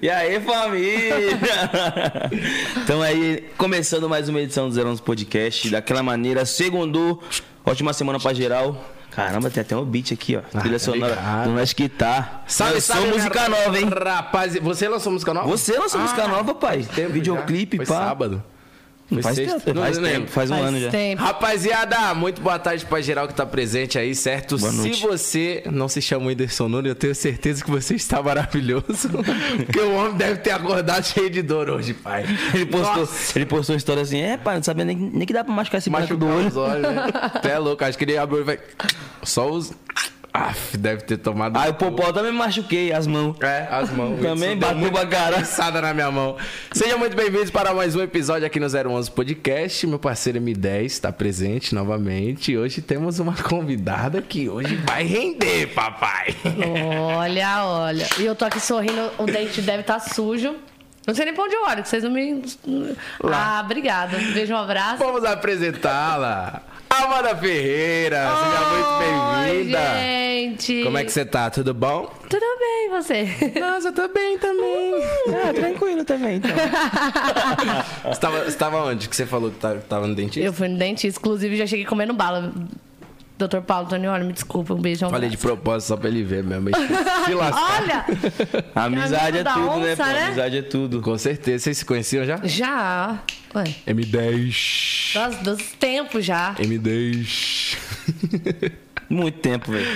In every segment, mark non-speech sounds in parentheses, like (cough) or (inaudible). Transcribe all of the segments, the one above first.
E aí, família? (laughs) Então aí, começando mais uma edição do 011 Podcast. Daquela maneira, segundo, ótima semana pra geral. Caramba, tem até um beat aqui, ó. Ah, Trilha tá sonora ligado. do Tá. Salve, Lançou salve, música minha nova, hein? Rapaz, você lançou música nova? Você lançou música nova, pai. Tempo Videoclipe, já. Foi pá. sábado. Foi faz sexta. tempo, Não faz tempo, faz um Faz ano já. tempo. Rapaziada, muito boa tarde pra geral que tá presente aí, certo? Boa se noite. você não se chama Whindersson Nunes, eu tenho certeza que você está maravilhoso. (laughs) Porque o homem deve ter acordado cheio de dor hoje, pai. Ele postou, Nossa. ele postou uma história assim, é, pai, não sabia nem, nem que dá pra machucar esse branco do Machucar olho. os olhos, né? (laughs) Até é louco, acho que ele abriu e vai... Só os... Aff, deve ter tomado... Aí o Popó também me machuquei as mãos. É, as mãos. (laughs) Também bateu pra caralho. na minha mão. Sejam muito bem-vindos para mais um episódio aqui no 011 Podcast. Meu parceiro M10 está presente novamente. Hoje temos uma convidada que hoje vai render, papai. Olha, olha. E eu tô aqui sorrindo, o dente deve estar sujo. Não sei nem pra onde eu olho, que vocês não me. Ah, obrigada. Beijo, um abraço. Vamos apresentá-la. Amanda Ferreira, seja muito bem-vinda. Oi, gente. Como é que você tá? Tudo bom? Tudo bem, você? Nossa, eu tô bem também. Ah, tranquilo também, então. Você tava, você tava onde? Que você falou que tá- tava no dentista? Eu fui no dentista, inclusive já cheguei comendo bala. Doutor Paulo Antonioli, me desculpa, um beijo. um Falei de propósito só pra ele ver mesmo. (laughs) Se lascar. Olha! Amizade é tudo, né, onça, pô? né? Amizade é tudo. Com certeza. Vocês se conheciam já? Já. Ué, M10. dos, dos tempos já. M10. Muito tempo, velho.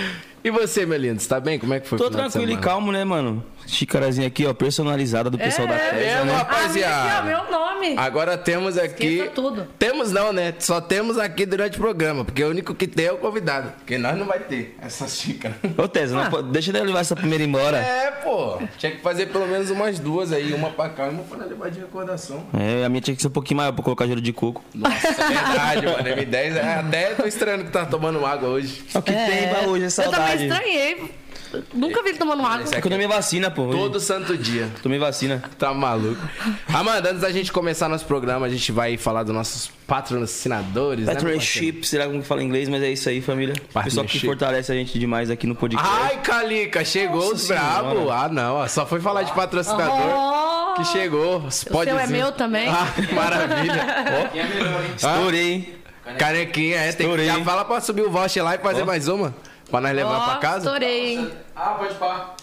E você, meu lindo, você tá bem? Como é que foi Tô tranquilo e calmo, né, mano? Xicarazinha aqui, ó, personalizada do pessoal da É, Tesla, mesmo, né? rapaziada. Ah, aqui, ó, meu nome. Agora temos aqui. Esqueça tudo. Temos não, né? Só temos aqui durante o programa, porque o único que tem é o convidado. Porque nós não vai ter essa xícara. (laughs) Ô, Tesla, Ah. deixa eu levar essa primeira embora. É, pô. Tinha que fazer pelo menos umas duas aí, uma pra cá e uma pra levar de recordação. É, a minha tinha que ser um pouquinho maior pra colocar gelo de coco. Nossa, é verdade, mano. M10 é até tô estranhando que tá tomando água hoje. É o que tem pra hoje, é saudade. Também estranhei. Nunca vi ele tomando água. É que eu tomei vacina, pô. hoje. Todo santo dia. Tomei vacina. Tá maluco. Amanda, antes da gente começar nosso programa, a gente vai falar dos nossos patrocinadores, né? parceiro? Partnership, será como que fala em inglês, mas é isso aí, família. Pessoal que fortalece a gente demais aqui no podcast. Ai, Calica, chegou Nossa os brabo. Senhora. Ah, não, ó, só foi falar de patrocinador Oh! que chegou. O Pode seu é meu também? Ah, maravilha. (laughs) Estourei, hein? Canequinha, é, tem que Estourei. já fala pra subir o voucher lá e fazer mais uma. Pra nós levar Ó, pra casa. Estourei, hein? Ah, pode pá.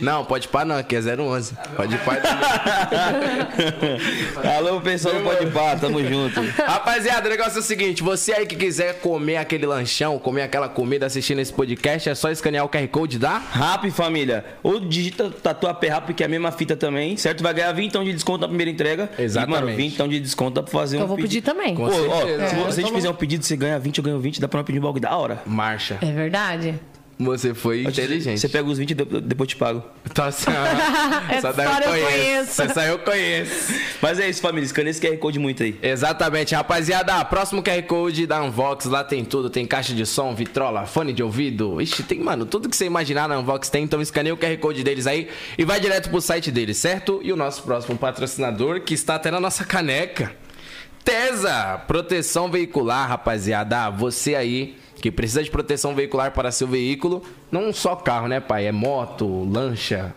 Não, pode pá não, aqui é 011. Pode ir pá também. (laughs) Alô, pessoal do Pode Pá, tamo junto. Rapaziada, o negócio é o seguinte: você aí que quiser comer aquele lanchão, comer aquela comida assistindo esse podcast, é só escanear o QR Code da. Rap, família. Ou digita Tatuapé Rap, que é a mesma fita também, certo? Vai ganhar 20 de desconto na primeira entrega. Exatamente. E, mano, 20 de desconto dá pra fazer um Eu vou pedir também. Pô, ó, certeza. se É, você tô fizer um pedido, você ganha 20, eu ganho 20, dá pra não pedir um bagulho da hora. Marcha. É verdade? Você foi inteligente. Você pega os 20 e de- depois eu te pago. Tá assim, (laughs) Essa daí eu conheço. Essa eu conheço. Mas é isso, família. Escaneia esse QR Code muito aí. Exatamente, rapaziada. Próximo QR Code da Unvox, lá tem tudo. Tem caixa de som, vitrola, fone de ouvido. Ixi, tem, mano, tudo que você imaginar na Unvox tem. Então escaneia o QR Code deles aí e vai direto pro site deles, certo? E o nosso próximo patrocinador, que está até na nossa caneca. Tesa, proteção veicular, rapaziada. Você aí que precisa de proteção veicular para seu veículo, não só carro, né, pai? É moto, lancha,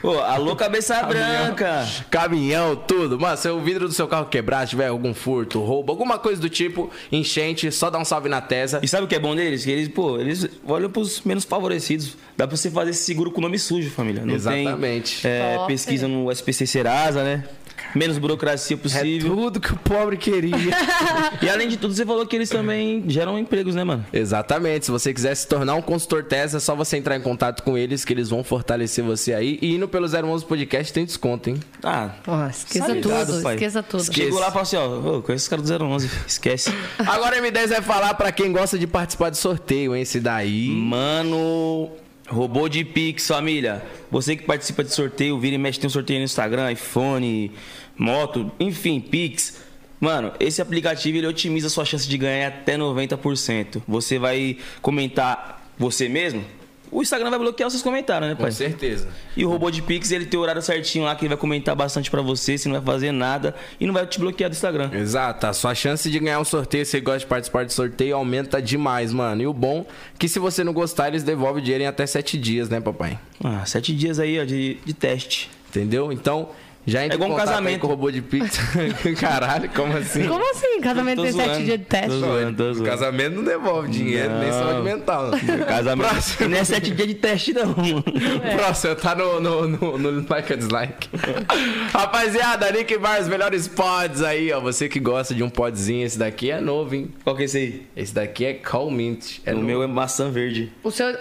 Pô, alô, cabeça branca. Caminhão, tudo. Mano, se o vidro do seu carro quebrar, tiver algum furto, roubo, alguma coisa do tipo, enchente, só dá um salve na Tesa. E sabe o que é bom deles? Que eles, pô, eles olham pros menos favorecidos. Dá pra você fazer esse seguro com nome sujo, família. Não Exatamente. tem é, pesquisa no SPC Serasa, né? Menos burocracia É possível. tudo que o pobre queria. (laughs) E além de tudo, você falou que eles também geram empregos, né, mano? Exatamente. Se você quiser se tornar um consultor Tesa, é só você entrar em contato com eles, que eles vão fortalecer você aí. E indo pelo 011 Podcast tem desconto, hein? Ah, esqueça ligado, tudo, pai. esqueça tudo. chegou lá e falou assim, ó, ô, conheço os caras do 011, esquece. (laughs) Agora a M10 vai falar pra quem gosta de participar de sorteio, hein? Esse daí. Mano, robô de Pix, família. Você que participa de sorteio, vira e mexe, tem um sorteio no Instagram, iPhone, moto, enfim, Pix. Mano, esse aplicativo ele otimiza sua chance de ganhar até 90%. Você vai comentar você mesmo, o Instagram vai bloquear os seus comentários, né, pai? Com certeza. E o robô de Pix, ele tem o horário certinho lá que ele vai comentar bastante pra você, você não vai fazer nada e não vai te bloquear do Instagram. Exato, a sua chance de ganhar um sorteio, se você gosta de participar de sorteio, aumenta demais, mano. E o bom que se você não gostar, eles devolvem o dinheiro em até 7 dias, né, papai? Ah, sete dias aí, ó, de, de teste. Entendeu? Então, já entra É igual um casamento. com o robô de pizza. (laughs) Caralho, como assim? Como assim? Casamento tem sete dias de teste? Tô zoando, tô O zoando. casamento não devolve dinheiro, nem Não. saúde mental. Casamento. Próximo. Não é sete dias de teste, não. (laughs) Próximo, tá no, no, no, no like or dislike. (laughs) Rapaziada, Nick Bar, os melhores pods aí, ó. Você que gosta de um podzinho, esse daqui é novo, hein? Qual que é esse aí? Esse daqui é Call Mint. É o novo. meu é maçã verde. O seu.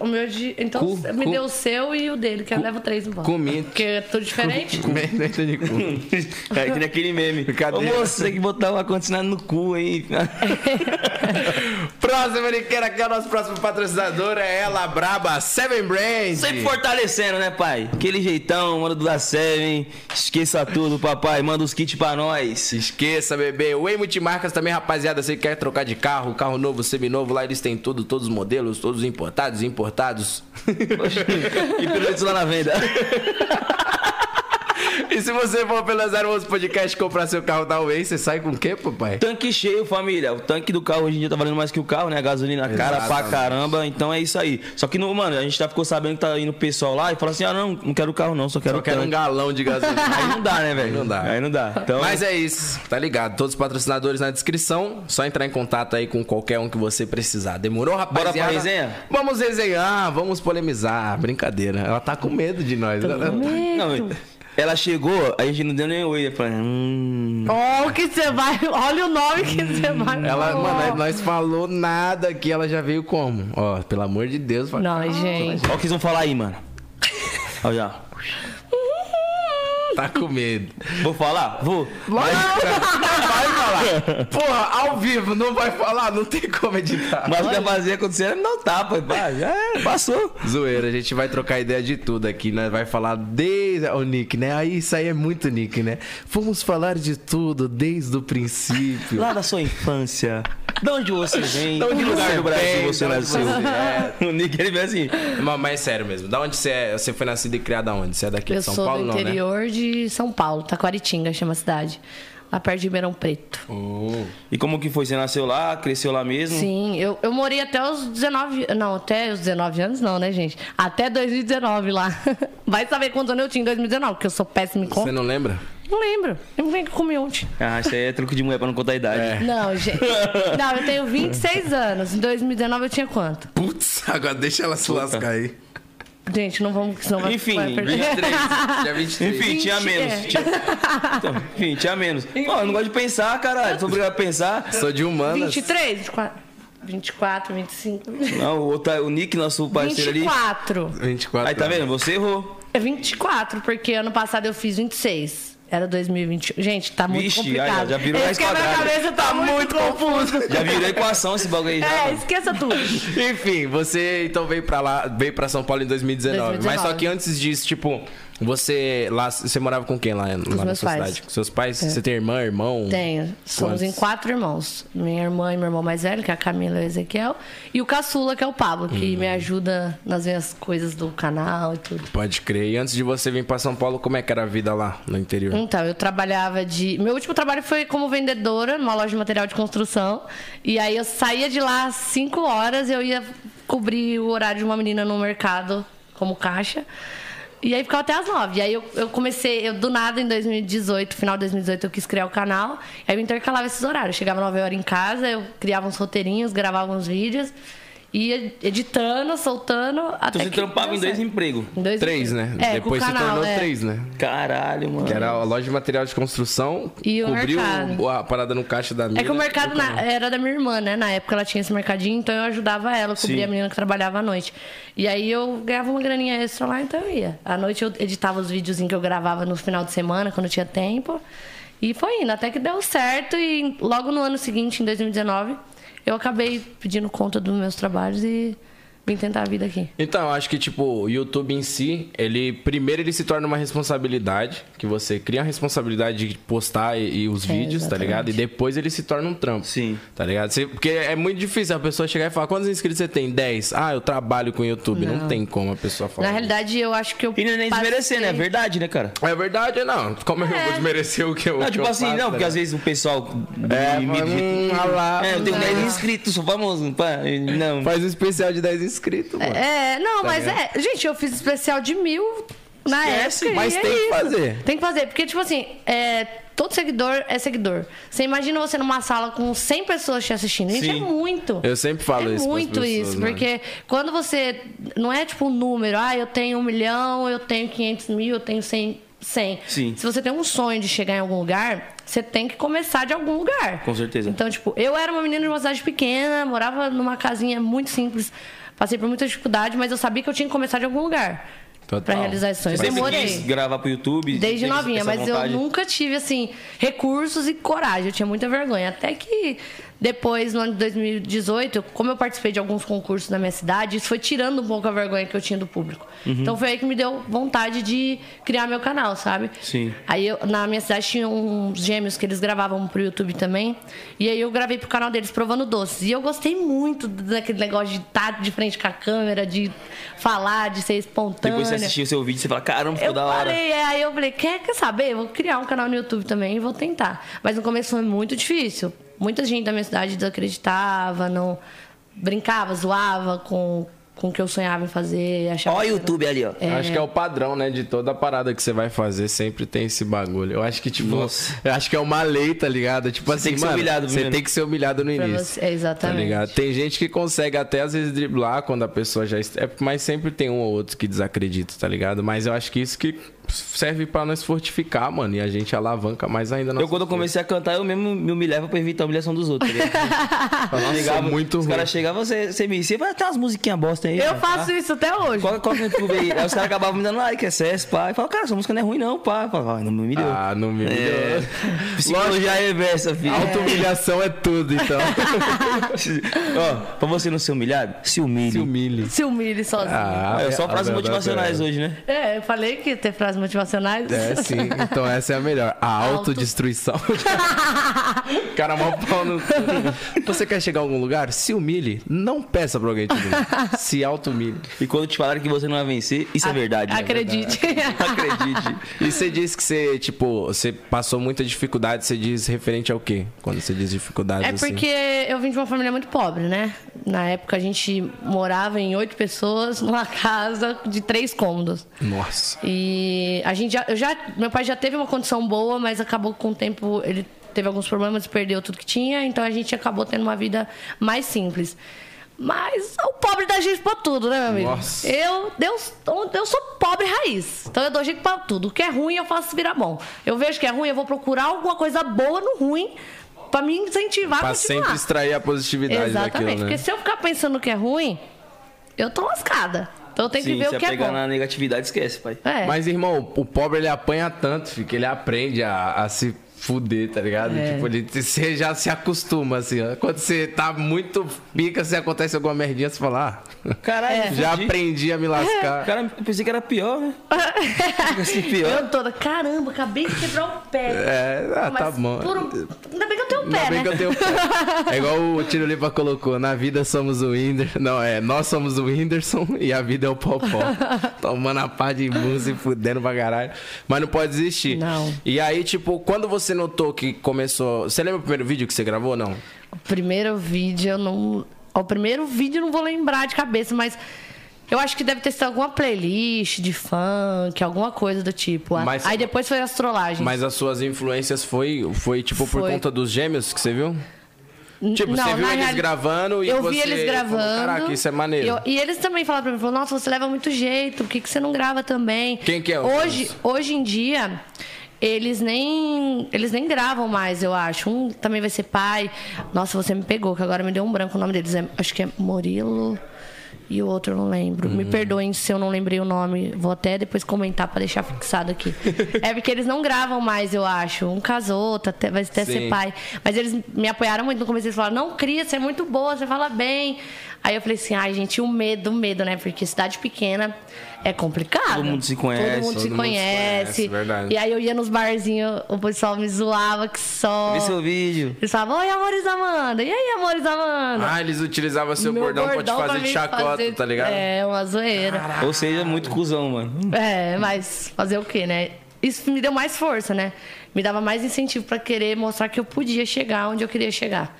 O meu de. Então Cu, me cu. deu o seu e o dele, que eu levo três no banco. com mint. Porque é tudo diferente. Não entendi cu. (laughs) É que nem aquele meme. Ô, moço, você tem que botar um ar-condicionado no cu aí. (laughs) Próximo, Niqueira, que é o nosso próximo patrocinador, é ela, Braba, Seven Brand. Sempre fortalecendo, né, pai? Aquele jeitão, mano do da Seven. Esqueça tudo, papai. Manda os kits pra nós. Esqueça, bebê. Way Multimarcas também, rapaziada. Você quer trocar de carro, carro novo, seminovo, lá eles têm tudo, todos os modelos, todos importados (laughs) e importados. e pirulitos lá na venda. (laughs) e se você for pela 011 Podcast comprar seu carro da Way, você sai com o quê, papai? Tanque cheio, família. O tanque do carro hoje em dia tá valendo mais que o carro, né? A gasolina cara pra Exatamente. caramba. Então é isso aí. Só que, no, mano, a gente já ficou sabendo que tá indo o pessoal lá e fala assim: ah, não, não quero o carro, não, só quero Eu o quero um galão de gasolina. (laughs) Aí não dá, né, velho? Não dá. Aí não dá. Então, Mas é isso, tá ligado? Todos os patrocinadores na descrição. Só entrar em contato aí com qualquer um que você precisar. Demorou, rapaziada? Bora pra resenha? Vamos resenhar, vamos polemizar. Brincadeira. Ela tá com medo de nós. né? Não, ela chegou, a gente não deu nem oi. Eu falei, hum. Ó, o que você vai. Olha o nome que você vai. Ela, falar. mano, nós falou nada aqui, ela já veio como? Ó, pelo amor de Deus. fala- Não, gente. Olha o que eles vão falar aí, mano. Olha já. Tá com medo. Vou falar? Vou. Vai, vai falar. Porra, ao vivo, não vai falar, não tem como editar. Mas o que fazer acontecer tapa. Pá, já era, passou. Zoeira, a gente vai trocar ideia de tudo aqui, né? Vai falar desde o Nick, né? Aí isso aí é muito Nick, né? Vamos falar de tudo desde o princípio. Lá da sua infância. De onde você vem? De onde que lugar você do Brasil vem, você nasceu? você O Nick, ele vem assim. Mas, mas é sério mesmo, da onde você é? Você foi nascido e criado aonde? Você é daqui Eu de São sou Paulo, do não, né? interior de São Paulo, Taquaritinga chama a cidade. Lá perto de Ribeirão Preto. Oh. E como que foi? Você nasceu lá, cresceu lá mesmo? Sim, eu, eu morei até os 19. Não, até os 19 anos não, né, gente? Até 2019 lá. (laughs) Vai saber quantos anos eu tinha em 2019, porque eu sou péssima em Você conta. não lembra? Não lembro. Eu nem que eu comi ontem. Ah, isso aí é truque de mulher pra não contar a idade. É. Não, gente. Não, eu tenho 26 anos. Em 2019 eu tinha quanto? Putz, agora deixa ela se Puta. lascar aí. Gente, não vamos. Senão vai, Enfim, vai perder. 23. Dia 23. Enfim, tinha Vinte, menos. é. Tinha... Então, enfim, tinha menos. Ó, eu não gosto de pensar, caralho. Sou obrigado a pensar. Sou de humanas. 23, 24, 24, 25. Não, o, outro, o Nick, nosso parceiro ali. 24. 24. Aí, tá vendo? Você errou. É 24, porque ano passado eu fiz 26. Era 2021. Gente, tá muito Vixe, complicado. aí, já virou Esse raiz que a minha quadrada. cabeça tá, muito confuso. Já virou equação esse bagulho aí já. É, mano. esqueça tudo. (laughs) Enfim, você então veio pra lá, veio pra São Paulo em 2019. Mas só 2019. que antes disso, tipo, você lá, você morava com quem lá, lá na meus sua pais. cidade? Com seus pais? Você tem irmã, irmão? Tenho. Somos Quantos? em quatro irmãos. Minha irmã e meu irmão mais velho, que é a Camila e o Ezequiel. E o caçula, que é o Pablo, que Hum. me ajuda nas minhas coisas do canal e tudo. Pode crer. E antes de você vir pra São Paulo, como é que era a vida lá no interior? Então, eu trabalhava de. Meu último trabalho foi como vendedora numa loja de material de construção. E aí eu saía de lá às 5 horas eu ia cobrir o horário de uma menina no mercado como caixa. E aí ficava até às 9. E aí eu, eu comecei, eu do nada em 2018, final de 2018, eu quis criar o canal. Aí eu intercalava esses horários. Eu chegava 9 horas em casa, eu criava uns roteirinhos, gravava uns vídeos. Ia editando, soltando. Até Então você que trampava em dois empregos. Em dois Três, né? empregos. É, Depois com o se canal, tornou é. três, né? Caralho, mano. Que era a loja de material de construção, E o cobriu mercado. a parada no caixa da mina. É que o mercado na- era da minha irmã, né? Na época ela tinha esse mercadinho, então eu ajudava ela, eu cobria Sim. a menina que trabalhava à noite. E aí eu ganhava uma graninha extra lá, então eu ia. À noite eu editava os videozinhos que eu gravava no final de semana, quando eu tinha tempo. E foi indo, até que deu certo. E logo no ano seguinte, em 2019, eu acabei pedindo conta dos meus trabalhos e vim tentar a vida aqui. Então, eu acho que, tipo, o YouTube em si, ele primeiro ele se torna uma responsabilidade, que você cria a responsabilidade de postar e, e os É, vídeos, tá exatamente. ligado? E depois ele se torna um trampo. Sim. Tá ligado? Você- porque é muito difícil a pessoa chegar e falar, quantos inscritos você tem? 10. Ah, eu trabalho com YouTube. Não, Não. tem como a pessoa falar. Na realidade, eu acho que eu. E não é nem desmerecer, né? É passei- verdade, né, cara? É verdade, não. Como eu vou desmerecer o que eu Não, tipo eu assim, faço, não, tá porque às ligado? vezes o pessoal. É, me- me- hum, lá. É, eu tenho Não. 10 inscritos, sou famoso. Pá, não. Faz um especial de 10 inscritos, mano. É, não, Tá mas é. Gente, eu fiz especial de mil Na Esquece, época. mas é tem que isso. fazer. Tem que fazer, porque, tipo assim, é, todo seguidor é seguidor. Você imagina você numa sala com 100 pessoas te assistindo. Gente, é Sim. muito. Eu sempre falo é isso pras muito pessoas, isso, né? porque quando você. Não é tipo um número, ah, eu tenho um milhão, eu tenho 500 mil, eu tenho 100. 100. Sim. Se você tem um sonho de chegar em algum lugar, você tem que começar de algum lugar. Com certeza. Então, tipo, eu era uma menina de uma cidade pequena, morava numa casinha muito simples, passei por muita dificuldade, mas eu sabia que eu tinha que começar de algum lugar. Total. Pra realizar esse sonho. Você Demorei. quis gravar pro YouTube? Desde novinha, mas vontade? eu nunca tive, assim, recursos e coragem. Eu tinha muita vergonha. Até que depois, no ano de 2018, como eu participei de alguns concursos na minha cidade, isso foi tirando um pouco a vergonha que eu tinha do público. Uhum. Então foi aí que me deu vontade de criar meu canal, sabe? Sim. Aí eu- na minha cidade tinha uns gêmeos que eles gravavam pro YouTube também. E aí eu gravei pro canal deles provando doces. E eu gostei muito daquele negócio de estar de frente com a câmera, de falar, de ser espontânea. Depois você assistiu o seu vídeo, você fala, caramba, ficou Eu da hora. parei, é, aí eu falei, quer, quer saber? Eu vou criar um canal no YouTube também e vou tentar. Mas no começo foi muito difícil. Muita gente da minha cidade desacreditava, não brincava, zoava com, com o que eu sonhava em fazer. Achava Ó o era- YouTube ali, ó. Eu Acho que é o padrão, né? De toda parada que você vai fazer, sempre tem esse bagulho. Eu acho que, tipo, Nossa. eu acho que é uma lei, tá ligado? Tipo assim, tem que ser mano, humilhado você primeiro. tem que ser humilhado no Pra início. você- é, exatamente. Tá ligado? Tem gente que consegue até às vezes driblar quando a pessoa já. É, mas sempre tem um ou outro que desacredita, tá ligado? Mas eu acho que isso que serve pra nós fortificar, mano. E a gente alavanca mais ainda Eu, nossa quando eu comecei a cantar, eu mesmo me humilhava pra evitar a humilhação dos outros. Tá ligado? (laughs) Nossa, Chegava, muito Os caras chegavam, você, você me disse, vai ter umas musiquinhas bosta aí. Eu mano, faço tá? isso até hoje. Coloca, coloca no YouTube aí. Aí os caras acabavam me dando like, excesso, pá. E falavam, cara, essa música não é ruim, não, pá. Eu falava, "Ai, não me humilhou. Ah, não me É. humilhou. Psicologia reversa, filho. Auto-humilhação é tudo, então. (laughs) Ó, pra você não ser humilhado, se humilhe. Se humilhe. Se humilhe sozinho. Ah, É, só frases motivacionais é. hoje, né? É, eu falei que ter frases motivacionais. É, sim. Então essa é a melhor. A Auto- autodestruição. (laughs) Cara, mal pau no... Você quer chegar a algum lugar? Se humilhe. Não peça pra alguém te humilhar. Se auto-humilhe. E quando te falaram que você não vai vencer, isso é verdade. né? Acredite. Acredite. E você disse que você, tipo, você passou muita dificuldade, você diz referente ao quê? Quando você diz dificuldades É assim? porque eu vim de uma família muito pobre, né? Na época a gente morava em oito pessoas numa (laughs) casa de três cômodos. Nossa. E a gente já, eu já. Meu pai já teve uma condição boa, mas acabou com o tempo. Ele teve alguns problemas, perdeu tudo que tinha, então a gente acabou tendo uma vida mais simples. Mas o pobre dá jeito pra tudo, né, meu amigo? Nossa. Eu, Deus, eu sou pobre raiz. Então eu dou jeito pra tudo. O que é ruim, eu faço virar bom. Eu vejo que é ruim, eu vou procurar alguma coisa boa no ruim pra me incentivar a Pra continuar. sempre extrair a positividade Exatamente. daquilo, né? Porque se eu ficar pensando que é ruim, eu tô lascada. Então tenho que Sim, ver o que é bom. na negatividade, esquece, pai. É. Mas, irmão, o pobre ele apanha tanto, filho, que ele aprende a, a se fuder, tá ligado? É. Tipo, ele, você já se acostuma, assim, ó. Quando você tá muito pica, se acontece alguma merdinha, você fala, ah, Caralho, (laughs) já fudi. aprendi a me lascar. (laughs) Cara, eu pensei que era pior, né? (laughs) Assim, pior. Eu toda, caramba, acabei de quebrar o pé. É, ah, tá bom. por um- Ainda bem que eu tenho o pé, Ainda bem né? que eu tenho pé. É igual o Tiro Lipa colocou, na vida somos o Whindersson. Não, é, nós somos o Whindersson e a vida é o Popó. Tomando a pá de música e fudendo pra caralho. Mas não pode desistir. Não. E aí, tipo, quando você notou que começou... Você lembra o primeiro vídeo que você gravou ou não? O primeiro vídeo eu não. O primeiro vídeo eu não vou lembrar de cabeça, mas. Eu acho que deve ter sido alguma playlist de funk, alguma coisa do tipo. Mas- Aí depois foi as trollagens. Mas as suas influências foi, foi tipo, por Foi. conta dos gêmeos que você viu? Tipo, Não, você viu eles gravando e eu você vi eles falou, gravando. Caraca, isso é maneiro. Eu- e eles também falaram pra mim, falaram, nossa, você leva muito jeito, por que, que você não grava também? Quem que é o Hoje, hoje em dia, eles nem, eles nem gravam mais, eu acho. Um também vai ser pai. Nossa, você me pegou, que agora me deu um branco o nome deles. É- acho que é Murilo e o outro eu não lembro. Uhum. Me perdoem se eu não lembrei o nome. Vou até depois comentar pra deixar fixado aqui. é porque eles não gravam mais, eu acho. Um casou, outro até, vai até Sim. ser pai. Mas eles me apoiaram muito no começo. Eles falaram, não, cria, você é muito boa, você fala bem. Aí eu falei assim, ai, gente, o medo, o medo, né? Porque cidade pequena é complicado. Todo mundo se conhece. Todo mundo Todo se mundo se conhece. conhece, verdade. E aí eu ia nos barzinhos, o pessoal me zoava que só. Vê seu vídeo. Eles falavam, oi, amores Amanda. E aí, amores Amanda? Ah, eles utilizavam seu Meu bordão, pra te fazer de chacota, fazer- tá ligado? É, uma zoeira. Ou seja, muito cuzão, mano. É, mas fazer o quê, né? Isso me deu mais força, né? Me dava mais incentivo pra querer mostrar que eu podia chegar onde eu queria chegar.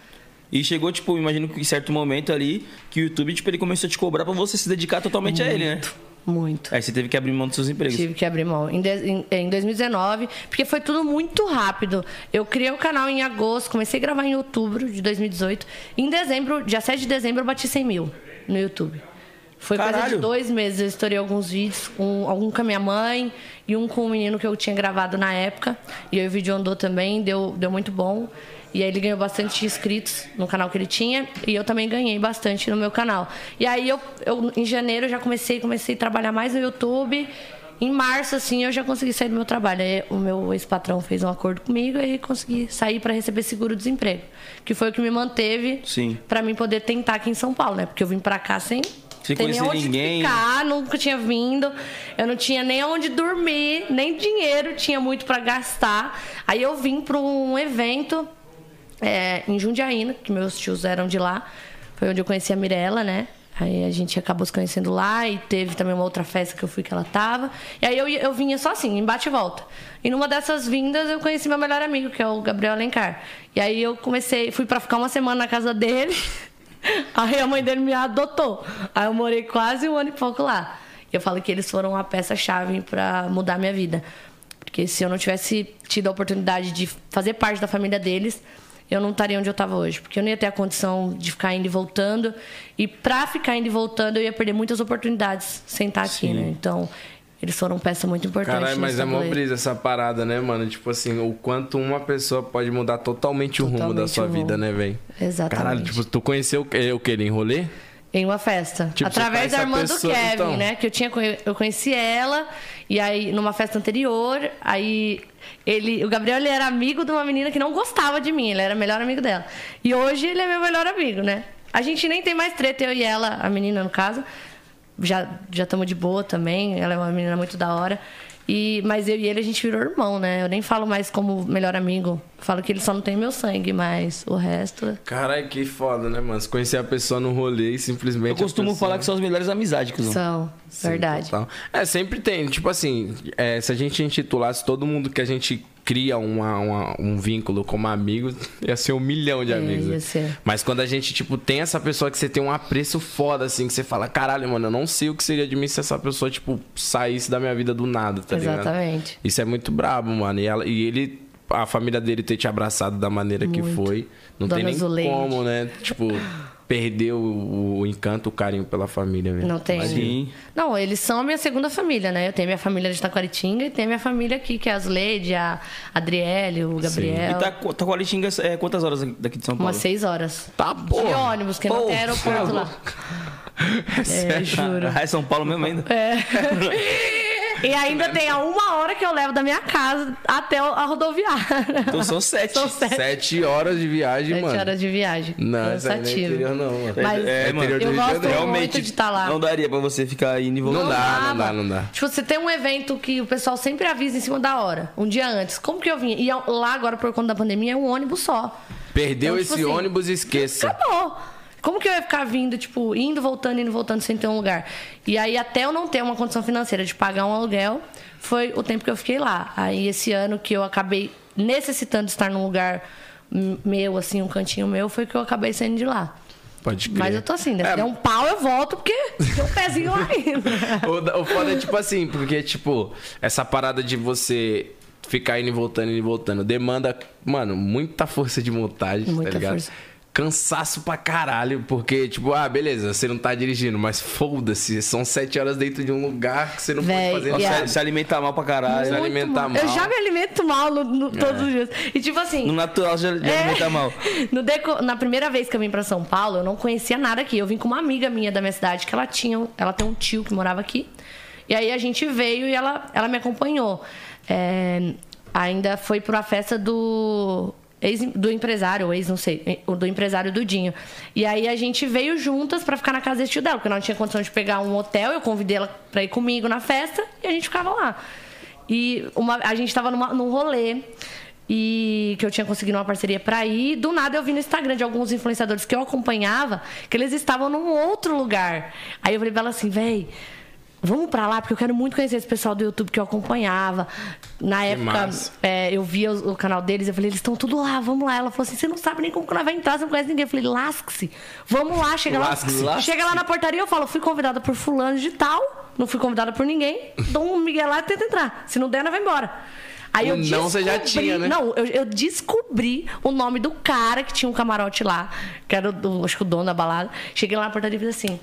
E chegou, tipo, imagino que em certo momento ali, que o YouTube, tipo, ele começou a te cobrar pra você se dedicar totalmente a ele, né? Muito. Aí você teve que abrir mão dos seus empregos. Tive que abrir mão. Em, de- em- em 2019, porque foi tudo muito rápido. Eu criei o canal em agosto, comecei a gravar em outubro de 2018. Em dezembro, dia 7 de dezembro, eu bati 100 mil no YouTube. Foi coisa Caralho. de dois meses. Eu estourei alguns vídeos, um, algum com a minha mãe e um com um menino que eu tinha gravado na época. E aí o vídeo andou também, deu, deu muito bom. E aí ele ganhou bastante inscritos no canal que ele tinha. E eu também ganhei bastante no meu canal. E aí eu, eu em janeiro eu já comecei, comecei a trabalhar mais no YouTube. Em março, assim, eu já consegui sair do meu trabalho. Aí o meu ex-patrão fez um acordo comigo e consegui sair para receber seguro-desemprego. Que foi o que me manteve Sim. para mim poder tentar aqui em São Paulo, né? Porque eu vim para cá sem Sem ter nem conhecer onde ninguém. ficar, nunca tinha vindo. Eu não tinha nem onde dormir, nem dinheiro tinha muito para gastar. Aí eu vim para um evento é, em Jundiaína, que meus tios eram de lá. Foi onde eu conheci a Mirella, né? Aí a gente acabou se conhecendo lá e teve também uma outra festa que eu fui que ela tava. E aí eu, eu vinha só assim, em bate e volta. E numa dessas vindas eu conheci meu melhor amigo, que é o Gabriel Alencar. E aí eu comecei, fui pra ficar uma semana na casa dele. (laughs) Aí a mãe dele me adotou. Aí eu morei quase um ano e pouco lá. E eu falo que eles foram a peça-chave pra mudar minha vida. Porque se eu não tivesse tido a oportunidade de fazer parte da família deles, eu não estaria onde eu estava hoje. Porque eu não ia ter a condição de ficar indo e voltando. E pra ficar indo e voltando, eu ia perder muitas oportunidades sem estar aqui, né? Então, eles foram peça muito importante. Caralho, mas é mó brisa essa parada, né, mano? Tipo assim, o quanto uma pessoa pode mudar totalmente o rumo da Totalmente sua rumo. vida, né, velho? Exatamente. Caralho, tipo, tu conheceu o que, o que em uma festa. Tipo, Através da irmã pessoa, do Kevin, então. né? Que eu tinha eu conheci ela, e aí, numa festa anterior, aí ele. O Gabriel ele era amigo de uma menina que não gostava de mim, ele era o melhor amigo dela. E hoje ele é meu melhor amigo, né? A gente nem tem mais treta, eu e ela, a menina no caso. Já já estamos de boa também, ela é uma menina muito da hora. E, mas eu e ele a gente virou irmão, né? Eu nem falo mais como melhor amigo. Falo que ele só não tem meu sangue, mas o resto. Caralho, que foda, né, mano? Você conhecer a pessoa no rolê e simplesmente. Eu costumo pessoa... falar que são as melhores amizades, cuzão. São, Sim, verdade. total. É, sempre tem. Tipo assim, é, se a gente intitulasse todo mundo que a gente cria uma, uma- um vínculo como amigo, (laughs) ia ser um milhão de É, amigos. né? Mas quando a gente, tipo, tem essa pessoa que você tem um apreço foda, assim, que você fala, caralho, mano, eu não sei o que seria de mim se essa pessoa, tipo, saísse da minha vida do nada, tá ligado? Exatamente. Isso é muito brabo, mano. E, ela- e ele, a família dele ter te abraçado da maneira que Muito. foi, não Dona tem nem Zuleide. como, né? (laughs) Tipo, perder o, o encanto, o carinho pela família, velho. Não tem. Sim. Não, eles são a minha segunda família, né? Eu tenho minha família de Taquaritinga e tenho minha família aqui, que é a Asleide, a Adriele, o Gabriel. E tá, com a Litinga é, quantas horas daqui de São Paulo? Umas seis horas. Tá, De porra. ônibus, que não tem aeroporto lá. (laughs) É, juro. Ah, é São Paulo mesmo ainda? (laughs) E ainda tem a uma hora que eu levo da minha casa até a rodoviária. Então são sete. São sete, Sete horas de viagem, sete mano. horas de viagem. Não, é Cansativo. interior, não, mano. Mas É, mano. interior do eu gosto Janeiro. muito de estar lá. Não daria pra você ficar indo e voltando. Não dá, não dá, não dá. Tipo, você tem um evento que o pessoal sempre avisa em cima da hora, um dia antes. Como que eu vinha? E lá agora, por conta da pandemia, é um ônibus só. Perdeu Então, tipo esse assim, ônibus, esqueça. Acabou. Como que eu ia ficar vindo, tipo, indo, voltando, indo, voltando sem ter um lugar? E aí, até eu não ter uma condição financeira de pagar um aluguel, foi o tempo que eu fiquei lá. Aí, esse ano que eu acabei necessitando estar num lugar meu, assim, um cantinho meu, foi que eu acabei saindo de lá. Pode crer. Mas eu tô assim, né? É, Se der um pau, eu volto, porque (laughs) tem um pezinho lá ainda. (laughs) O, o foda é tipo assim, porque, tipo, essa parada de você ficar indo e voltando, indo e voltando, demanda, mano, muita força de montagem, Muita tá ligado? força. Cansaço pra caralho, porque, tipo, ah, beleza, você não tá dirigindo, mas foda-se, são sete horas dentro de um lugar que você não Véi, pode fazer nada. se, se alimenta mal pra caralho. Se alimentar mal. Eu já me alimento mal no- no- todos os dias. E tipo assim. No natural já, já É. alimenta mal. (laughs) No deco- Na primeira vez que eu vim pra São Paulo, eu não conhecia nada aqui. Eu vim com uma amiga minha da minha cidade, que ela tinha. Ela tem um tio que morava aqui. E aí a gente veio e ela, ela me acompanhou. É, ainda foi pra festa do. Ex- do empresário, ou ex, não sei, o do empresário do Dinho. E aí a gente veio juntas pra ficar na casa desse tio dela, porque não tinha condição de pegar um hotel, eu convidei ela pra ir comigo na festa e a gente ficava lá. E uma, a gente tava numa, num rolê e que eu tinha conseguido uma parceria pra ir. Do nada eu vi no Instagram de alguns influenciadores que eu acompanhava que eles estavam num outro lugar. Aí eu falei pra ela assim, véi. Vamos pra lá, porque eu quero muito conhecer esse pessoal do YouTube que eu acompanhava. Na época, massa. é, eu via o, o canal deles, eu falei, eles estão tudo lá, vamos lá. Ela falou assim: você não sabe nem como que nós vai entrar, você não conhece ninguém. Eu falei, lasque-se, vamos lá, chega lá. Chega lá na portaria, eu falo, fui convidada por fulano de tal. não fui convidada por ninguém, dou um Miguel lá e tenta entrar. Se não der, ela vai embora. Aí eu não você já descobri- tinha, né? Não, eu, eu descobri o nome do cara que tinha um camarote lá, que era o, acho que o dono da balada. Cheguei lá na portaria e fiz assim: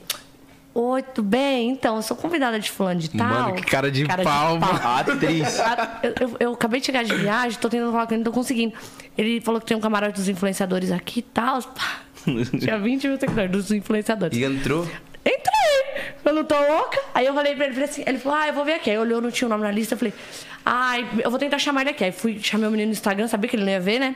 Oi, tudo bem? Então, eu sou convidada de fulano de tal. Mano, que cara de pau, mano. Atriz. Eu, eu- eu acabei de chegar de viagem, tô tentando falar com ele, não tô conseguindo. Ele falou que tem um camarote dos influenciadores aqui e tal. Tinha (laughs) 20 mil seguidores dos influenciadores. E entrou. Entrei! Eu não tô louca. Aí eu falei pra ele, falei assim, ele falou, ah, eu vou ver aqui. Aí olhou, não tinha o nome na lista, eu falei, ai, eu vou tentar chamar ele aqui. Aí fui, chamei o menino no Instagram, sabia que ele não ia ver, né?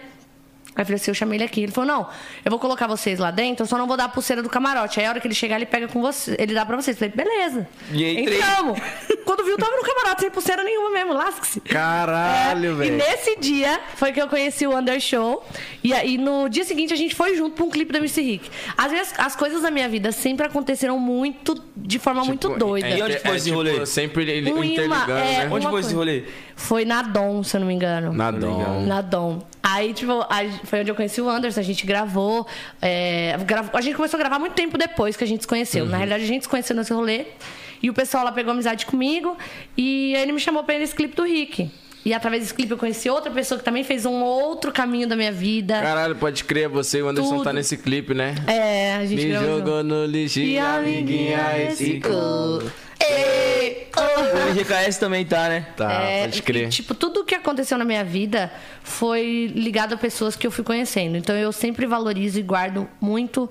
Aí eu falei assim, eu chamei ele aqui. Ele falou, não, eu vou colocar vocês lá dentro, eu só não vou dar a pulseira do camarote. Aí a hora que ele chegar, ele pega com você, ele dá pra vocês. Eu falei, beleza. E aí. Entramos. Quando viu, tava no camarote, sem pulseira nenhuma mesmo, lasque-se. Caralho, É, E velho. nesse dia foi que eu conheci o Under Show. E aí no dia seguinte a gente foi junto pra um clipe da Missy Rick. Às vezes as coisas da minha vida sempre aconteceram muito, de forma muito doida. E onde foi esse rolê? Sempre ele Um interligando, imã, é, né? Onde foi esse coisa. rolê? Foi na Dom, se eu não me engano. Na Dom. Na Dom. Aí, tipo, a- foi onde eu conheci o Anderson, a gente gravou. é, a gente começou a gravar muito tempo depois que a gente se conheceu. Uhum. Na realidade, a gente se conheceu nesse rolê. E o pessoal lá pegou amizade comigo. E aí ele me chamou pra ir nesse clipe do Rick. E através desse clipe eu conheci outra pessoa que também fez um outro caminho da minha vida. Caralho, pode crer, você e o Anderson Tudo. tá nesse clipe, né? É, a gente Me jogou junto. no lixo E a amiguinha esse cu. Ei, oh. O GKS também tá, né? Tá, É, pode crer. e, tipo, tudo que aconteceu na minha vida foi ligado a pessoas que eu fui conhecendo. Então eu sempre valorizo e guardo muito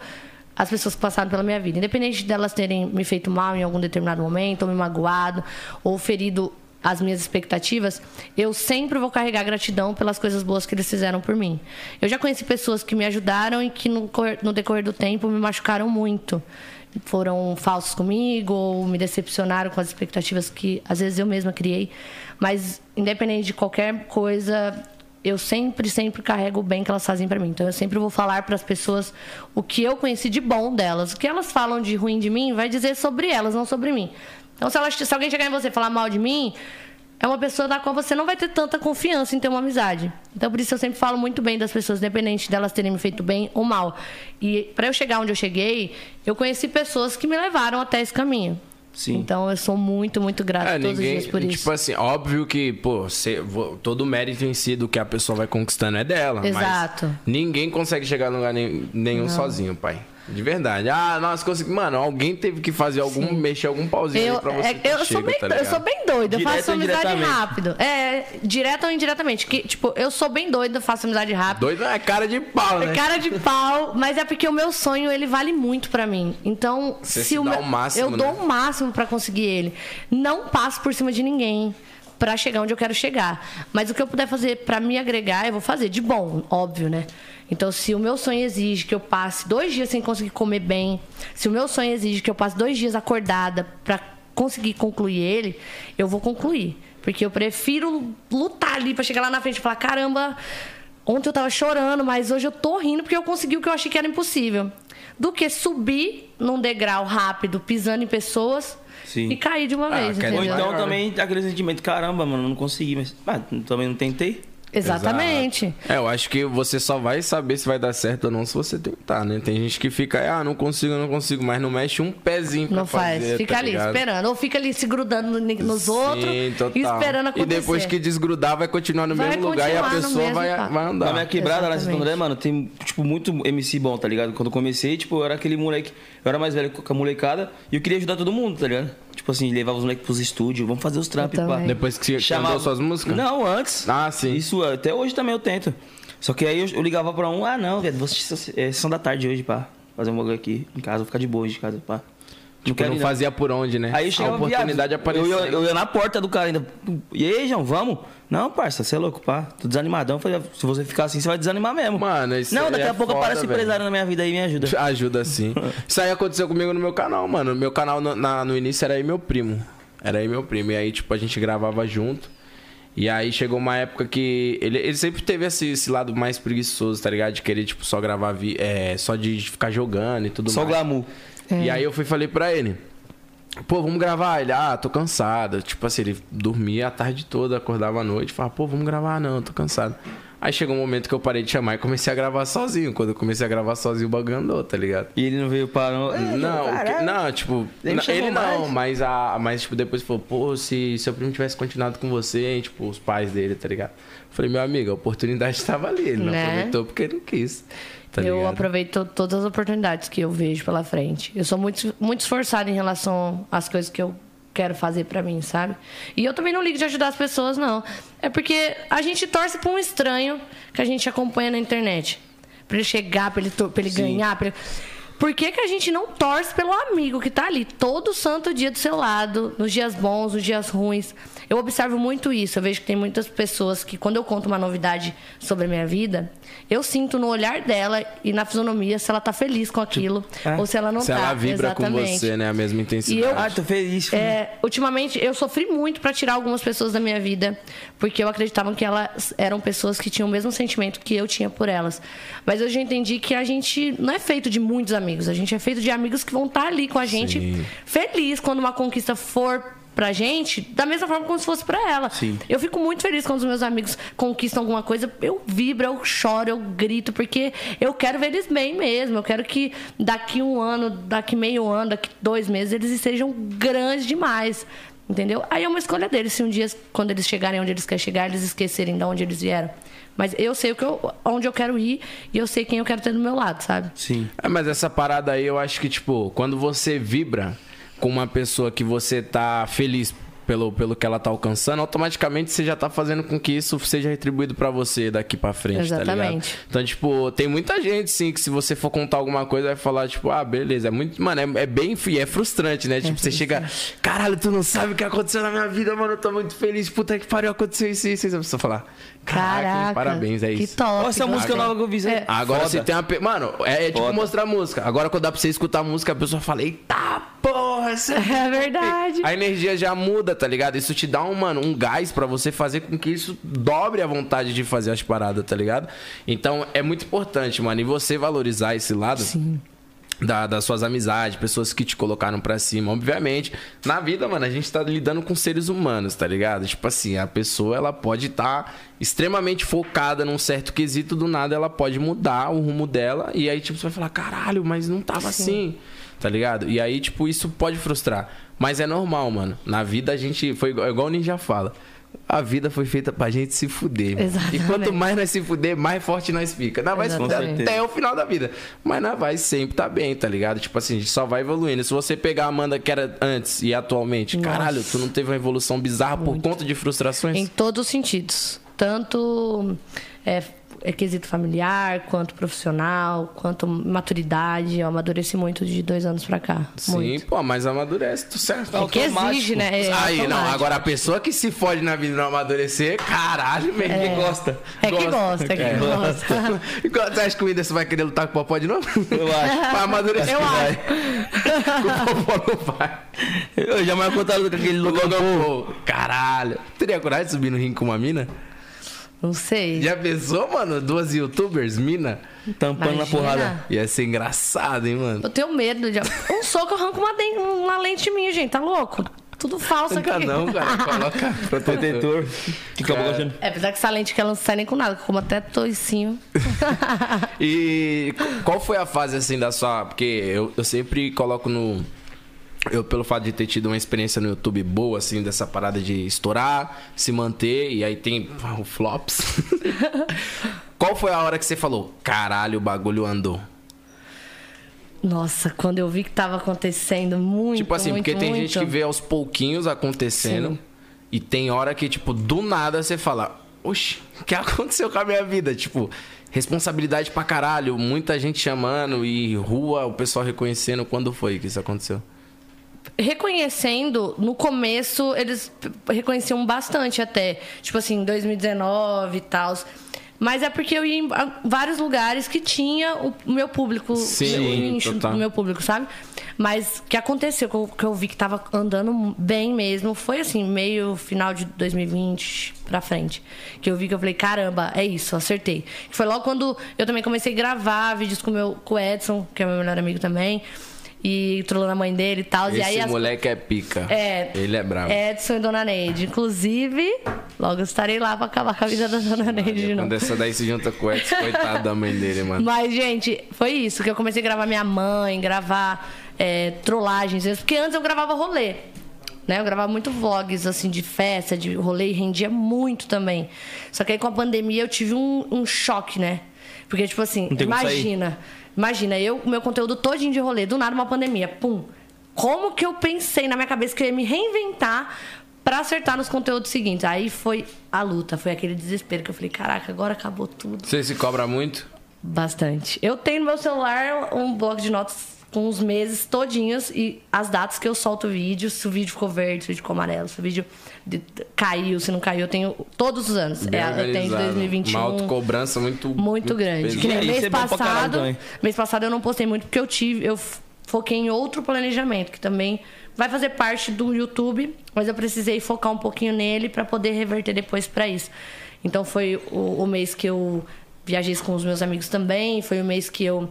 as pessoas que passaram pela minha vida. Independente delas terem me feito mal em algum determinado momento, ou me magoado, ou ferido as minhas expectativas, eu sempre vou carregar gratidão pelas coisas boas que eles fizeram por mim. Eu já conheci pessoas que me ajudaram e que no, no decorrer do tempo me machucaram muito. Foram falsos comigo ou me decepcionaram com as expectativas que às vezes eu mesma criei. Mas independente de qualquer coisa, eu sempre, sempre carrego o bem que elas fazem pra mim. Então eu sempre vou falar para as pessoas o que eu conheci de bom delas. O que elas falam de ruim de mim vai dizer sobre elas, não sobre mim. Então se, elas, se alguém chegar em você e falar mal de mim, é uma pessoa da qual você não vai ter tanta confiança em ter uma amizade. Então, por isso eu sempre falo muito bem das pessoas, independente delas terem me feito bem ou mal. E para eu chegar onde eu cheguei, eu conheci pessoas que me levaram até esse caminho. Sim. Então, eu sou muito, muito grata É, todos os ninguém. dias por isso. Tipo assim, óbvio que, pô, cê- todo o mérito em si do que a pessoa vai conquistando é dela. Exato. Ninguém consegue chegar a lugar nenhum sozinho, pai. De verdade. Ah, nossa, consegui. Mano, alguém teve que fazer algum. mexer algum pauzinho Eu, aí pra você. é- eu, sou chega, bem, tá eu sou bem doida, eu faço amizade rápido. É, direto ou indiretamente. Que, tipo, eu sou bem doida, faço amizade rápido. Doido é cara de pau, né? É cara de pau, mas é porque o meu sonho ele vale muito pra mim. Então, Você se se o meu, o máximo, eu né? dou o máximo pra conseguir ele. Não passo por cima de ninguém pra chegar onde eu quero chegar. Mas o que eu puder fazer pra me agregar, eu vou fazer de bom, óbvio, né? Então, se o meu sonho exige que eu passe dois dias sem conseguir comer bem, se o meu sonho exige que eu passe dois dias acordada pra conseguir concluir ele, eu vou concluir. Porque eu prefiro lutar ali pra chegar lá na frente e falar: caramba, Ontem eu tava chorando, mas hoje eu tô rindo porque eu consegui o que eu achei que era impossível. Do que subir num degrau rápido, pisando em pessoas Sim. e cair de uma Ah, vez, Ou então também aquele sentimento, caramba, mano, não consegui, mas ah, também não tentei. Exatamente. É, eu acho que você só vai saber se vai dar certo ou não se você tentar, né? Tem gente que fica, ah, não consigo, não consigo, mas não mexe um pezinho pra Não faz. fazer, Fica tá ali ligado? esperando. Ou fica ali se grudando nos outros Sim, e total. esperando acontecer. E depois que desgrudar, vai continuar no Vai mesmo lugar e a continuar no pessoa mesmo vai, vai andar. Na minha quebrada lá em Santo Exatamente. André, mano, tem, tipo, muito MC bom, tá ligado? Quando eu comecei, tipo, eu era aquele moleque. Eu era mais velho com a molecada e eu queria ajudar todo mundo, tá ligado? Tipo assim, levava os moleques pros estúdios, vamos fazer os trampos. Depois que você mandou suas músicas? Não, antes. Ah, sim. Isso até hoje também eu tento. Só que aí eu, eu ligava pra um, ah não, velho, vou assistir é, sessão da tarde hoje, pá. Fazer um bagulho aqui em casa, vou ficar de boa hoje de casa, pá. Tipo, quero não ir, fazia por onde, né? Aí a chegava oportunidade apareceu. Eu, ia- eu ia na porta do cara ainda. E aí, João, vamos? Não, parça, você é louco, pá. Tô desanimadão. Falei, se você ficar assim, você vai desanimar mesmo. Mano, isso Não, daqui é a pouco foda, aparece empresário na minha vida aí e me ajuda. (laughs) Ajuda sim. (laughs) Isso aí aconteceu comigo no meu canal, mano. No meu canal no, na- no início era aí meu primo. Era aí meu primo. E aí, tipo, a gente gravava junto. E aí chegou uma época que. Ele, ele sempre teve esse, esse lado mais preguiçoso, tá ligado? De querer, tipo, só gravar. Vi, é, só de ficar jogando e tudo Só mais. glamour. E aí eu fui e falei pra ele. Pô, vamos gravar. Ele, ah, tô cansado. Tipo assim, ele dormia a tarde toda, acordava à noite. Falava, pô, vamos gravar. Não, tô cansado. Aí chegou um momento que eu parei de chamar e comecei a gravar sozinho. Quando eu comecei a gravar sozinho, o bagulho andou, tá ligado? E ele não veio para. Não, que- não, tipo, chamou ele não, mais? mas a, mas tipo depois falou, pô, se seu primo tivesse continuado com você, e, tipo, os pais dele, tá ligado? Falei, meu amigo, a oportunidade (laughs) estava ali, ele não Né? aproveitou porque ele não quis. Tá eu ligado? aproveito todas as oportunidades que eu vejo pela frente. Eu sou muito, muito esforçada em relação às coisas que eu quero fazer pra mim, sabe? E eu também não ligo de ajudar as pessoas, não. É porque a gente torce pra um estranho que a gente acompanha na internet. Pra ele chegar, pra ele, pra ele ganhar, pra ele... Por que, que a gente não torce pelo amigo que tá ali todo santo dia do seu lado, nos dias bons, nos dias ruins? Eu observo muito isso. Eu vejo que tem muitas pessoas que, quando eu conto uma novidade sobre a minha vida, eu sinto no olhar dela e na fisionomia se ela tá feliz com aquilo É. ou se ela não Se tá. ela vibra Exatamente. com você, né? A mesma intensidade. E eu- Ah, tô feliz. É, ultimamente, eu sofri muito pra tirar algumas pessoas da minha vida, porque eu acreditava que elas eram pessoas que tinham o mesmo sentimento que eu tinha por elas. Mas eu já entendi que a gente não é feito de muitos amigos, a gente é feito de amigos que vão estar ali com a gente, Sim. feliz quando uma conquista for pra gente, da mesma forma como se fosse pra ela. Sim. Eu fico muito feliz quando os meus amigos conquistam alguma coisa. Eu vibro, eu choro, eu grito, porque eu quero ver eles bem mesmo. Eu quero que daqui um ano, daqui meio ano, daqui dois meses, eles estejam grandes demais. Entendeu? Aí é uma escolha deles. Se um dia, quando eles chegarem onde eles querem chegar, eles esquecerem de onde eles vieram. Mas eu sei o que eu, onde eu quero ir e eu sei quem eu quero ter do meu lado, sabe? Sim. É, mas essa parada aí, eu acho que, tipo, quando você vibra com uma pessoa que você tá feliz pelo, pelo que ela tá alcançando, automaticamente você já tá fazendo com que isso seja retribuído pra você daqui pra frente, tá ligado? Exatamente. Então, tipo, tem muita gente, sim, que se você for contar alguma coisa, vai falar, tipo, ah, beleza. É muito. Mano, é, é bem. É frustrante, né? Tipo, você chega. Caralho, tu não sabe o que aconteceu na minha vida, mano. Eu tô muito feliz. Puta que pariu, aconteceu isso, isso, isso. A pessoa falar. Caraca, Caraca. parabéns, é Que isso. top. Olha essa música nova que eu vi. Zé. Agora você tem uma. pe- Mano, é, é tipo Foda. mostrar a música. Agora quando dá pra você escutar a música, a pessoa fala, eita porra, é (laughs) É verdade. a energia já muda, tá ligado? Isso te dá um, mano, um gás pra você fazer com que isso dobre a vontade de fazer as paradas, tá ligado? Então é muito importante, mano, e você valorizar esse lado. Sim. Da, das suas amizades, pessoas que te colocaram pra cima. Obviamente, na vida, mano, a gente tá lidando com seres humanos, tá ligado? Tipo assim, a pessoa, ela pode estar extremamente focada num certo quesito, do nada ela pode mudar o rumo dela, e aí, tipo, você vai falar, caralho, mas não tava assim, tá ligado? E aí, tipo, isso pode frustrar. Mas é normal, mano. Na vida a gente, foi igual, igual o Ninja fala. A vida foi feita pra gente se fuder. mano. E Exatamente. quanto mais nós se fuder, mais forte nós fica. Nós vai se fuder Exatamente. até o final da vida. Mas nós vai sempre tá bem, tá ligado? Tipo assim, a gente só vai evoluindo. Se você pegar a Amanda que era antes e atualmente, Nossa. caralho, tu não teve uma evolução bizarra por conta de frustrações? Em todos os sentidos. Tanto é quesito familiar, quanto profissional, quanto maturidade. Eu amadureci muito de dois anos pra cá. Sim, Muito. pô, mas amadurece, tu certo. É que exige, né? É Aí, não, automático. agora a pessoa que se fode na vida e não amadurecer, caralho, mesmo. Quem gosta? É que gosta, é que gosta. (laughs) Enquanto você acha que o Whindersson vai querer lutar com o Popó de novo? Eu acho. (laughs) Vai amadurecer. Eu vai. (laughs) o Popó não vai. Eu já mais contaram com aquele. Paul, caralho. Teria coragem de subir no ringue com uma mina? Não sei. Já pensou, mano? Duas youtubers, mina? Tampando na porrada. Ia ser engraçado, hein, mano? Eu tenho medo de. Um soco arranca uma, den- uma lente minha, gente. Tá louco? Tudo falso Nunca aqui. não, cara. (laughs) Coloca Protetor. (laughs) Que acabou. É, apesar que essa lente que ela não sai nem com nada, como até toicinho. (laughs) E qu- qual foi a fase assim da sua. Porque eu, eu sempre coloco no. Eu, pelo fato de ter tido uma experiência no YouTube boa, assim, dessa parada de estourar, se manter, e aí tem (laughs) o flops. (laughs) qual foi a hora que você falou, caralho, o bagulho andou? Nossa, quando eu vi que tava acontecendo muito. tipo assim, muito, porque tem muito. gente que vê aos pouquinhos acontecendo, Sim. e tem hora que, tipo, do nada você fala, oxe, o que (laughs) aconteceu com a minha vida? Tipo, responsabilidade pra caralho, muita gente chamando e rua, o pessoal reconhecendo. Quando foi que isso aconteceu? Reconhecendo, no começo eles reconheciam bastante até. Tipo assim, 2019 e tal. Mas é porque eu ia em vários lugares que tinha o meu público, Sim, o nicho total. do meu público, sabe? Mas o que aconteceu, que eu, que eu vi que tava andando bem mesmo, foi assim, meio final de 2020 pra frente. Que eu vi que eu falei, caramba, é isso, acertei. Foi logo quando eu também comecei a gravar vídeos com, o meu, com o Edson, que é meu melhor amigo também. E trollando a mãe dele e tal. E aí Esse as- moleque é pica. É. Ele é brabo. Edson e Dona Neide. Inclusive, logo estarei lá pra acabar com a vida da Dona Neide de novo. Quando essa daí se junta com o Edson, coitado da mãe dele, mano. Mas, gente, foi isso que eu comecei a gravar minha mãe, gravar é, trollagens, porque antes eu gravava rolê. Né? Eu gravava muito vlogs assim de festa, de rolê e rendia muito também. Só que aí com a pandemia eu tive um, um choque, né? Porque, tipo assim, como sair. Imagina, eu, o meu conteúdo todinho de rolê, do nada uma pandemia, pum. Como que eu pensei na minha cabeça que eu ia me reinventar pra acertar nos conteúdos seguintes? Aí foi a luta, foi aquele desespero que eu falei, caraca, agora acabou tudo. Você se cobra muito? Bastante. Eu tenho no meu celular um bloco de notas com os meses todinhos e as datas que eu solto o vídeo, se o vídeo ficou verde, se o vídeo ficou amarelo, se o vídeo de- caiu, se não caiu, eu tenho todos os anos. Bem É, eu tenho de organizado. 2021. Uma autocobrança muito... Muito grande. Que nem É, mês é caralho passado. Mês passado eu não postei muito porque eu tive. Eu foquei em outro planejamento, que também vai fazer parte do YouTube, mas eu precisei focar um pouquinho nele para poder reverter depois para isso. Então foi o, o mês que eu viajei com os meus amigos também, foi o mês que eu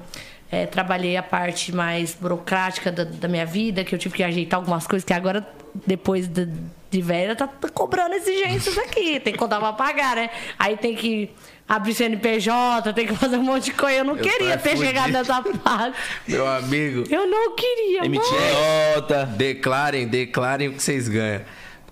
eh, trabalhei a parte mais burocrática da, da minha vida, que eu tive que ajeitar algumas coisas que agora, depois de, de velha, tá, tá cobrando exigências aqui. (laughs) Tem que contar pra pagar, né? Aí tem que abrir CNPJ, tem que fazer um monte de coisa. Eu não Eu queria ter fudido. chegado nessa fase. (laughs) Meu amigo, Eu não queria, Emitir nota. declarem, declarem o que vocês ganham.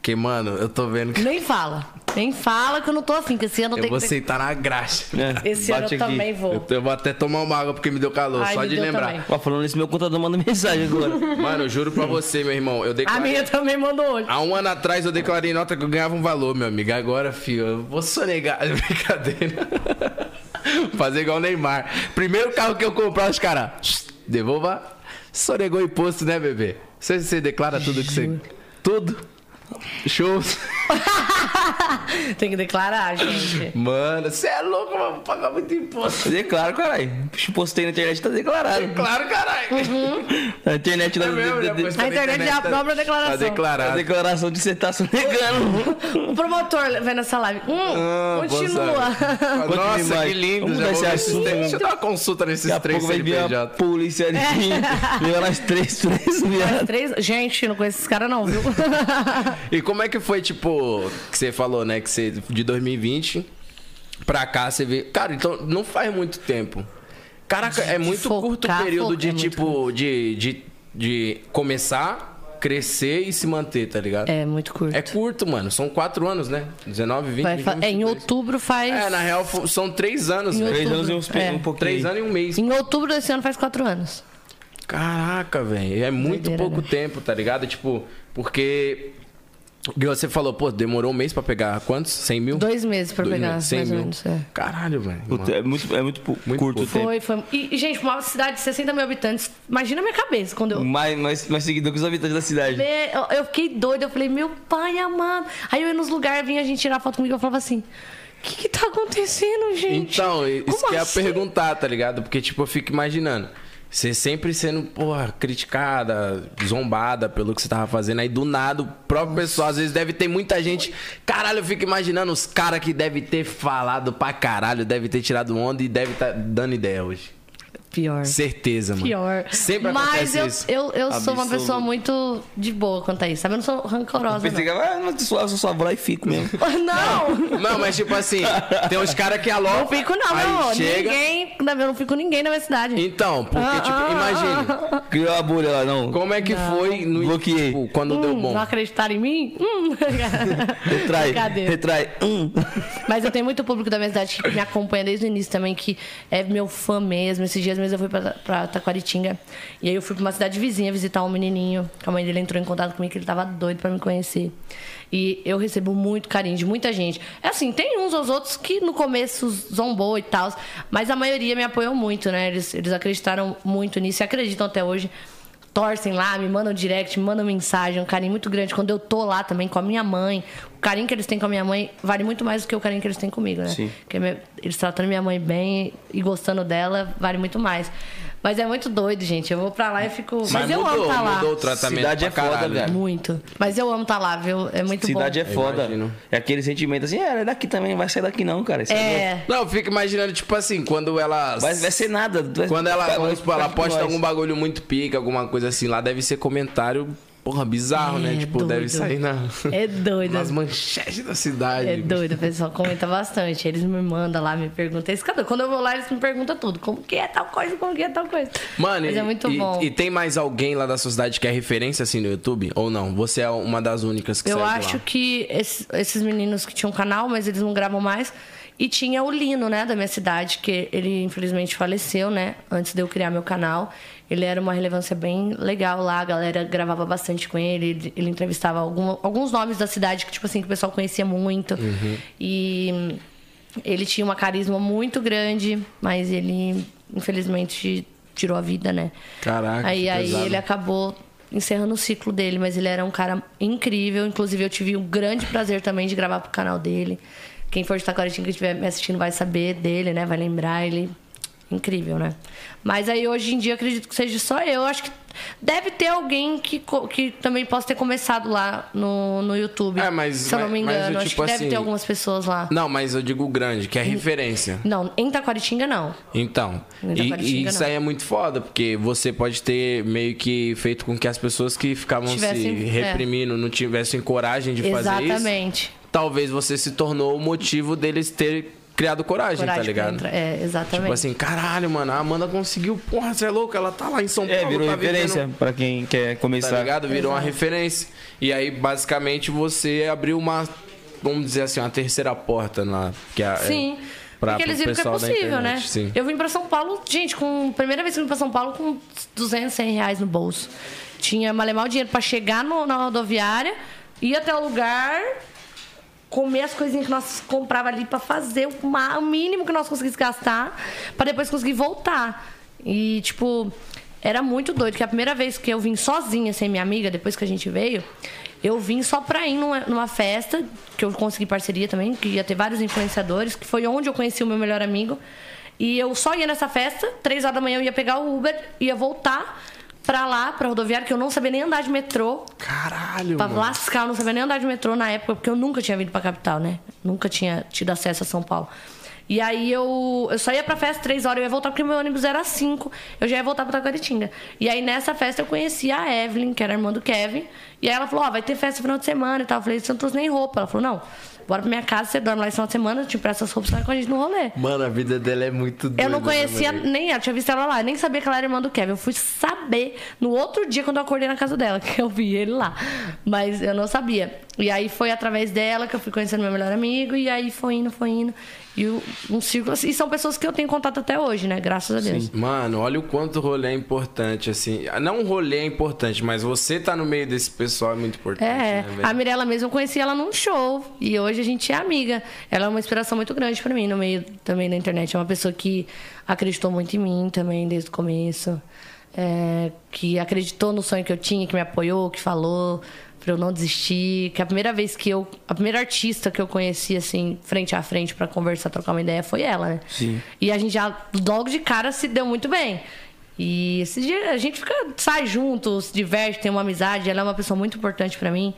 Porque, mano, eu tô vendo que Nem fala. Nem fala que eu não tô afim, que esse ano eu tem vou que ter... sentar na graxa. É, Esse ano eu aqui. também vou. Eu, eu vou até tomar uma água porque me deu calor, Ai, só de lembrar. Ó, falando isso, meu contador manda mensagem agora. (laughs) Mano, eu juro pra você, meu irmão, eu A declarei... minha também mandou hoje. Há um ano atrás eu declarei nota que eu ganhava um valor, meu amigo. Agora, filho, eu vou sonegar. (laughs) Brincadeira. Fazer igual o Neymar. Primeiro carro que eu comprar, os caras. Devolva. Sonegou imposto, né, bebê? Você, você declara tudo que você. Tudo. Shows. (laughs) Tem que declarar, gente. Mano, você é louco, mano. Vou pagar muito imposto. Declaro, caralho. Postei na internet, tá declarado. Claro, caralho. Na internet da É mesmo, de- de- postou A internet é a tá- própria Tá declaração. a declarado. declaração de você tá sonegando. (laughs) O promotor vendo essa live. Hum, Ah, continua. Nossa, que lindo. Vamos Já vou assunto. Deixa eu dar uma consulta nesses Daqui a três pouco vai vir a CNPJ. polícia ali. Levar nós três, três, viado. Três... Gente, não conheço esses caras não, viu? (laughs) E como é que foi, tipo, que você falou, né? Que você, de 2020 pra cá, você vê. Cara, então não faz muito tempo. Caraca, é muito focar, curto o período de, é tipo, de, de, de começar, crescer e se manter, tá ligado? É muito curto. É curto, mano. São quatro anos, né? 19, 20, Vai 21, fa- é, em 22. outubro faz. É, na real, são três anos, Em velho. Três anos e uns, É. um pouquinho. Três anos e um mês. Em outubro desse ano faz quatro anos. Caraca, velho. É muito Doideira, pouco né? tempo, tá ligado? Tipo, porque. Que Você falou, pô, demorou um mês pra pegar quantos? 100 mil? Dois meses pra Dois pegar, meses, 100 mais ou mil. menos. É. Caralho, velho. Puta, é muito, é muito, Muito curto o tempo. Foi, foi. E, gente, uma cidade de 60 mil habitantes. Imagina a minha cabeça quando eu. Mais, mais, mais seguidor que os habitantes da cidade. Eu, eu fiquei doida, eu falei, meu pai amado. Aí eu ia nos lugares, vinha a gente tirar foto comigo, eu falava assim: o que que tá acontecendo, gente? Então, isso Como que assim? perguntar, tá ligado? Porque, tipo, eu fico imaginando. Você sempre sendo, porra, criticada, zombada pelo que você tava fazendo. Aí do nada, o próprio pessoal, às vezes deve ter muita gente. Caralho, eu fico imaginando os caras que devem ter falado pra caralho, deve ter tirado onda e deve estar dando ideia hoje. Pior. Certeza, mano. Pior. Sempre Mas eu, isso. eu, eu sou uma pessoa muito de boa quanto a isso, sabe? Eu não sou rancorosa. Pensei que, Não. ah, mas suave, eu só vou lá e fico mesmo. (laughs) não. Não, mas tipo assim, tem uns caras que Não alopram. fico, não, aí não. chega... Ninguém. Eu não fico ninguém na minha cidade. Então, porque, Ah, tipo, ah, imagine. Criou a bolha lá, não. Como é que foi no Bloqueei. tipo, quando deu Hum, bom? Não acreditaram em mim? Hum. (laughs) Retrai, Brincadeira. retrai. Hum. Mas eu tenho muito público da minha cidade que me acompanha desde o início também, que é meu fã mesmo. Esses dias mesmo eu fui pra Taquaritinga. E aí eu fui pra uma cidade vizinha visitar um menininho. A mãe dele entrou em contato comigo que ele tava doido pra me conhecer. E eu recebo muito carinho de muita gente. É assim, tem uns ou outros que no começo zombou e tal, mas a maioria me apoiou muito, né? Eles, eles acreditaram muito nisso e acreditam até hoje torcem lá, me mandam direct, me mandam mensagem, um carinho muito grande. Quando eu tô lá também com a minha mãe, carinho que eles têm com a minha mãe vale muito mais do que o carinho que eles têm comigo, né? Sim. Porque eles tratando minha mãe bem e gostando dela, vale muito mais. Mas é muito doido, gente. Eu vou pra lá e fico. Mas, Mas eu mudou, amo tá lá. mudou o tratamento Cidade pra é foda, velho. Muito. Mas eu amo tá lá, viu? É muito Cidade bom. é foda. É aquele sentimento assim, é, é daqui também, não vai sair daqui não, cara. Isso É. Não, eu fico imaginando, tipo assim, quando ela. Vai, vai ser nada. vai- Quando ela, vai- vamos supor, ela vai- posta algum bagulho muito pica, alguma coisa assim, lá deve ser comentário, porra, bizarro, né? É, Tipo, doido. deve sair na, É doido. nas manchetes da cidade. É doido, o pessoal comenta bastante. Eles me mandam lá, me perguntam. Esse? Quando eu vou lá, eles me perguntam tudo. Como que é tal coisa, como que é tal coisa. Mano, Mas e, é muito e- bom. e tem mais alguém lá da sua cidade que é referência assim no YouTube? Ou não? Você é uma das únicas que Eu acho que esses, esses meninos que tinham canal, mas eles não gravam mais. E tinha o Lino, né, da minha cidade, que ele infelizmente faleceu, né, antes de eu criar meu canal. Ele era uma relevância bem legal lá, a galera gravava bastante com ele, ele, entrevistava algum- alguns nomes da cidade que, tipo assim, que o pessoal conhecia muito. Uhum. E ele tinha uma carisma muito grande, mas ele, infelizmente, tirou a vida, né? Caraca, Aí, aí ele acabou encerrando o ciclo dele, mas ele era um cara incrível. Inclusive, eu tive o grande prazer também de gravar pro canal dele. Quem for de Taquaritinga que estiver me assistindo vai saber dele, né? Vai lembrar ele. Incrível, né? Mas aí hoje em dia acredito que seja só eu. Acho que deve ter alguém que, que também possa ter começado lá no, no YouTube. É, mas- se eu não me mas- mas engano. eu, Acho tipo que deve assim- ter algumas pessoas lá. Não, mas eu digo grande, que é referência. Não, em Taquaritinga não. Então, e, e isso não. aí é muito foda, porque você pode ter meio que feito com que as pessoas que ficavam se é. reprimindo não tivessem coragem de fazer isso. Exatamente. Talvez você se tornou o motivo deles ter criado coragem, Coragem tá ligado? É, exatamente. Tipo assim, caralho, mano, a Amanda conseguiu. Porra, você é louco? Ela tá lá em São Paulo. É, virou tá referência vivendo- pra quem quer Tá começar. ligado? Virou uma Exato. referência. E aí, basicamente, você abriu uma, vamos dizer assim, uma terceira porta na. Que é, Sim. pra- Porque eles viram que é possível, né? sim. Eu vim pra São Paulo, gente, com. Primeira vez que eu vim pra São Paulo com 200, 100 reais no bolso. Tinha malemal dinheiro pra chegar no- na rodoviária, ir até o lugar, comer as coisinhas que nós comprava ali pra fazer o, mínimo que nós conseguíssemos gastar, pra depois conseguir voltar. E, tipo, era muito doido, que a primeira vez que eu vim sozinha, sem minha amiga, depois que a gente veio, eu vim só pra ir numa, numa festa, que eu consegui parceria também, que ia ter vários influenciadores, que foi onde eu conheci o meu melhor amigo. E eu só ia nessa festa, três horas da manhã eu ia pegar o Uber, ia voltar pra lá, pra rodoviária, que eu não sabia nem andar de metrô. Caralho, Pra mano. lascar, eu não sabia nem andar de metrô na época, porque eu nunca tinha vindo pra capital, né? Nunca tinha tido acesso a São Paulo. E aí eu, eu só ia pra festa três horas, eu ia voltar porque meu ônibus era cinco. Eu já ia voltar pra Taquaritinga. E aí nessa festa eu conheci a Evelyn, que era a irmã do Kevin. E aí ela falou, ó, vai ter festa no final de semana e tal. Eu falei, você não trouxe nem roupa. Ela falou, não, bora pra minha casa, você dorme lá esse final de semana, eu te empresto essas roupas, você vai com a gente no rolê. Mano, a vida dela é muito doida. Eu não né, conhecia nem ela, tinha visto ela lá, eu nem sabia que ela era irmã do Kevin. Eu fui saber no outro dia quando eu acordei na casa dela, (laughs) que eu vi ele lá. Mas eu não sabia. E aí foi através dela que eu fui conhecendo meu melhor amigo, e aí foi indo, foi indo. E o- um círculo assim. E são pessoas que eu tenho contato até hoje, né? Graças a Deus. Mano, olha o quanto o rolê é importante, assim. Não o rolê é importante, mas você tá no meio desse pessoal é muito importante, É, né, a Mirella mesmo eu conheci ela num show e hoje a gente é amiga. Ela é uma inspiração muito grande pra mim no meio também da internet. É uma pessoa que acreditou muito em mim também desde o começo. É, que acreditou no sonho que eu tinha, que me apoiou, que falou pra eu não desistir. Que a primeira vez que eu. A primeira artista que eu conheci, assim, frente a frente pra conversar, trocar uma ideia foi ela, né? Sim. E a gente já, logo de cara, se deu muito bem. E esse dia a gente fica, sai junto, se diverte, tem uma amizade. Ela é uma pessoa muito importante pra mim.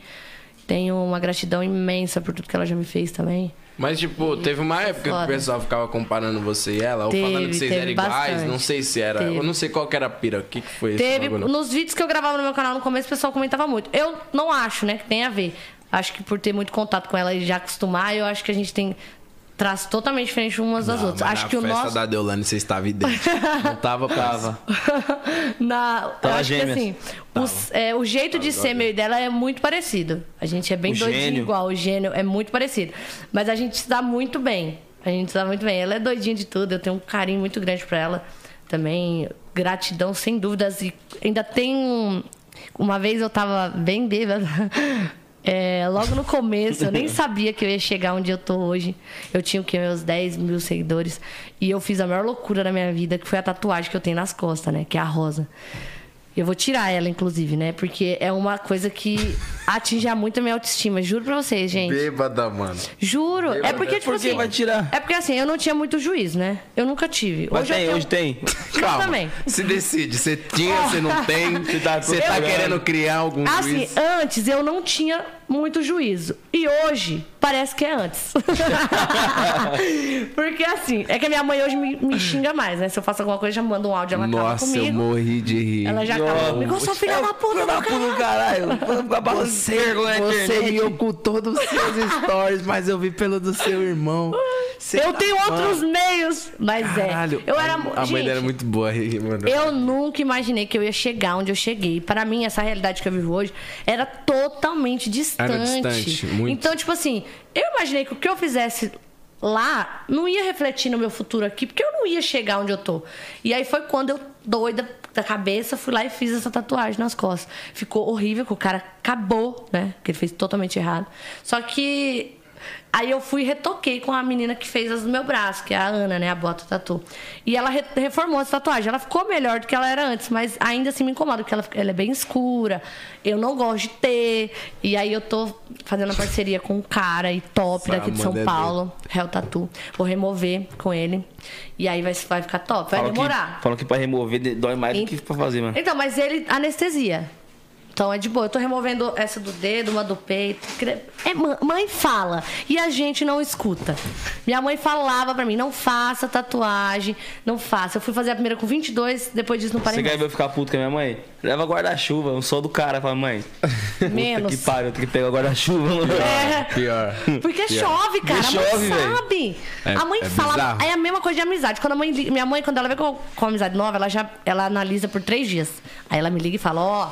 Tenho uma gratidão imensa por tudo que ela já me fez também. Mas, tipo, teve uma época que o Foda. pessoal ficava comparando você e ela, ou Teve, falando que vocês teve eram iguais, bastante. não sei se era. Teve. Eu não sei qual que era a pira. O que, que foi esse Teve, bagulho? nos vídeos que eu gravava no meu canal no começo, o pessoal comentava muito. Eu não acho, né, que tem a ver. Acho que por ter muito contato com ela e já acostumar, eu acho que a gente tem traços totalmente diferentes umas das Não, outras. Acho na que o festa nosso. da Deolane você estava idêntico. (laughs) Não tava, tava. (laughs) Na, eu Tava acho que gêmeas. assim, os- é, o jeito de ser meu e dela é muito parecido. A gente é bem O doidinho gênio. igual, o gênio é muito parecido. Mas a gente se dá muito bem. A gente se dá muito bem. Ela é doidinha de tudo, eu tenho um carinho muito grande pra ela. Também, gratidão, sem dúvidas. E ainda tem um. Uma vez eu tava bem bêbada. É, logo no começo, eu nem (laughs) sabia que eu ia chegar onde eu tô hoje. Eu tinha o quê? Meus 10 mil seguidores. E eu fiz a maior loucura da minha vida, que foi a tatuagem que eu tenho nas costas, né? Que é a rosa. Eu vou tirar ela, inclusive, né? Porque é uma coisa que atinge muito a minha autoestima. Juro pra vocês, gente. Bêbada, mano. Juro. É porque, tipo Por que assim. vai tirar? É porque assim, eu não tinha muito juízo, né? Eu nunca tive. Mas Hoje tem, tenho- hoje tem. (laughs) Calma. também. Se decide. Você tinha, você não tem. (laughs) Você tá tá, procurando. querendo criar algum Assim, juízo. antes eu não tinha muito juízo. E hoje, parece que é antes. (laughs) Porque assim, é que a minha mãe hoje me, me xinga mais, né? Se eu faço alguma coisa, já manda um áudio, ela acaba Nossa, eu comigo. morri de rir. Ela já acaba comigo. Ô, sua filha da puta, do caralho. Na Você internet. me ocultou dos seus (laughs) stories, mas eu vi pelo do seu irmão. Você Eu tá- tenho outros meios, mas Caralho. é. Eu era. A mãe gente, dela é muito boa, mano. Eu nunca imaginei que eu ia chegar onde eu cheguei. Para mim, essa realidade que eu vivo hoje era totalmente distante. Era distante, muito. Então, tipo assim, eu imaginei que o que eu fizesse lá não ia refletir no meu futuro aqui, porque eu não ia chegar onde eu tô. E aí foi quando eu, doida da cabeça, fui lá e fiz essa tatuagem nas costas. Ficou horrível, que o cara acabou, né? Que ele fez totalmente errado. Só que Aí eu fui e retoquei com a menina que fez as do meu braço, que é a Ana, né? A bota tatu. E ela re- reformou essa tatuagem. Ela ficou melhor do que ela era antes, mas ainda assim me incomoda, porque ela, ela é bem escura. Eu não gosto de ter. E aí eu tô fazendo a parceria com um cara e top Essa daqui de São é Paulo, Hell Tatu. Vou remover com ele. E aí vai, vai ficar top. Vai Falam que, demorar. falam que pra remover dói mais do que pra fazer, mano. Então, mas ele anestesia. Então é de boa. Eu tô removendo essa do dedo, uma do peito. É, mã- mãe fala e a gente não escuta. Minha mãe falava pra mim: não faça tatuagem, não faça. Eu fui fazer a primeira com 22, depois disso não parei Você quer mais. ver eu ficar puto com a minha mãe? Leva guarda-chuva, um sol do cara pra mãe. Menos. Que pariu, tem que pegar o guarda-chuva. É. Pior. Porque chove, cara. a mãe chove, sabe. É- a mãe é fala. bizarro. É a mesma coisa de amizade. Quando a mãe, minha mãe, quando ela vê com, com amizade nova, ela já ela analisa por três dias. Aí ela me liga e fala: Ó,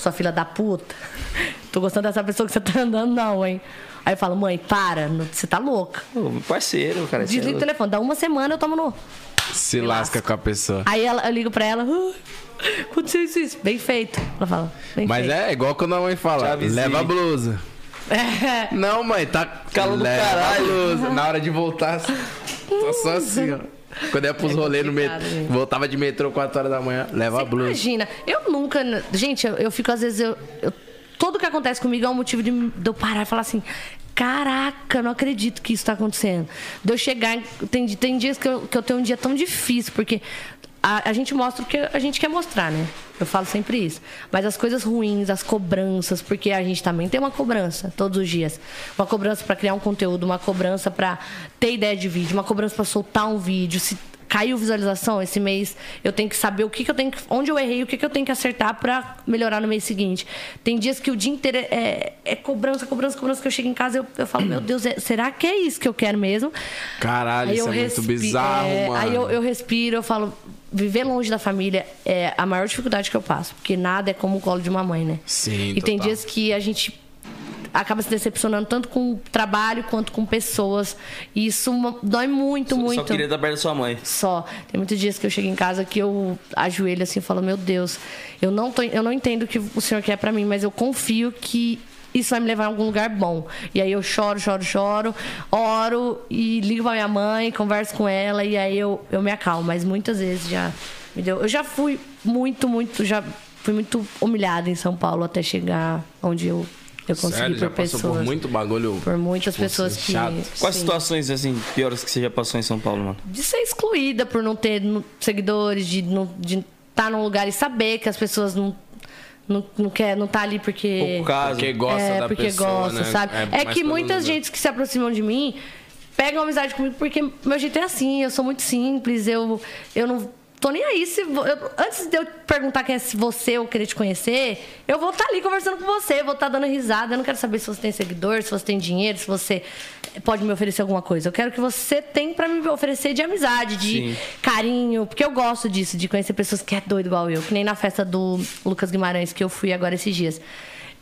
sua filha da puta. Tô gostando dessa pessoa que você tá andando, não, hein? Aí eu falo: Mãe, para. Você tá louca. Ô, meu parceiro, cara. você é Desliga o louco. telefone. Dá uma semana eu tomo no. Se lasca com a pessoa. Aí ela, eu ligo pra ela: "Ah, Aconteceu isso, isso. Bem feito. Ela fala: Bem Mas feito. é igual quando a mãe fala, leva a blusa. É. (laughs) Não, mãe, tá Calor do caralho. a blusa. Na hora de voltar, tô só assim, ó. Quando ia pros rolês no metrô, voltava de metrô 4 horas da manhã, leva a Você blusa. Imagina, eu nunca. Gente, eu, eu fico, às vezes, eu, eu- tudo que acontece comigo é um motivo de, de eu parar e falar assim. Caraca, não acredito que isso tá acontecendo. De eu chegar. em- Tem, tem dias que eu, que eu tenho um dia tão difícil, porque a, a gente mostra o que a gente quer mostrar, né? Eu falo sempre isso. Mas as coisas ruins, as cobranças, porque a gente também tem uma cobrança todos os dias. Uma cobrança para criar um conteúdo, uma cobrança para ter ideia de vídeo, uma cobrança para soltar um vídeo. Se caiu visualização esse mês, eu tenho que saber o que, que eu tenho que, onde eu errei, o que, que eu tenho que acertar para melhorar no mês seguinte. Tem dias que o dia inteiro é, é cobrança, cobrança, cobrança, que eu chego em casa e eu, eu falo, meu Deus, é- será que é isso que eu quero mesmo? Caralho, isso é muito bizarro, é, mano. Aí eu, eu respiro, eu falo, viver longe da família é a maior dificuldade que eu passo, porque nada é como o colo de uma mãe, né? Sim, E tem total. dias que a gente acaba se decepcionando tanto com o trabalho quanto com pessoas. E isso dói muito, Só- muito. Só queria estar perto da sua mãe. Só. Tem muitos dias que eu chego em casa que eu ajoelho assim e falo, meu Deus, eu não, tô, eu não entendo o que o senhor quer pra mim, mas eu confio que isso vai me levar a algum lugar bom. E aí eu choro, choro, choro, oro e ligo pra minha mãe, converso com ela e aí eu, eu me acalmo. Mas muitas vezes já me deu. Eu já fui muito, muito, já fui muito humilhada em São Paulo até chegar onde eu, eu consegui Sério, por já passou pessoas. por muito bagulho. por muitas tipo pessoas assim, que. chato. Quais sim situações, assim, piores que você já passou em São Paulo, mano? de ser excluída por não ter seguidores, de não de estar num lugar e saber que as pessoas não não, não quer não tá ali porque Pouco caso. Porque gosta é, da porque pessoa, gosta, né? sabe? É, mais que muitas gentes que se aproximam de mim pegam amizade comigo porque meu jeito é assim, eu sou muito simples, eu eu não tô nem aí se eu- antes de eu perguntar quem é você ou querer te conhecer, eu vou estar ali conversando com você, vou estar dando risada, eu não quero saber se você tem seguidor, se você tem dinheiro, se você pode me oferecer alguma coisa. Eu quero que você tem pra me oferecer de amizade, de Sim. carinho, porque eu gosto disso, de conhecer pessoas que é doido igual eu, que nem na festa do Lucas Guimarães que eu fui agora esses dias.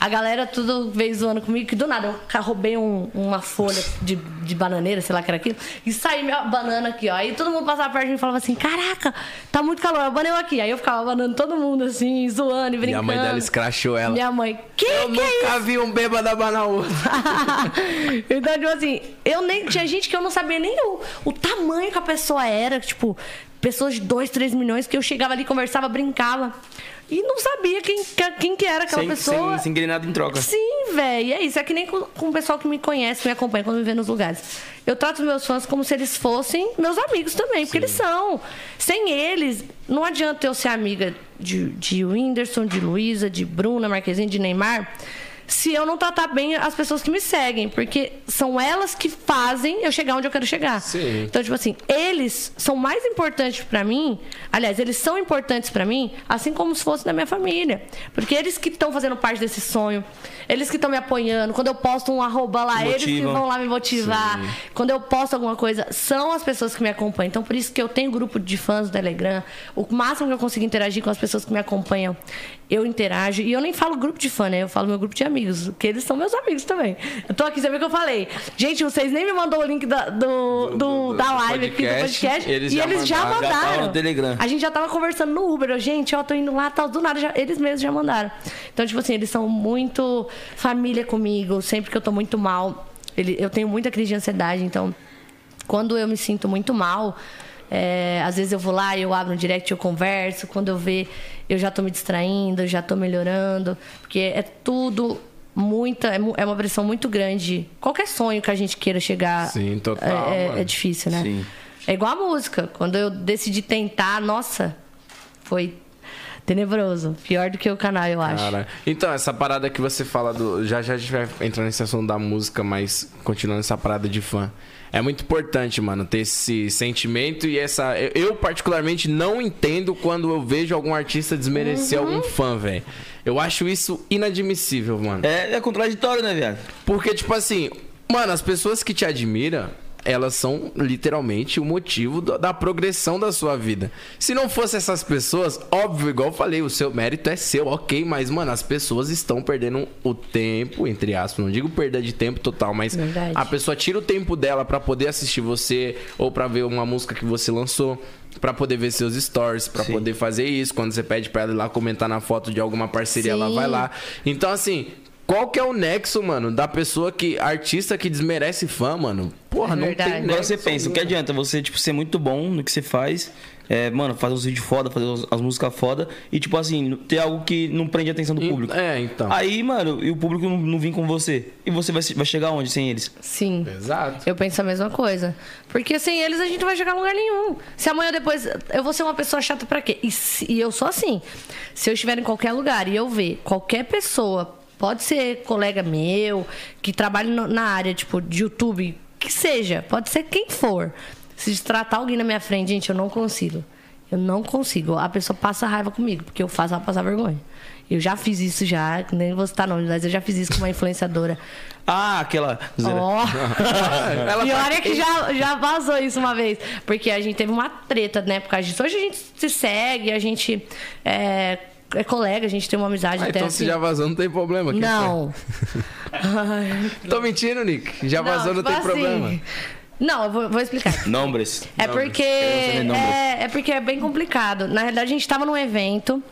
A galera tudo veio zoando comigo, que do nada eu roubei um- uma folha de, de bananeira, sei lá que era aquilo, e saí minha banana aqui, ó. Aí todo mundo passava perto de mim e falava assim: Caraca, tá muito calor, eu banei aqui. Aí eu ficava banando todo mundo assim, zoando e E brincando. a mãe dela escrachou ela. Minha mãe, que Eu que é nunca vi um bêbado abanar outro. (laughs) então, tipo assim, eu nem. Tinha gente que eu não sabia nem o, o tamanho que a pessoa era. Tipo, pessoas de 2, 3 milhões que eu chegava ali, conversava, brincava. E não sabia quem, que- quem que era aquela Sem, pessoa. sem, sem querer nada em troca. Sim, velho. É isso. É que nem com, com o pessoal que me conhece, que me acompanha quando me vê nos lugares. Eu trato os meus fãs como se eles fossem meus amigos também, porque eles são. Sem eles, não adianta eu ser amiga de, de Whindersson, de Luísa, de Bruna, Marquezine, de Neymar. Se eu não tratar bem as pessoas que me seguem, porque são elas que fazem eu chegar onde eu quero chegar. Sim. Então, tipo assim, eles são mais importantes pra mim. Aliás, eles são importantes pra mim, assim como se fosse da minha família. Porque eles que estão fazendo parte desse sonho, eles que estão me apoiando. Quando eu posto um arroba lá, eles que vão lá me motivar. Quando eu posto alguma coisa, são as pessoas que me acompanham. Então, por isso que eu tenho grupo de fãs do Telegram. O máximo que eu consigo interagir com as pessoas que me acompanham, eu interajo. E eu nem falo grupo de fã, né? Eu falo meu grupo de amigos, porque eles são meus amigos também. Eu tô aqui, você viu o que eu falei? Gente, vocês nem me mandou o link da, do, do- do- da live aqui do podcast, podcast. eles e já eles já mandaram. Já tava mandaram. no Telegram. A gente já tava conversando no Uber. Eu, gente, ó, tô indo lá, tal, do nada, já- eles mesmos já mandaram. Então, tipo assim, eles são muito família comigo. Sempre que eu tô muito mal, ele, eu tenho muita crise de ansiedade, então quando eu me sinto muito mal, é, às vezes eu vou lá, eu abro no direct, eu converso. Quando eu ver, eu já tô me distraindo, eu já tô melhorando. Porque é tudo muita. É, é uma pressão muito grande. Qualquer sonho que a gente queira chegar. Sim, total, É, é- é difícil, né? Sim. É igual a música. Quando eu decidi tentar, nossa, foi tenebroso. Pior do que o canal, eu acho. Cara, então, essa parada que você fala do. Já já a gente vai entrar nesse assunto da música, mas continuando essa parada de fã. É muito importante, mano, ter esse sentimento e essa. Eu, particularmente, não entendo quando eu vejo algum artista desmerecer Uhum. algum fã, velho. Eu acho isso inadmissível, mano. É, é contraditório, né, viado? Porque, tipo assim, mano, as pessoas que te admiram, elas são literalmente o motivo da, da progressão da sua vida. Se não fosse essas pessoas, óbvio, igual eu falei, o seu mérito é seu, ok, mas, mano, as pessoas estão perdendo o tempo, entre aspas, não digo perda de tempo total, mas Verdade. a pessoa tira o tempo dela pra poder assistir você ou pra ver uma música que você lançou. Pra poder ver seus stories, pra Sim. poder fazer isso. Quando você pede pra ela ir lá comentar na foto de alguma parceria, ela Sim. vai lá. Então, assim, qual que é o nexo, mano, da pessoa que. Artista que desmerece fã, mano? Porra, É não verdade. tem Agora nexo. você pensa, o que adianta você, tipo, ser muito bom no que você faz, é, mano, fazer os vídeos foda, fazer as músicas foda, e, tipo assim, ter algo que não prende a atenção do público. É, então. Aí, mano, e o público não, não vir com você. E você vai, vai chegar onde sem eles? Sim. Exato. Eu penso a mesma coisa. Porque sem eles a gente não vai chegar a lugar nenhum. Se amanhã depois eu vou ser uma pessoa chata pra quê? E, se- e eu sou assim. Se eu estiver em qualquer lugar e eu ver qualquer pessoa, pode ser colega meu, que trabalhe no- na área, tipo, de YouTube, que seja, pode ser quem for. Se tratar alguém na minha frente, gente, eu não consigo. Eu não consigo. A pessoa passa raiva comigo, porque eu faço ela passar vergonha. Eu já fiz isso já, nem vou citar nome, mas eu já fiz isso com uma influenciadora. (laughs) Ah, aquela. Ó. (laughs) Ela e tá- olha que já, já vazou isso uma vez. Porque a gente teve uma treta, né, por causa disso. Hoje a gente se segue, a gente é, é colega, a gente tem uma amizade Ah, até então assim. se já vazou, não tem problema. Não. (laughs) Tô mentindo, Nick. Já vazou, não, tipo tem assim, problema. Não, eu vou, vou explicar. Nombres. É porque saber nomes. é, é porque é bem complicado. Na realidade, a gente tava num evento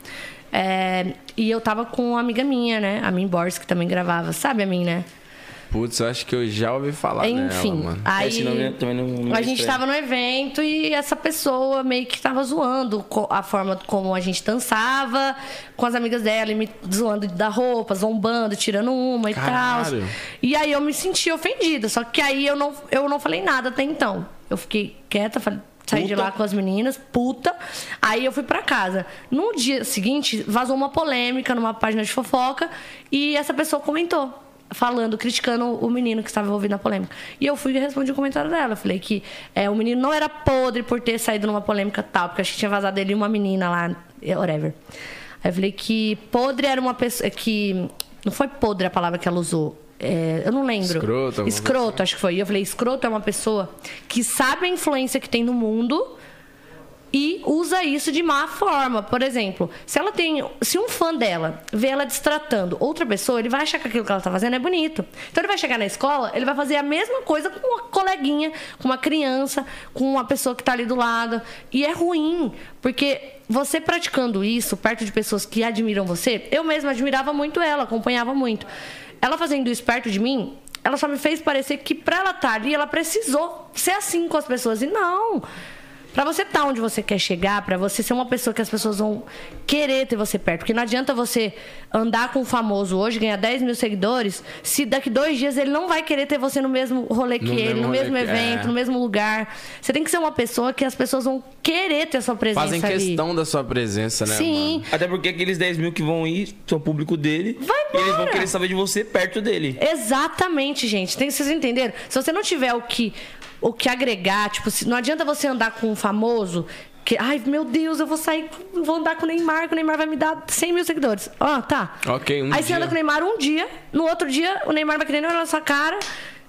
é, e eu tava com uma amiga minha, né? A Min Borges, que também gravava. Sabe a mim, né? Putz, eu acho que eu já ouvi falar Enfim, nela, mano. aí Esse nome também não- não a é gente estranho. tava no evento e essa pessoa meio que tava zoando a forma como a gente dançava com as amigas dela e me zoando da roupa, zombando, tirando uma e tal. E aí eu me senti ofendida, só que aí eu não, eu não falei nada até então. Eu fiquei quieta, falei, saí de Puta. lá com as meninas, puta. Aí eu fui pra casa. No dia seguinte, vazou uma polêmica numa página de fofoca e essa pessoa comentou. Falando, criticando o menino que estava envolvido na polêmica. E eu fui e respondi o comentário dela. Eu falei que é, o menino não era podre por ter saído numa polêmica tal, porque acho que tinha vazado ele e uma menina lá, eh, whatever. Aí eu falei que podre era uma pessoa. que Não foi podre a palavra que ela usou. É, eu não lembro. Escroto, Escroto, acho que foi. E eu falei, escroto é uma pessoa que sabe a influência que tem no mundo e usa isso de má forma. Por exemplo, se ela tem. Se um fã dela vê ela destratando outra pessoa, ele vai achar que aquilo que ela tá fazendo é bonito. Então ele vai chegar na escola, ele vai fazer a mesma coisa com uma coleguinha, com uma criança, com uma pessoa que tá ali do lado. E é ruim, porque você praticando isso perto de pessoas que admiram você, eu mesma admirava muito ela, acompanhava muito. Ela fazendo isso perto de mim, ela só me fez parecer que pra ela estar ali, ela precisou ser assim com as pessoas. E não. Pra você estar onde você quer chegar, pra você ser uma pessoa que as pessoas vão querer ter você perto. Porque não adianta você andar com um famoso hoje, ganhar 10 mil seguidores, se daqui dois dias ele não vai querer ter você no mesmo rolê que No ele, mesmo no mesmo evento, é. no mesmo lugar. Você tem que ser uma pessoa que as pessoas vão querer ter a sua presença Fazem ali. questão da sua presença, né, Sim. mano? Até porque aqueles 10 mil que vão ir são público dele. Vai E eles vão embora. querer saber de você perto dele. Exatamente, gente. Tem, vocês entenderam? Se você não tiver o que, o que agregar, tipo, se- não adianta você andar com um famoso que, ai, meu Deus, eu vou sair, vou andar com o Neymar, que o Neymar vai me dar 100 mil seguidores. Ó, tá. Ok, um Aí você dia. anda com o Neymar um dia, no outro dia o Neymar vai querer nem olhar na sua cara.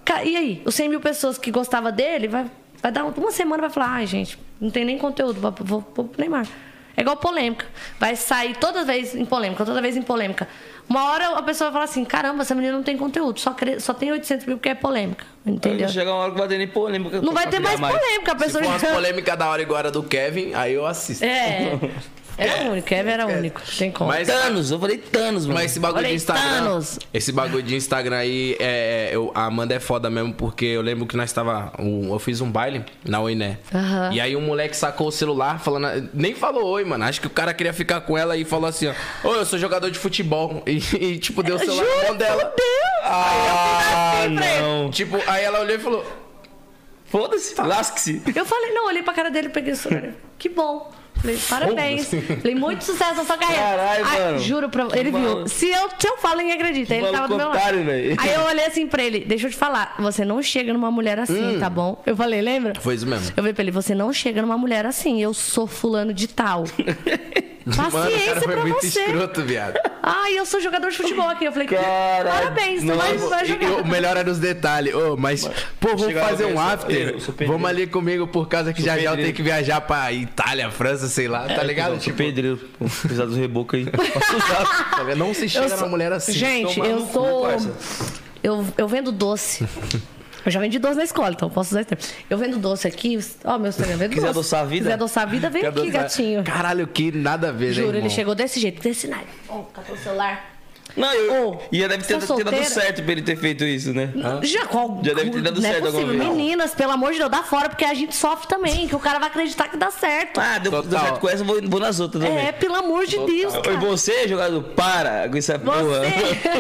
Ca- E aí? Os 100 mil pessoas que gostavam dele, vai, vai dar uma semana vai falar, ai, gente, não tem nem conteúdo, vou, vou, vou pro Neymar. É igual polêmica. Vai sair toda vez em polêmica, toda vez em polêmica. Uma hora a pessoa vai falar assim: caramba, essa menina não tem conteúdo, só, cre- só tem 800 mil porque é polêmica. Entendeu? Chega uma hora que vai ter nem polêmica. Não vai ter mais polêmica, a Se pessoa for umas polêmicas da hora igual a do Kevin, aí eu assisto. É. (laughs) Era único, Kevin era único. Tem como. Mas, Thanos, eu falei Thanos, mano. mas esse bagulho Olha de Instagram. Thanos. Esse bagulho de Instagram aí, é, eu, a Amanda é foda mesmo, porque eu lembro que nós tava. um- eu fiz um baile na Oiné. Aham. E aí um moleque sacou o celular, falando. Nem falou oi, mano. Acho que o cara queria ficar com ela e falou assim, ó. Oi, eu sou jogador de futebol. (laughs) E, e, tipo, deu o celular na mão dela. Ah, não. Tipo, aí ela olhou e falou. Foda-se, lasque-se. Eu falei, não, olhei pra cara dele, peguei o celular. Que bom. Falei, parabéns. Falei, muito sucesso na sua carreira. Caralho, Ai, mano. Juro pra Ele viu. Se eu, se eu falo, ninguém acredita. Ele tava do meu lado. velho. Aí eu olhei assim pra ele, deixa eu te falar, você não chega numa mulher assim, tá bom? Eu falei, lembra? Foi isso mesmo. Eu falei pra ele, você não chega numa mulher assim, eu sou fulano de tal. (laughs) Mano, Paciência cara foi pra muito você. escroto, viado. Ai, eu sou jogador de futebol aqui. Eu falei, Caralho. parabéns, tu vai, vai jogar. o melhor era os detalhes. Ô, mas, pô, vamos fazer um after. eu. Vamos ali comigo por causa que já já eu tenho que viajar pra Itália, França, sei lá, tá ligado? Tipo, Tipo, pedreiro, pô, precisar dos rebocos aí. (laughs) não se chega Eu na sou- mulher assim. Gente, eu cu, sou. parça. Eu, eu vendo doce. Eu já vendi doce na escola, então posso usar esse termo. Eu vendo doce aqui. Ó, meu sonho, vendo Quiser doce. adoçar a vida? Quiser adoçar a vida, vem Quer aqui, adoçar- gatinho. Caralho, que nada a ver, né, Juro, ele irmão? chegou desse jeito, desse naipe. Ó, catou o celular. Não, eu. Ô, e deve ter, é ter dado certo pra ele ter feito isso, né? Já, qual, Já deve ter dado não certo é alguma vez. Meninas, pelo amor de Deus, dá fora, porque a gente sofre também, que o cara vai acreditar que dá certo. Ah, deu, deu Total. certo com essa, vou, vou nas outras também. é, pelo amor de Deus, Oi, cara. você, jogador, para com essa porra.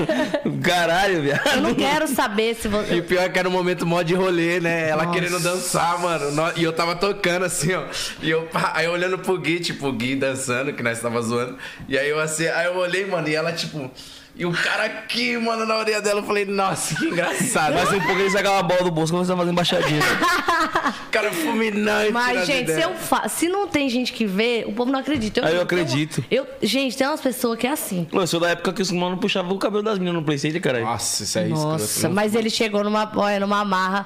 (laughs) Caralho, viado. Eu não quero saber se E você. o pior é que era um momento mó de rolê, né? Ela Nossa. querendo dançar, mano. No- E eu tava tocando assim, ó. E eu, aí eu olhando pro Gui, tipo, o Gui dançando, que nós tava zoando. E aí eu assim, aí eu olhei, mano, e ela, tipo. E o cara aqui, mano, na orelha dela, eu falei, nossa, que engraçado. Mas um pouco ele sacava a bola do bolso, começava a fazer embaixadinha. O (laughs) cara fulminante. Mas, gente, se, eu fa... se não tem gente que vê, o povo não acredita. Ah, eu tenho- acredito. Eu... Gente, tem umas pessoas que é assim. Pô, eu sou da época que os mano puxavam o cabelo das meninas no Playstation, caralho. Nossa, isso aí é Nossa, escroto. mas ele chegou numa, olha, numa marra.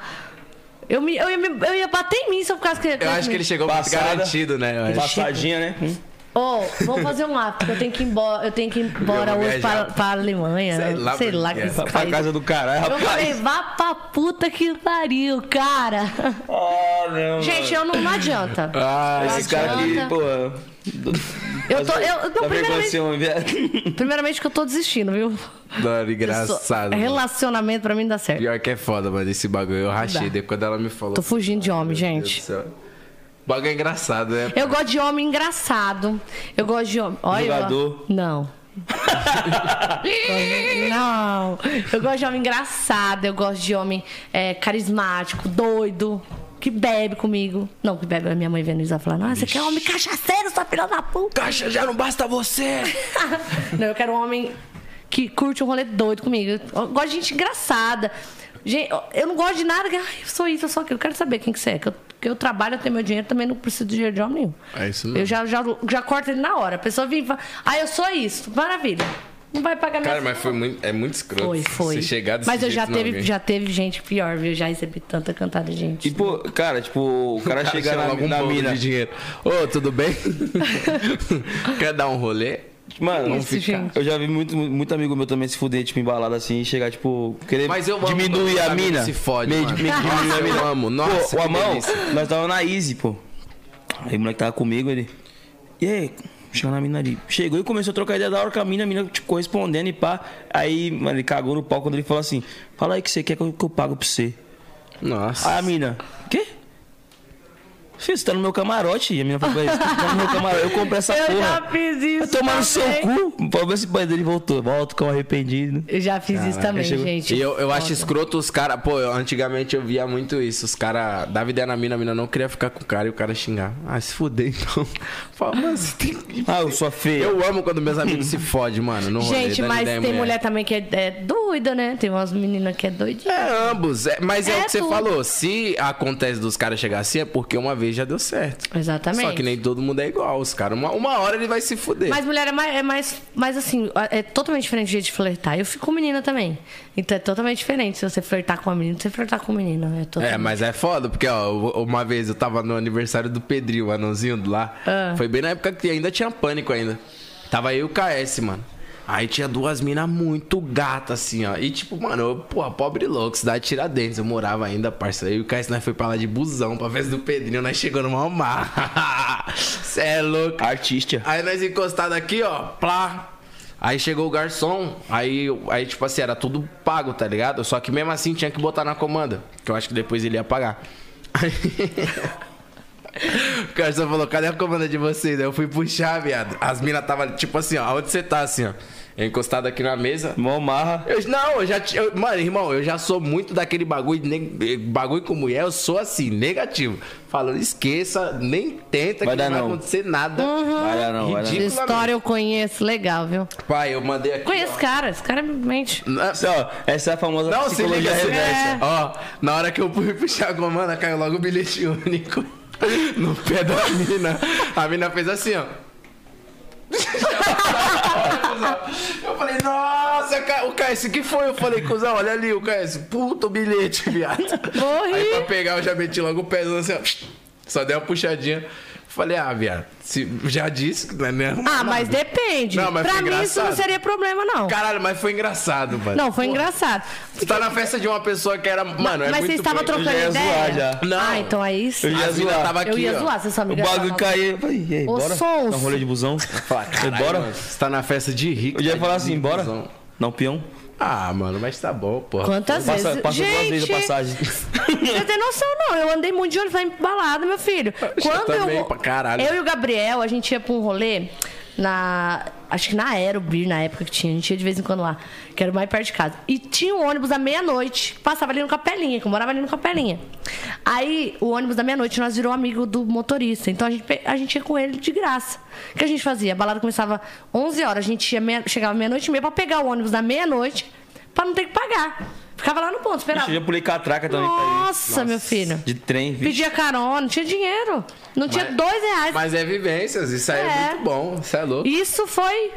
Eu, me, eu, ia, me- eu ia bater em mim se eu ficasse que Eu acho que ele chegou Passada. garantido, né? eu. Passadinha, né? Hum. Ô, vamos fazer um porque eu tenho que ir embora, eu tenho que ir embora hoje para, para a Alemanha. Sei lá sei lá que é. Pra país- casa do caralho, Eu falei, rapaz. vá pra puta que pariu, cara. Ah, não. Gente, eu não, não adianta. Ah, Esse cara aqui, adianta. pô. Eu tô- eu- não, primeiramente-. (laughs) Primeiramente que eu tô desistindo, viu? Eu sou- engraçado. mano. Relacionamento pra mim dá certo. Pior que é foda, mano, esse bagulho. Eu rachei depois quando ela me falou. Tô fugindo de homem, Meu Deus gente. do céu. Bagulho é engraçado, né? Eu gosto de homem engraçado. Eu gosto de homem. Olha, Jogador. Não. (laughs) não. Eu gosto de homem engraçado. Eu gosto de homem é, carismático, doido. Que bebe comigo. Não, que bebe a minha mãe vendo isso. Ela fala, nossa, você quer homem cachaceiro, sua filha da puta. Caixa já não basta você! (laughs) Não, eu quero um homem que curte um rolê doido comigo. Eu gosto de gente engraçada. Gente, eu não gosto de nada que. Ai, eu sou isso, eu sou aquilo. Eu quero saber quem que você é. Que eu, que eu trabalho, eu tenho meu dinheiro, também não preciso de dinheiro de homem nenhum. É isso mesmo. Eu já, já, já corto ele na hora. A pessoa vem e fala, ah, eu sou isso. Maravilha. Não vai pagar minha Cara, mas foi muito, é muito escroto. Foi, foi. Você chegar desse Mas eu já jeito teve, já teve gente pior, viu? Já recebi tanta cantada de gente. Pô, cara, tipo, o cara, Cara, chega na, algum na mina. de dinheiro. Ô, tudo bem? (laughs) Quer dar um rolê? Mano, Isso, gente. eu já vi muito, muito amigo meu também se fuder, tipo, embalado assim, e chegar, tipo, querer Mas eu amo diminuir a mina. se fode, meio, mano. meio (laughs) diminuir Nossa, eu amo. Nossa, pô, o que Amão, delícia. nós tava na Easy, pô. Aí o moleque tava comigo, ele. E aí, chegou na mina ali. Chegou e começou a trocar ideia da hora com a mina, a mina, tipo, correspondendo e pá. Aí, mano, ele cagou no pau quando ele falou assim: Fala aí que você quer que eu, que eu pago pra você. Nossa. Aí a mina, quê? Filho, você tá no meu camarote. E a menina falou você tá no meu camarote. Eu comprei essa eu porra. já fiz isso. Tomar no seu cu. Pra ver se o pai dele voltou. Volta com arrependido. Eu já fiz isso também, chegou- gente. E eu, eu acho escroto os caras. Pô, eu- antigamente eu via muito isso. Os caras davam ideia na mina, a mina não queria ficar com o cara e o cara xingar. Ah, se fuder então. (laughs) Fala, você tem que. Ah, eu sou feia. Eu amo quando meus amigos se fodem, mano. No rolê, Gente, mas ideia, tem mulher. também que é, é doida, né? Tem umas meninas que é doidinha. É, ambos. É, mas é, É o que você tudo. falou. Se acontece dos caras chegar assim, é porque uma vez já deu certo. Exatamente. Só que nem todo mundo é igual. Os caras, uma, uma hora ele vai se fuder. Mas mulher é mais, é mais, mais assim, é totalmente diferente o jeito de flertar. Eu fico com menina também. Então é totalmente diferente se você flertar com uma menina, você flertar com um menino. É, É, totalmente... mas é foda, porque, ó, uma vez eu tava no aniversário do Pedrinho, o anãozinho do lá. Ah. Foi bem na época que ainda tinha pânico ainda. Tava e o KS, mano. Aí tinha duas minas muito gatas, assim, ó. E tipo, mano, eu, porra, pobre louco, cidade de Tiradentes. Eu morava ainda, parceiro. Aí o KS, nós foi pra lá de busão pra festa do Pedrinho. Nós chegou no mar. (laughs) Cê é louco. Artista. Aí nós encostados aqui, ó, plá. Aí chegou o garçom, aí, aí, tipo assim, era tudo pago, tá ligado? Só que mesmo assim tinha que botar na comanda, que eu acho que depois ele ia pagar. Aí... (laughs) o garçom falou, cadê a comanda de vocês? Aí eu fui puxar, viado. As minas tava, tipo assim, ó, onde você tá, assim, ó? Eu encostado aqui na mesa. Mó marra. Eu, não, eu já. ti- eu- mano, irmão, eu já sou muito daquele bagulho. ne- bagulho com mulher, eu sou assim, negativo. Falando, esqueça, nem tenta Vai que dar não vai não. acontecer nada. Vai dar não, vai dar história eu conheço, legal, viu? Pai, eu mandei aqui. Conheço cara, esse cara mente. ó. Essa, é a famosa Não, se psicologia liga, se- reversa. Ó, na hora que eu fui puxar a comanda, caiu logo o bilhete único (laughs) no pé da mina. A mina fez assim, ó. (laughs) Eu falei, nossa, o KS, que foi? Eu falei, cuzão, olha ali o KS. Puta o bilhete, viado. Morri. Aí pra pegar, eu já meti logo o pé assim, ó. Só dei uma puxadinha. Falei, ah, viado, se, já disse que não é Ah, mas nada. depende. Não, mas pra mim isso não engraçado. seria problema, não. Caralho, mas foi engraçado, mano. Não, foi engraçado. Você tá na festa de uma pessoa que era. Mano, é mas muito você estava trocando Eu já ia ideia? zoar já. Não. Ah, então aí sim. Eu ia zoar. tava aqui, Eu ia ó. zoar, você sua O amiga. bagulho caiu. Eu falei, e aí, Ô, bora? Sons. Dá um rolê de busão. Caralho, bora? mano, Você tá na festa de rico. Eu ia tá falar assim, bora? busão. Não, peão. Ah, mano, mas tá bom, porra. Quantas Passa, vezes? passa duas vezes a Gente, passagem. (laughs) Você tem noção, não. Eu andei muito de ir pra balada, meu filho. Quando eu. caralho. Eu e o Gabriel, a gente ia pra um rolê na. Acho que na Aerobir, na época que tinha. A gente ia de vez em quando lá, que era mais perto de casa. E tinha um ônibus à meia-noite, que passava ali no Capelinha, que eu morava ali no Capelinha. Aí, o ônibus da meia-noite, nós virou amigo do motorista. Então, a gente, a gente ia com ele de graça. O que a gente fazia? A balada começava 11 horas, a gente ia meia, chegava meia-noite e meia pra pegar o ônibus da meia-noite, pra não ter que pagar. Ficava lá no ponto, esperava. Eu já pulei catraca também pra ir. Nossa, meu filho. De trem, vixe. Pedia carona, não tinha dinheiro. Não tinha Mas- dois reais. Mas é vivências, isso aí é, É. muito bom. Isso é louco. Isso foi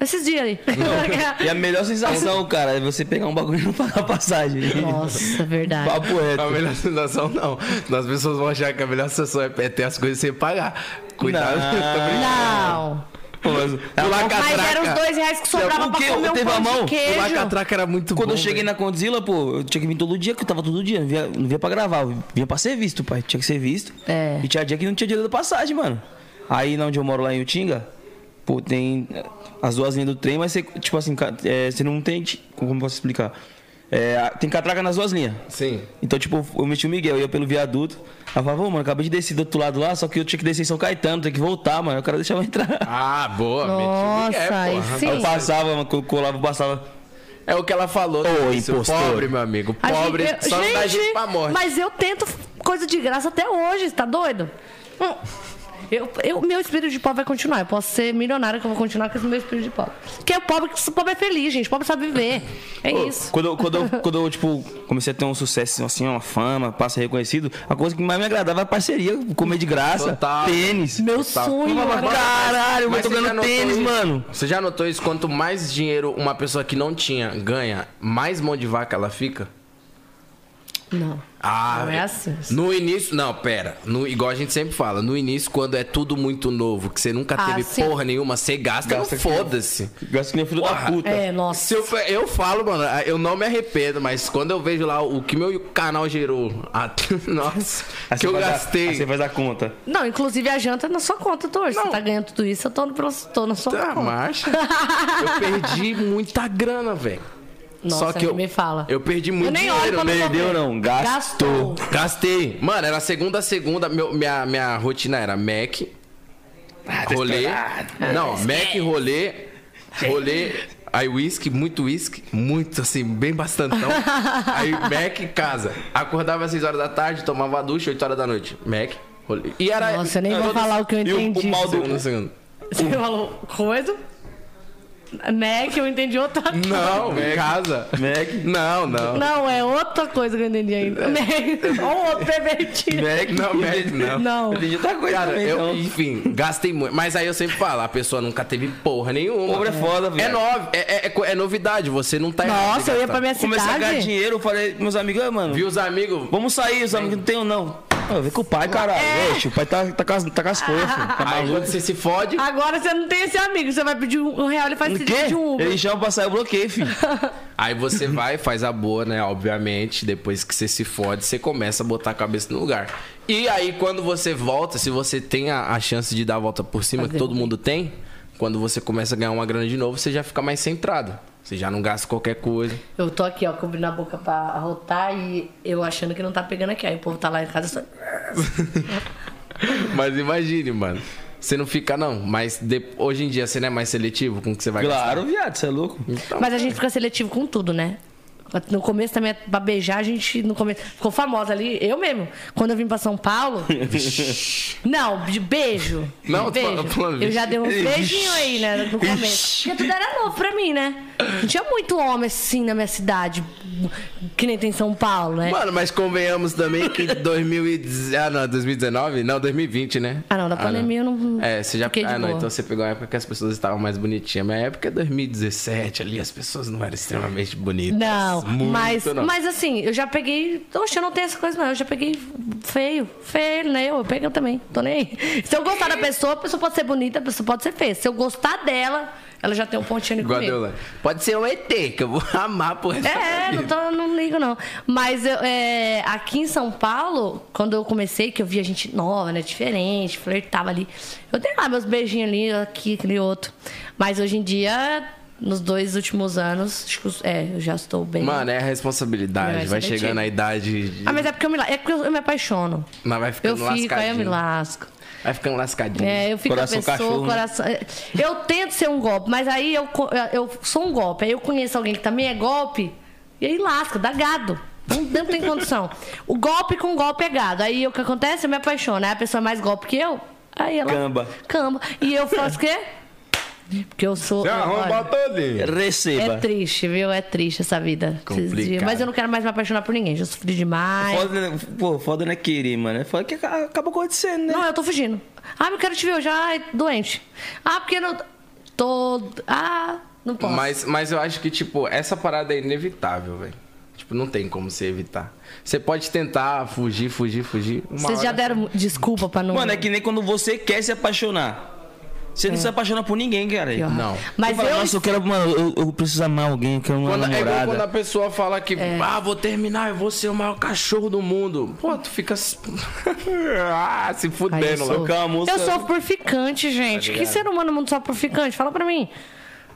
esses dias aí. (laughs) E a melhor sensação, cara, é você pegar um bagulho e não pagar passagem. Nossa, verdade. Papo A reto. melhor sensação não. As pessoas vão achar que a melhor sensação é ter as coisas sem pagar. Cuidado. (laughs) Não. Não. Pô, mas- Pular Mas catraca. eram os dois reais que sobrava O pra comer um pão mão? de Pular queijo. catraca era muito Quando bom. eu cheguei velho. na Condzilla, pô, eu tinha que vir todo dia, que eu tava todo dia. Não via, não via pra gravar, vinha pra ser visto, pai. Tinha que ser visto. É. E tinha dia que não tinha dinheiro da passagem, mano. Aí, onde eu moro lá em Utinga, pô, tem as duas linhas do trem, mas você, tipo assim, é, você não tem. Como posso explicar? É, tem catraca nas duas linhas. Sim. Então, tipo, eu meti o Miguel, eu ia pelo viaduto. Ela falava, ô, mano, acabei de descer do outro lado lá, só que eu tinha que descer em São Caetano, tem que voltar, mano. O cara deixava entrar. Ah, boa. meti o Nossa, Miguel, sim. Eu passava, mano, co- colava, passava. É o que ela falou. Ô, isso, impostor. Pobre, meu amigo. Pobre. gente- só não dá gente, gente pra morte. Mas eu tento coisa de graça até hoje, tá doido? Hum. Eu, eu, meu espírito de pobre vai continuar. Eu posso ser milionário que eu vou continuar com esse meu espírito de pobre. Porque o pobre, o pobre é feliz, gente. O pobre sabe viver. É isso. Quando, eu- quando, eu, quando eu, tipo, comecei a ter um sucesso, assim, uma fama, passo reconhecido, a coisa que mais me agradava era a parceria, comer de graça, Total. tênis. Meu Total. sonho era... Caralho, eu Mas tô você já ganhando tênis, isso? mano. Você já notou isso? Quanto mais dinheiro uma pessoa que não tinha ganha, mais mão de vaca ela fica? Não. Ah, Não é assim. No início, não, pera. No, igual a gente sempre fala, no início, quando é tudo muito novo, que você nunca Ah, teve sim. porra nenhuma, você gasta, Gasta não que nem- foda-se. Gasta que nem filho da puta. É, nossa. Se eu, eu falo, mano, eu não me arrependo, mas quando eu vejo lá o que meu canal gerou, a- (laughs) nossa, Aí que eu a- gastei. aí você faz a conta. Não, inclusive a janta é na sua conta, Tor. Você tá ganhando tudo isso, eu tô, no, tô na sua Tá, conta. marcha. Eu perdi (laughs) muita grana, velho. Nossa, Só que eu, me fala. eu perdi muito Eu nem olho dinheiro. Perdeu não, gastou. Gastei. Mano, era segunda a segunda, meu- minha, minha rotina era Mac, rolê. Não, Mac, rolê, rolê, aí whisky, muito whisky, muito assim, bem bastantão. (laughs) aí Mac, casa. Acordava às 6 horas da tarde, tomava a ducha, 8 horas da noite. Mac, rolê. E era. Nossa, eu nem vou falar o que eu E o- o entendi. mal do- Segundo, segundo. Você falou coisa? Mac, eu entendi outra coisa. Não, casa. Mac. Não, não. Não, é outra coisa que eu entendi ainda. Mac. Ou outro pervertido. Mac. Não, Mac, não. Não. Entendi outra coisa Cara, também, eu, então. enfim, gastei muito. Mas aí eu sempre falo, a pessoa nunca teve porra nenhuma. Pobre é foda, É, velho. nove, é, é, é- é novidade, você não tá Nossa, eu ia pra minha Comecei a ganhar cidade. dinheiro, eu falei meus amigos, ah, mano, Viu os amigos? vamos sair, os amigos não tem não. Ah, vem com o pai, caralho. Oxe, o pai tá, tá, com as, tá com as coisas, filho. Tá Aí maluco. quando você se fode, Agora você não tem esse amigo. Você vai pedir um real e faz O esse de um Uber. Ele chama pra sair, eu bloqueei, filho. (laughs) aí você vai, faz a boa, né? Obviamente, depois que você se fode, você começa a botar a cabeça no lugar. E aí quando você volta, se você tem a, a chance de dar a volta por cima, Fazer que todo mundo tem, quando você começa a ganhar uma grana de novo, você já fica mais centrado. Você já não gasta qualquer coisa. Eu tô aqui, ó, cobrindo a boca pra arrotar e eu achando que não tá pegando aqui. Aí o povo tá lá em casa só. (laughs) Mas imagine, mano. Você não fica, não. Mas de- hoje em dia você não é mais seletivo com o que você vai gastar. Claro, viado, você é louco. Então, Mas a gente fica seletivo com tudo, né? No começo também, pra beijar, a gente no começo ficou famosa ali. Eu mesmo, quando eu vim pra São Paulo. (laughs) não, de beijo. Não, de tô beijo. falando- falando eu já dei uns Vixe. beijinhos aí, né? No começo. Porque tudo era novo pra mim, né? Não tinha muito homem assim na minha cidade, que nem tem em São Paulo, né? Mano, mas convenhamos também que (laughs) 2010, ah, não, 2019? Não, 2020, né? Ah, não, da pandemia eu não. É, você já. Ah, não, boa. então você pegou a época que as pessoas estavam mais bonitinhas. Minha época é 2017 ali, as pessoas não eram extremamente bonitas. Não, Muito, mas, não. mas assim, eu já peguei. Oxe, eu não tenho essa coisa, não. Eu já peguei feio. Feio, né? Eu, eu peguei também. Tô nem aí. Se eu gostar da pessoa, a pessoa pode ser bonita, a pessoa pode ser feia. Se eu gostar dela, ela já tem um pontinho comigo. Deolane. Pode ser um ET, que eu vou (laughs) amar por da É, não, tô, não ligo não. Mas eu, é, aqui em São Paulo, quando eu comecei, que eu via gente nova, né? Diferente, flertava ali. Eu dei lá meus beijinhos ali, aqui, aquele outro. Mas hoje em dia, nos dois últimos anos, acho que é, eu já estou bem. Mano, é a responsabilidade. Vai chegando a idade. De... Ah, mas é porque eu me, é porque eu, eu me apaixono. Mas vai Eu ficando fico, aí eu me lasco. Vai ficando lascadinho. É, eu fico Coração a pessoa, cachorro, né? coração. Eu tento ser um golpe, mas aí eu, eu sou um golpe. Aí eu conheço alguém que também é golpe, e aí lasca, dá gado. Não, não tem condição. O golpe com golpe é gado. Aí o que acontece? Eu me apaixono. Aí a pessoa é mais golpe que eu, aí ela. Camba. Camba. E eu faço o quê? Porque eu sou. Você arromba todinho. Receba. é triste, viu? É triste essa vida. Complicado. Mas eu não quero mais me apaixonar por ninguém. Já sofri demais. Foda, né? Pô, foda não é querer, mano. É foda que aca- acaba acontecendo, né? Não, eu tô fugindo. Ah, eu quero te ver hoje. Ah, doente. Ah, porque não. Tô. Ah, não posso. Mas, mas eu acho que, tipo, essa parada é inevitável, velho. Tipo, não tem como você evitar. Você pode tentar fugir, fugir, fugir. Uma Vocês já deram desculpa pra não. Mano, é que nem quando você quer se apaixonar. Você não se apaixona por ninguém, cara. Pior. Não. Mas Você fala, eu. Nossa, eu quero, mano, eu, eu preciso amar alguém, eu quero uma Quando, é igual namorada. quando a pessoa fala que, É. ah, vou terminar, eu vou ser o maior cachorro do mundo. Pô, tu fica. se- (laughs) ah, se Ai, eu, fudendo lá. sou... Eu sofro por ficante, gente. Tá que ser humano no mundo sofre por ficante? Fala pra mim.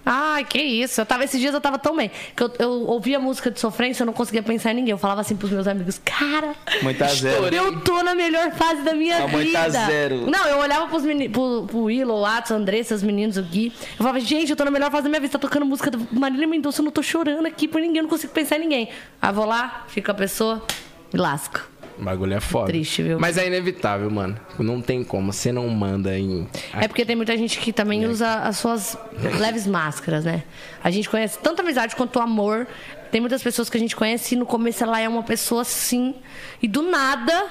Ai, que isso. Eu tava, esses dias eu tava tão bem. Que eu, eu ouvia música de sofrência, eu não conseguia pensar em ninguém. Eu falava assim pros meus amigos, cara, Mãe tá zero. (laughs) eu tô na melhor fase da minha A mãe vida. tá zero. Não, eu olhava pros meni... pro, pro Willow, o Atos, o Andressa, os meninos, o Gui. Eu falava, gente, eu tô na melhor fase da minha vida. Tá tocando música do Marília Mendonça, eu não tô chorando aqui por ninguém, eu não consigo pensar em ninguém. Aí vou lá, fico a pessoa, me lasco. O bagulho é foda. Triste, viu? Mas é inevitável, mano. Não tem como. Você não manda em. É porque tem muita gente que também usa as suas leves máscaras, né? A gente conhece tanto amizade quanto amor. Tem muitas pessoas que a gente conhece e no começo ela é uma pessoa assim. E do nada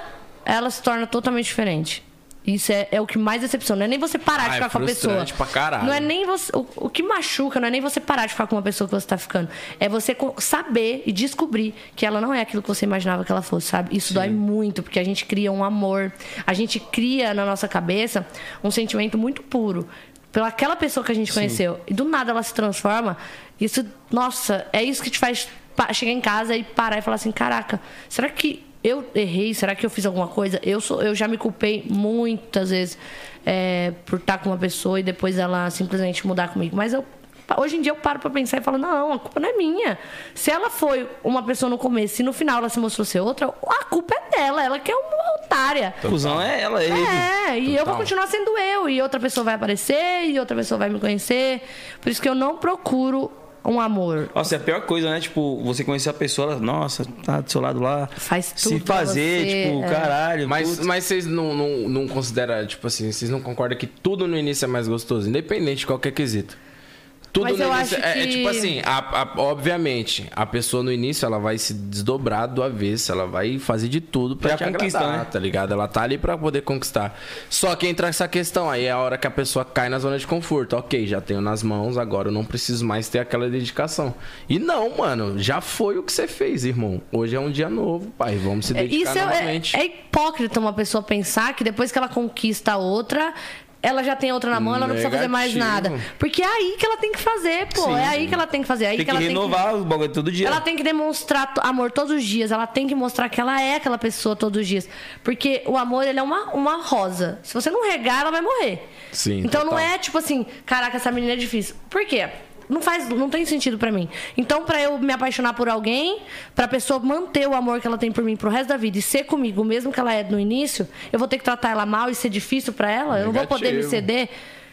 ela se torna totalmente diferente. Isso é, é o que mais decepciona. Não é nem você parar Ah, de é ficar com a pessoa. pra caralho. Não é nem você. O, o que machuca não é nem você parar de ficar com uma pessoa que você tá ficando. É você saber e descobrir que ela não é aquilo que você imaginava que ela fosse, sabe? Isso dói muito, porque a gente cria um amor. A gente cria na nossa cabeça um sentimento muito puro pela aquela pessoa que a gente conheceu. E do nada ela se transforma. Isso, nossa, é isso que te faz chegar em casa e parar e falar assim: caraca, será que eu errei? Será que eu fiz alguma coisa? Eu, sou, eu já me culpei muitas vezes é, por estar com uma pessoa e depois ela simplesmente mudar comigo. Mas eu Hoje em dia eu paro pra pensar e falo, não, a culpa não é minha. Se ela foi uma pessoa no começo e no final ela se mostrou ser outra, a culpa é dela. Ela que é uma otária. A cuzão é ela, ele. É, e eu vou Total. continuar sendo eu. E outra pessoa vai aparecer, e outra pessoa vai me conhecer. Por isso que eu não procuro um amor. Nossa, é a pior coisa, né? Tipo, você conhecer a pessoa, ela, nossa, tá do seu lado lá. Faz Se tudo pra fazer, você, tipo, é. caralho. Mas, putz. mas vocês não, não, não consideram, tipo assim, vocês não concordam que tudo no início é mais gostoso, independente de qualquer quesito. Tudo Mas no eu início acho é, é que- tipo assim, a- a- obviamente, a pessoa no início ela vai se desdobrar do avesso, ela vai fazer de tudo pra Já te conquista, agradar, né? tá ligado? Ela tá ali pra poder conquistar. Só que entra essa questão, aí é a hora que a pessoa cai na zona de conforto. Ok, já tenho nas mãos, agora eu não preciso mais ter aquela dedicação. E não, mano, já foi o que você fez, irmão. Hoje é um dia novo, pai, vamos se É, dedicar Isso é, novamente. é, é hipócrita uma pessoa pensar que depois que ela conquista a outra, ela já tem outra na mão, ela não precisa fazer mais nada. Porque é aí que ela tem que fazer, pô. Sim. é aí que ela tem que fazer. É aí tem que, ela renovar o bagulho todo dia. Ela tem que demonstrar amor todos os dias. Ela tem que mostrar que ela é aquela pessoa todos os dias. Porque o amor, ele é uma, uma rosa. Se você não regar, ela vai morrer. Sim, Então não total. é tipo assim, caraca, essa menina é difícil. Por quê? Não faz, não tem sentido pra mim. Então, pra eu me apaixonar por alguém, pra pessoa manter o amor que ela tem por mim pro resto da vida e ser comigo, mesmo que ela é no início, eu vou ter que tratar ela mal e ser difícil pra ela? Eu não vou poder me Negativo. ceder?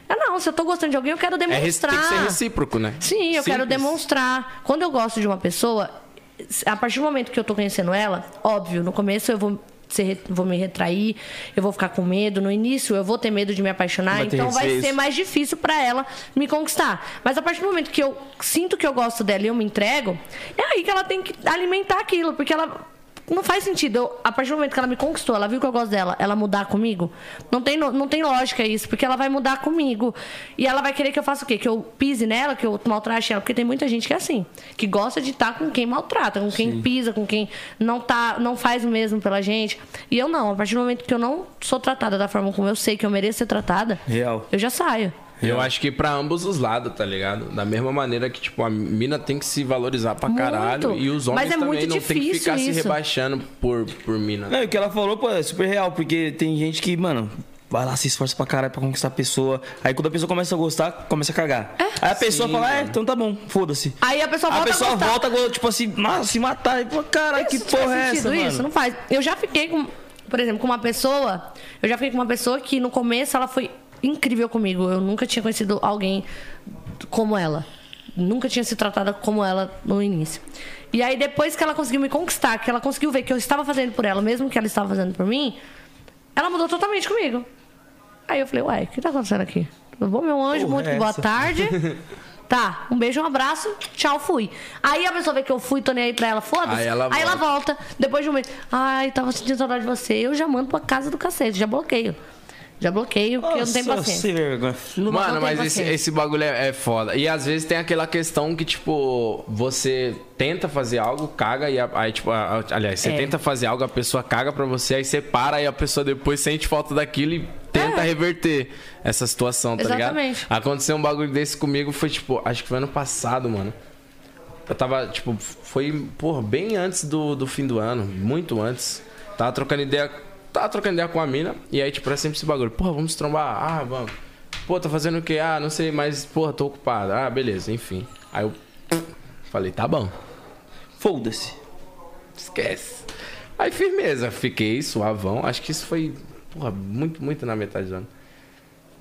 É não, se eu tô gostando de alguém, eu quero É, demonstrar. tem que ser recíproco, né? Sim, eu quero Simples. demonstrar. Quando eu gosto de uma pessoa, a partir do momento que eu tô conhecendo ela, óbvio, no começo eu vou. Ser- vou me retrair, eu vou ficar com medo. No início, eu vou ter medo de me apaixonar, Vai então vai ser mais difícil pra ela me conquistar. Mas a partir do momento que eu sinto que eu gosto dela e eu me entrego, é aí que ela tem que alimentar aquilo, porque ela não faz sentido. Eu, a partir do momento que ela me conquistou, ela viu que eu gosto dela, ela mudar comigo. Não tem, não tem lógica isso, porque ela vai mudar comigo. E ela vai querer que eu faça o quê? Que eu pise nela, que eu maltrate ela. Porque tem muita gente que é assim, que gosta de estar com quem maltrata, com quem pisa, com quem não, tá, não faz o mesmo pela gente. E eu não. A partir do momento que eu não sou tratada da forma como eu sei que eu mereço ser tratada, Real. eu já saio. Eu acho que pra ambos os lados, tá ligado? Da mesma maneira que, tipo, a mina tem que se valorizar pra Muito. caralho. E os homens Mas é também muito não tem que ficar se isso. rebaixando por, por mina. Não, e o que ela falou, pô, é super real, porque tem gente que, mano, vai lá, se esforça pra caralho pra conquistar a pessoa. Aí quando a pessoa começa a gostar, começa a cagar. Aí a pessoa Sim, fala, é, então tá bom, foda-se. Aí a pessoa a volta a pessoa gostar. volta, tipo assim, nossa, se matar. E, pô, caralho, que porra faz é essa, mano? Isso não faz. Eu já fiquei com, por exemplo, com uma pessoa. Eu já fiquei com uma pessoa que no começo ela foi incrível comigo. Eu nunca tinha conhecido alguém como ela. Nunca tinha se tratada como ela no início. E aí depois que ela conseguiu me conquistar, que ela conseguiu ver que eu estava fazendo por ela, mesmo que ela estava fazendo por mim, ela mudou totalmente comigo. Aí eu falei, uai, o que tá acontecendo aqui? Tudo bom, meu anjo? Porra, Muito é boa tarde. (laughs) Tá, um beijo, um abraço, tchau, fui. Aí a pessoa vê que eu fui, tô nem aí pra ela, foda-se. Aí ela Aí ela volta. volta, depois de um mês. Ai, tava sentindo saudade de você. Eu já mando pra casa do cacete, já bloqueio. Já bloqueio, porque eu não tenho paciência. sem vergonha. Não- Mano, mas esse, esse bagulho é, é foda. E às vezes tem aquela questão que, tipo, você tenta fazer algo, caga, e a- aí, tipo, a- a- aliás, você É. tenta fazer algo, a pessoa caga pra você, aí você para e a pessoa depois sente falta daquilo e tenta É. reverter essa situação, tá Exatamente. ligado? Aconteceu um bagulho desse comigo, foi tipo, acho que foi ano passado, mano. Eu tava, tipo, foi, porra, bem antes do, do fim do ano, muito antes. Tava trocando ideia, tava trocando ideia com a mina, e aí, tipo, era sempre esse bagulho, porra, vamos trombar, ah, vamos. Pô, tá fazendo o quê? Ah, não sei, mas, porra, tô ocupado. Ah, beleza, enfim. Aí eu falei, tá bom, Foda-se. esquece. Aí, firmeza, fiquei suavão, acho que isso foi, porra, muito, muito na metade do ano.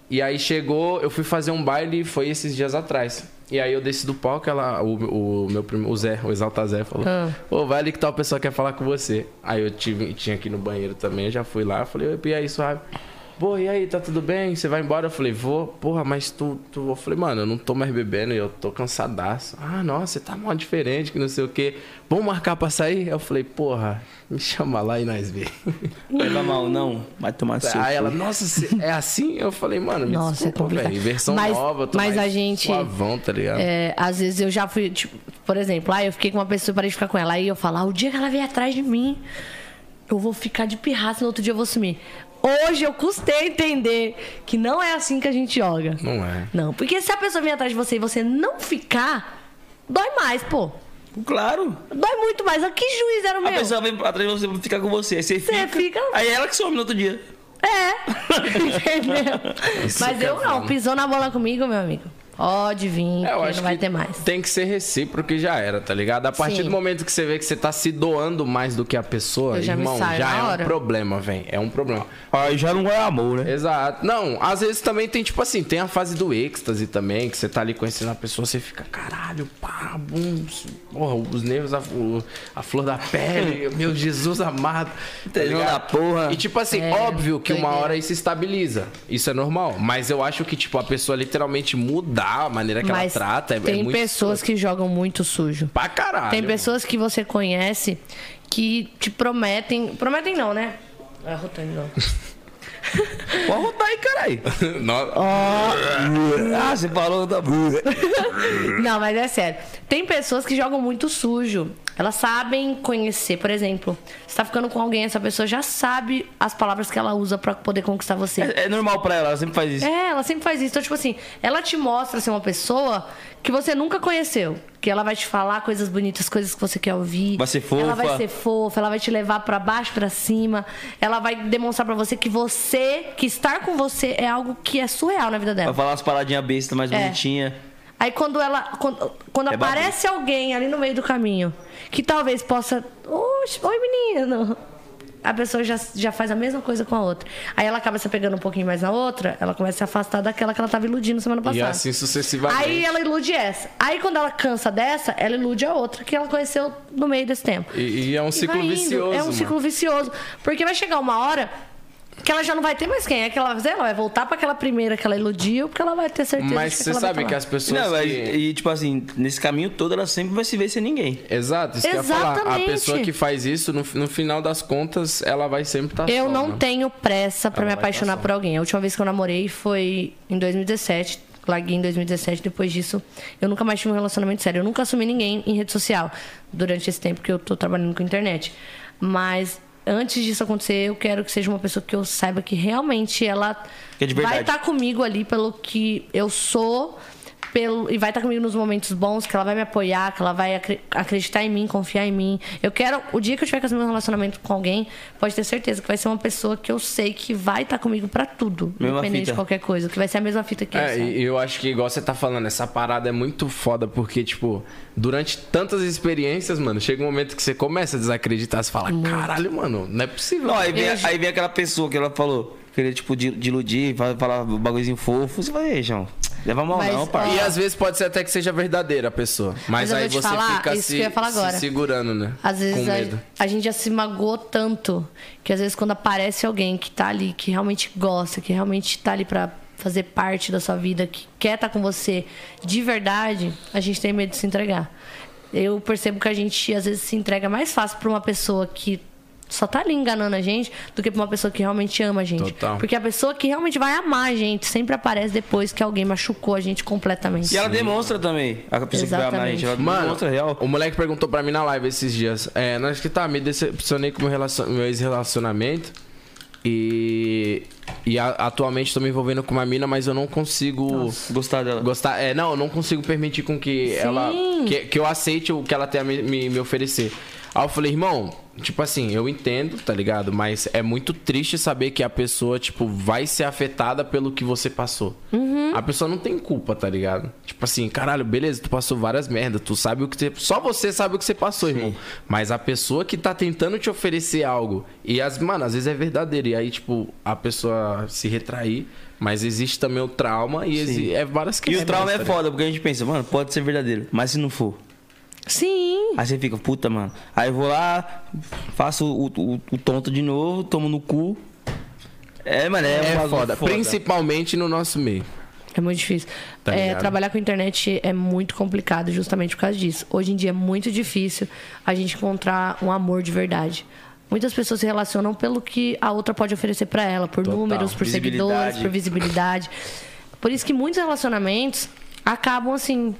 E aí chegou, eu fui fazer um baile, foi esses dias atrás. E aí eu desci do palco, ela, o, o meu primo, o Zé, o Exalta Zé, falou: Ah. Ô, vai ali que tal pessoa quer falar com você. Aí eu tive, tinha aqui no banheiro também, já fui lá, falei, e aí, suave. Pô, e aí, tá tudo bem? Você vai embora? Eu falei, vou, porra, mas tu, tu. Eu falei, mano, eu não tô mais bebendo e eu tô cansadaço. Ah, nossa, você tá mal diferente, que não sei o quê. Vamos marcar pra sair? Eu falei, porra, me chama lá e nós vê. (laughs) Leva mal, não. Vai tomar seu. Aí ela, nossa, cê- é assim? Eu falei, mano, me Nossa, é desculpa, complicado. velho. Versão Mas- nova, tô mas mais a gente- suavão, tá ligado? É, às vezes eu já fui, tipo, por exemplo, aí eu fiquei com uma pessoa e parei de ficar com ela. Aí eu falo, ah, o dia que ela vier atrás de mim, eu vou ficar de pirraça no outro dia eu vou sumir. Hoje eu custei entender que não é assim que a gente joga. Não é. Não, porque se a pessoa vier atrás de você e você não ficar, dói mais, pô. Claro. Dói muito mais. Que juiz era o A meu? pessoa vem atrás de você pra ficar com você. Aí você Você fica, fica- Aí é ela que some no outro dia. É. (laughs) (laughs) Entendeu? Isso Mas é eu não, pisou na bola comigo, meu amigo. Pode vir, É, eu acho não vai que ter mais. tem que ser recíproco e já era, tá ligado? A partir Sim. do momento que você vê que você tá se doando mais do que a pessoa, Eu já irmão, já é um hora. problema, velho. É um problema. Aí já não é amor, né? Exato. Não, às vezes também tem, tipo assim, tem a fase do êxtase também, que você tá ali conhecendo a pessoa, você fica, caralho, pá, bum, porra, os nervos, a, a flor da pele, (laughs) meu Jesus amado. Tá Tesão ligado? da porra. E tipo assim, É, óbvio que uma hora isso estabiliza. Isso é normal. Mas eu acho que, tipo, a pessoa literalmente mudar a maneira que Mas ela trata é, é tem muito pessoas que jogam muito sujo. Pra caralho. Tem pessoas que você conhece que te prometem. Prometem não, né? É Rotane, não. Pode rodar aí, caralho. (laughs) No- Ah, você falou da. (laughs) Não, mas é sério. Tem pessoas que jogam muito sujo. Elas sabem conhecer. Por exemplo, você tá ficando com alguém, essa pessoa já sabe as palavras que ela usa pra poder conquistar você. É, é normal pra ela, ela sempre faz isso. É, ela sempre faz isso. Então, tipo assim, ela te mostra ser uma pessoa que você nunca conheceu. Que ela vai te falar coisas bonitas, coisas que você quer ouvir. Vai ser fofa. Ela vai ser fofa, ela vai te levar pra baixo, pra cima. Ela vai demonstrar pra você que você, que estar com você é algo que é surreal na vida dela. Vai falar umas paradinhas bestas mais É. bonitinhas. Aí quando ela. Quando, quando É aparece alguém ali no meio do caminho que talvez possa. Oxe, oi menino! A pessoa já, já faz a mesma coisa com a outra. Aí ela acaba se pegando um pouquinho mais na outra, ela começa a se afastar daquela que ela tava iludindo semana passada. E assim sucessivamente. Aí ela ilude essa. Aí quando ela cansa dessa, ela ilude a outra que ela conheceu no meio desse tempo. E, e é um E ciclo vicioso. É um mano. ciclo vicioso. Porque vai chegar uma hora que ela já não vai ter mais quem. É que ela vai fazer? Ela vai voltar pra aquela primeira que ela iludiu, porque ela vai ter certeza Mas você sabe tá que as pessoas. Não, mas- que... e tipo assim, nesse caminho todo ela sempre vai se ver sem ninguém. Exato, isso que eu ia falar. A Exatamente. pessoa que faz isso, no, no final das contas, ela vai sempre estar Eu só, não né? tenho pressa pra Ela me vai apaixonar passar. por alguém. A última vez que eu namorei foi em 2017. Larguei em 2017. Depois disso, eu nunca mais tive um relacionamento sério. Eu nunca assumi ninguém em rede social durante esse tempo que eu tô trabalhando com internet. Mas antes disso acontecer, eu quero que seja uma pessoa que eu saiba que realmente ela é vai estar comigo ali pelo que eu sou. Pelo, e vai estar comigo nos momentos bons, que ela vai me apoiar, que ela vai acre- acreditar em mim, confiar em mim. Eu quero, o dia que eu tiver com meu relacionamento com alguém, pode ter certeza que vai ser uma pessoa que eu sei que vai estar comigo pra tudo, Mesma independente fita. de qualquer coisa, que vai ser a mesma fita que eu. É, sabe? e eu acho que, igual você tá falando, essa parada é muito foda, porque, tipo, durante tantas experiências, mano, chega um momento que você começa a desacreditar, você fala, caralho, mano, não é possível. Não, aí vem, Eu- aí vem aquela pessoa que ela falou, querer, tipo, de, de iludir, fa- falar um bagulhozinho fofo. Você ei, João, leva mal Mas, não, parça. E às vezes pode ser até que seja verdadeira a pessoa. Mas, Mas aí você falar, fica se, se segurando, né? Às vezes Com medo. a, a gente já se magoou tanto que às vezes quando aparece alguém que tá ali, que realmente gosta, que realmente tá ali pra fazer parte da sua vida, que quer estar com você de verdade, a gente tem medo de se entregar. Eu percebo que a gente às vezes se entrega mais fácil pra uma pessoa que só tá ali enganando a gente do que pra uma pessoa que realmente ama a gente. Total. Porque a pessoa que realmente vai amar a gente sempre aparece depois que alguém machucou a gente completamente. E ela demonstra também, a pessoa que vai amar a gente, ela Exatamente. Mano, demonstra real. o moleque perguntou pra mim na live esses dias. É, nós que tá, me decepcionei com o meu, relacion- meu ex-relacionamento. E, e a- atualmente tô me envolvendo com uma mina, mas eu não consigo Gostar dela. gostar. É, não, eu não consigo permitir com que ela. Que, que eu aceite o que ela tem a me, me, me oferecer. Aí eu falei, irmão, tipo assim, eu entendo, tá ligado? Mas é muito triste saber que a pessoa, tipo, vai ser afetada pelo que você passou. A pessoa não tem culpa, tá ligado? Tipo assim, caralho, beleza, tu passou várias merdas, tu sabe o que você. Só você sabe o que você passou, irmão. Mas a pessoa que tá tentando te oferecer algo, e as, mano, às vezes é verdadeiro. E aí, tipo, a pessoa se retrair. Mas existe também o trauma e exi- é várias E questões. o trauma é tá foda, porque a gente pensa, mano, pode ser verdadeiro, mas se não for. Sim. Aí você fica, puta, mano. Aí eu vou lá, faço o, o- o tonto de novo, tomo no cu. É, mano, é, É bagulho foda, principalmente no nosso meio. É muito difícil. Tá É, trabalhar com internet é muito complicado justamente por causa disso. Hoje em dia é muito difícil a gente encontrar um amor de verdade. Muitas pessoas se relacionam pelo que a outra pode oferecer pra ela, por Total. números, por seguidores, por visibilidade. Por isso que muitos relacionamentos acabam assim,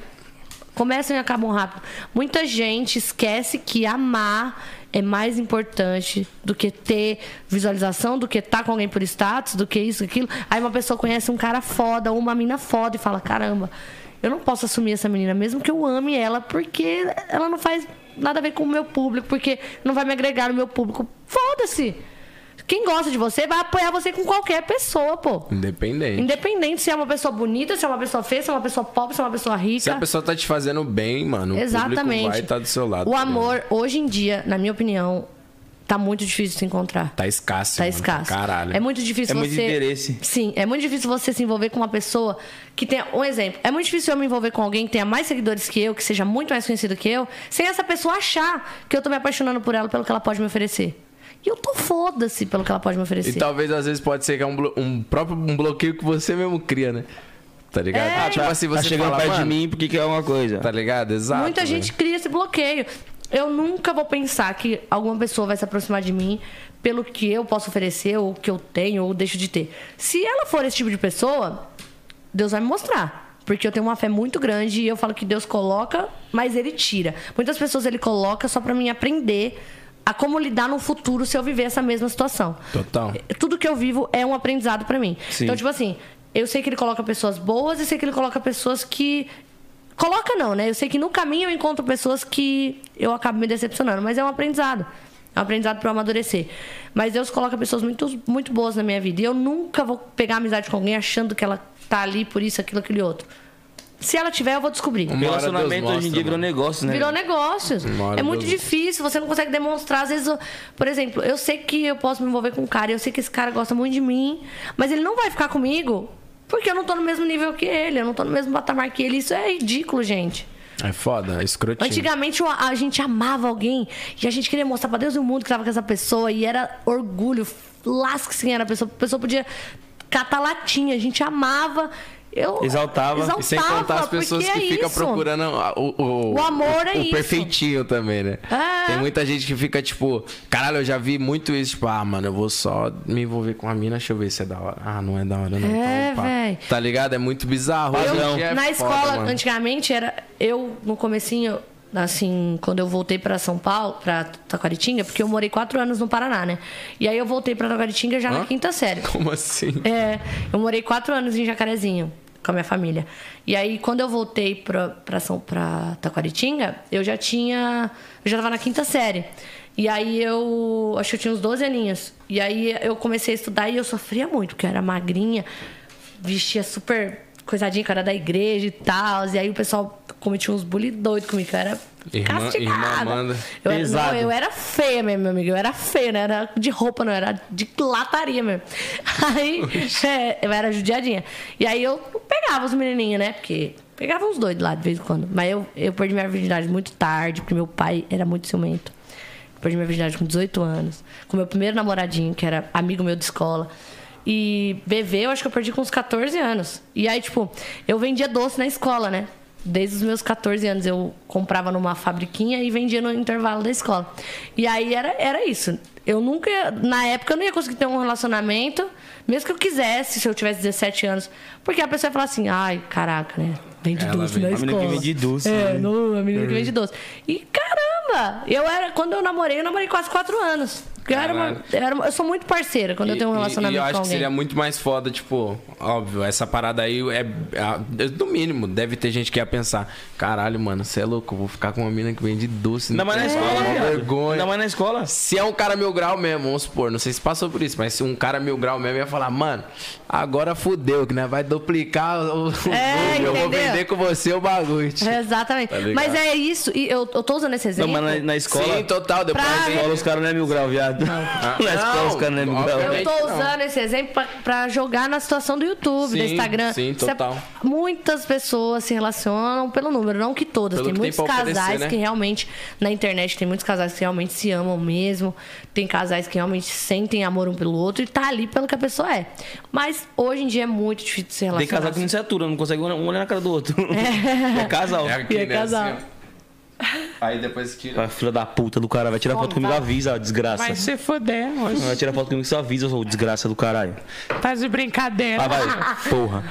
começam e acabam rápido. Muita gente esquece que amar é mais importante do que ter visualização, do que estar com alguém por status, do que isso, aquilo. Aí uma pessoa conhece um cara foda ou uma mina foda e fala: caramba, eu não posso assumir essa menina, mesmo que eu ame ela, porque ela não faz nada a ver com o meu público, porque não vai me agregar no meu público. Foda-se! Quem gosta de você vai apoiar você com qualquer pessoa, pô. Independente. Independente se é uma pessoa bonita, se é uma pessoa feia, se é uma pessoa pobre, se é uma pessoa rica. Se a pessoa tá te fazendo bem, mano, o Exatamente. público vai estar do seu lado. O tá amor, hoje em dia, na minha opinião, tá muito difícil de se encontrar. Tá escasso. Tá mano, escasso. Caralho. É muito difícil É você. muito interesse. Sim, é muito difícil você se envolver com uma pessoa que tenha. Um exemplo. É muito difícil eu me envolver com alguém que tenha mais seguidores que eu, que seja muito mais conhecido que eu, sem essa pessoa achar que eu tô me apaixonando por ela, pelo que ela pode me oferecer. E eu tô foda-se pelo que ela pode me E oferecer. talvez às vezes pode ser que é um, blo- um próprio um bloqueio que você mesmo cria, né? Tá ligado? É. tipo assim, tá você chegando fala, perto de mim porque quer uma coisa. Tá ligado? Exato. Muita velho. gente cria esse bloqueio. Eu nunca vou pensar que alguma pessoa vai se aproximar de mim pelo que eu posso oferecer, ou que eu tenho, ou deixo de ter. Se ela for esse tipo de pessoa, Deus vai me mostrar. Porque eu tenho uma fé muito grande e eu falo que Deus coloca, mas ele tira. Muitas pessoas ele coloca só pra mim aprender a como lidar no futuro se eu viver essa mesma situação. Total. Tudo que eu vivo é um aprendizado pra mim. Sim. Então, tipo assim, eu sei que ele coloca pessoas boas e sei que ele coloca pessoas que. Coloca não, né? Eu sei que no caminho eu encontro pessoas que eu acabo me decepcionando, mas é um aprendizado. É um aprendizado pra eu amadurecer. Mas Deus coloca pessoas muito, muito boas na minha vida. E eu nunca vou pegar amizade com alguém achando que ela tá ali por isso, aquilo, aquele outro. Se ela tiver, eu vou descobrir. Deus Relacionamento hoje em dia virou negócio, né? Virou hora É muito Deus- difícil, você não consegue demonstrar. Às vezes, eu- por exemplo, eu sei que eu posso me envolver com um cara, eu sei que esse cara gosta muito de mim, mas ele não vai ficar comigo porque eu não tô no mesmo nível que ele, eu não tô no mesmo patamar que ele. Isso é ridículo, gente. É foda, é escrotinho. Antigamente a a gente amava alguém e a gente queria mostrar pra Deus e o mundo que tava com essa pessoa e era orgulho, lasque-se quem era a pessoa. A pessoa podia catar latinha, a gente amava. Eu Exaltava. exaltava E sem contar as pessoas que é ficam procurando o, o, O amor é o isso. perfeitinho também, né? É. Tem muita gente que fica tipo, caralho, eu já vi muito isso, tipo, ah, mano, eu vou só me envolver com a mina, deixa eu ver se é da hora. Ah, não é da hora, não. É, então. Tá ligado? É muito bizarro. Eu, dia é na foda, escola, mano. antigamente, era. Eu, no comecinho, assim, quando eu voltei pra São Paulo, pra Taquaritinga, porque eu morei quatro anos no Paraná, né? E aí eu voltei pra Taquaritinga já Hã? na quinta série. Como assim? É, eu morei quatro anos em Jacarezinho com a minha família. E aí, quando eu voltei pra, pra, São, pra Taquaritinga, eu já tinha. Eu já tava na quinta série. E aí eu. Acho que eu tinha uns 12 aninhos. E aí eu comecei a estudar e eu sofria muito, porque eu era magrinha, vestia super coisadinha, que eu era da igreja e tal. E aí o pessoal cometia uns bullying doidos comigo, que eu era Irmã- castigada. irmã Amanda. Eu era, não, eu era feia mesmo, meu amigo. Eu era feia, não era de roupa, não. Era de lataria mesmo. (laughs) Aí, é, eu era judiadinha. E aí eu pegava os menininhos, né? Porque pegava uns doidos lá de vez em quando. Mas eu, eu perdi minha virgindade muito tarde, porque meu pai era muito ciumento. Perdi minha virgindade com 18 anos. Com meu primeiro namoradinho, que era amigo meu de escola. E beber, eu acho que eu perdi com uns 14 anos. E aí, tipo, eu vendia doce na escola, né? Desde os meus 14 anos eu comprava numa fabriquinha e vendia no intervalo da escola. E aí era, era isso. Eu nunca, na época, eu não ia conseguir ter um relacionamento, mesmo que eu quisesse, se eu tivesse 17 anos. Porque a pessoa ia falar assim, ai, caraca, né? Vende Ela doce vende- na A menina escola. que vende doce, É, né? no, a menina que vende doce. E caramba! Eu era, quando eu namorei, eu namorei quase 4 anos. Porque Eu, era uma, eu, era uma- eu sou muito parceira quando eu tenho um E- e- relacionamento e eu acho com que seria muito mais foda, tipo, óbvio, essa parada aí é, é. No mínimo, deve ter gente que ia pensar: caralho, mano, você é louco, vou ficar com uma mina que vende doce. Ainda mais na escola, uma viado. vergonha. Ainda mais na escola. Se é um cara mil grau mesmo, vamos supor, não sei se passou por isso, mas se um cara mil grau mesmo ia falar, mano, agora fudeu, que né, vai duplicar o, o É, número, eu vou vender com você o bagulho. tio. É, Exatamente. Tá? Mas é isso. E eu, eu tô usando esse Não, exemplo. mas na, na escola. Sim, total, depois Pra- Na escola os caras não é mil grau, viado. Na escola os caras não é mil grau. obviamente. Eu tô usando esse exemplo pra, pra jogar na situação do YouTube, do Sim, Instagram. sim, Isso é- total. muitas pessoas se relacionam pelo número, não que todas. Pelo tem que tem muitos pra oferecer, casais né? que realmente, na internet, tem muitos casais que realmente se amam mesmo. Tem casais que realmente sentem amor um pelo outro e tá ali pelo que a pessoa é. Mas hoje em dia é muito difícil de se Tem relacionar. casal que não se atura, não consegue um olhar na cara do outro. É, (laughs) casal. É aqui, E é né, casal. assim, ó. Aí depois tira. A filha da puta do cara vai tirar foto comigo, avisa, ó, desgraça. Vai se fuder, moço. Vai tirar foto comigo, só avisa, ô desgraça do caralho. Tá de brincadeira. Ah, vai, porra.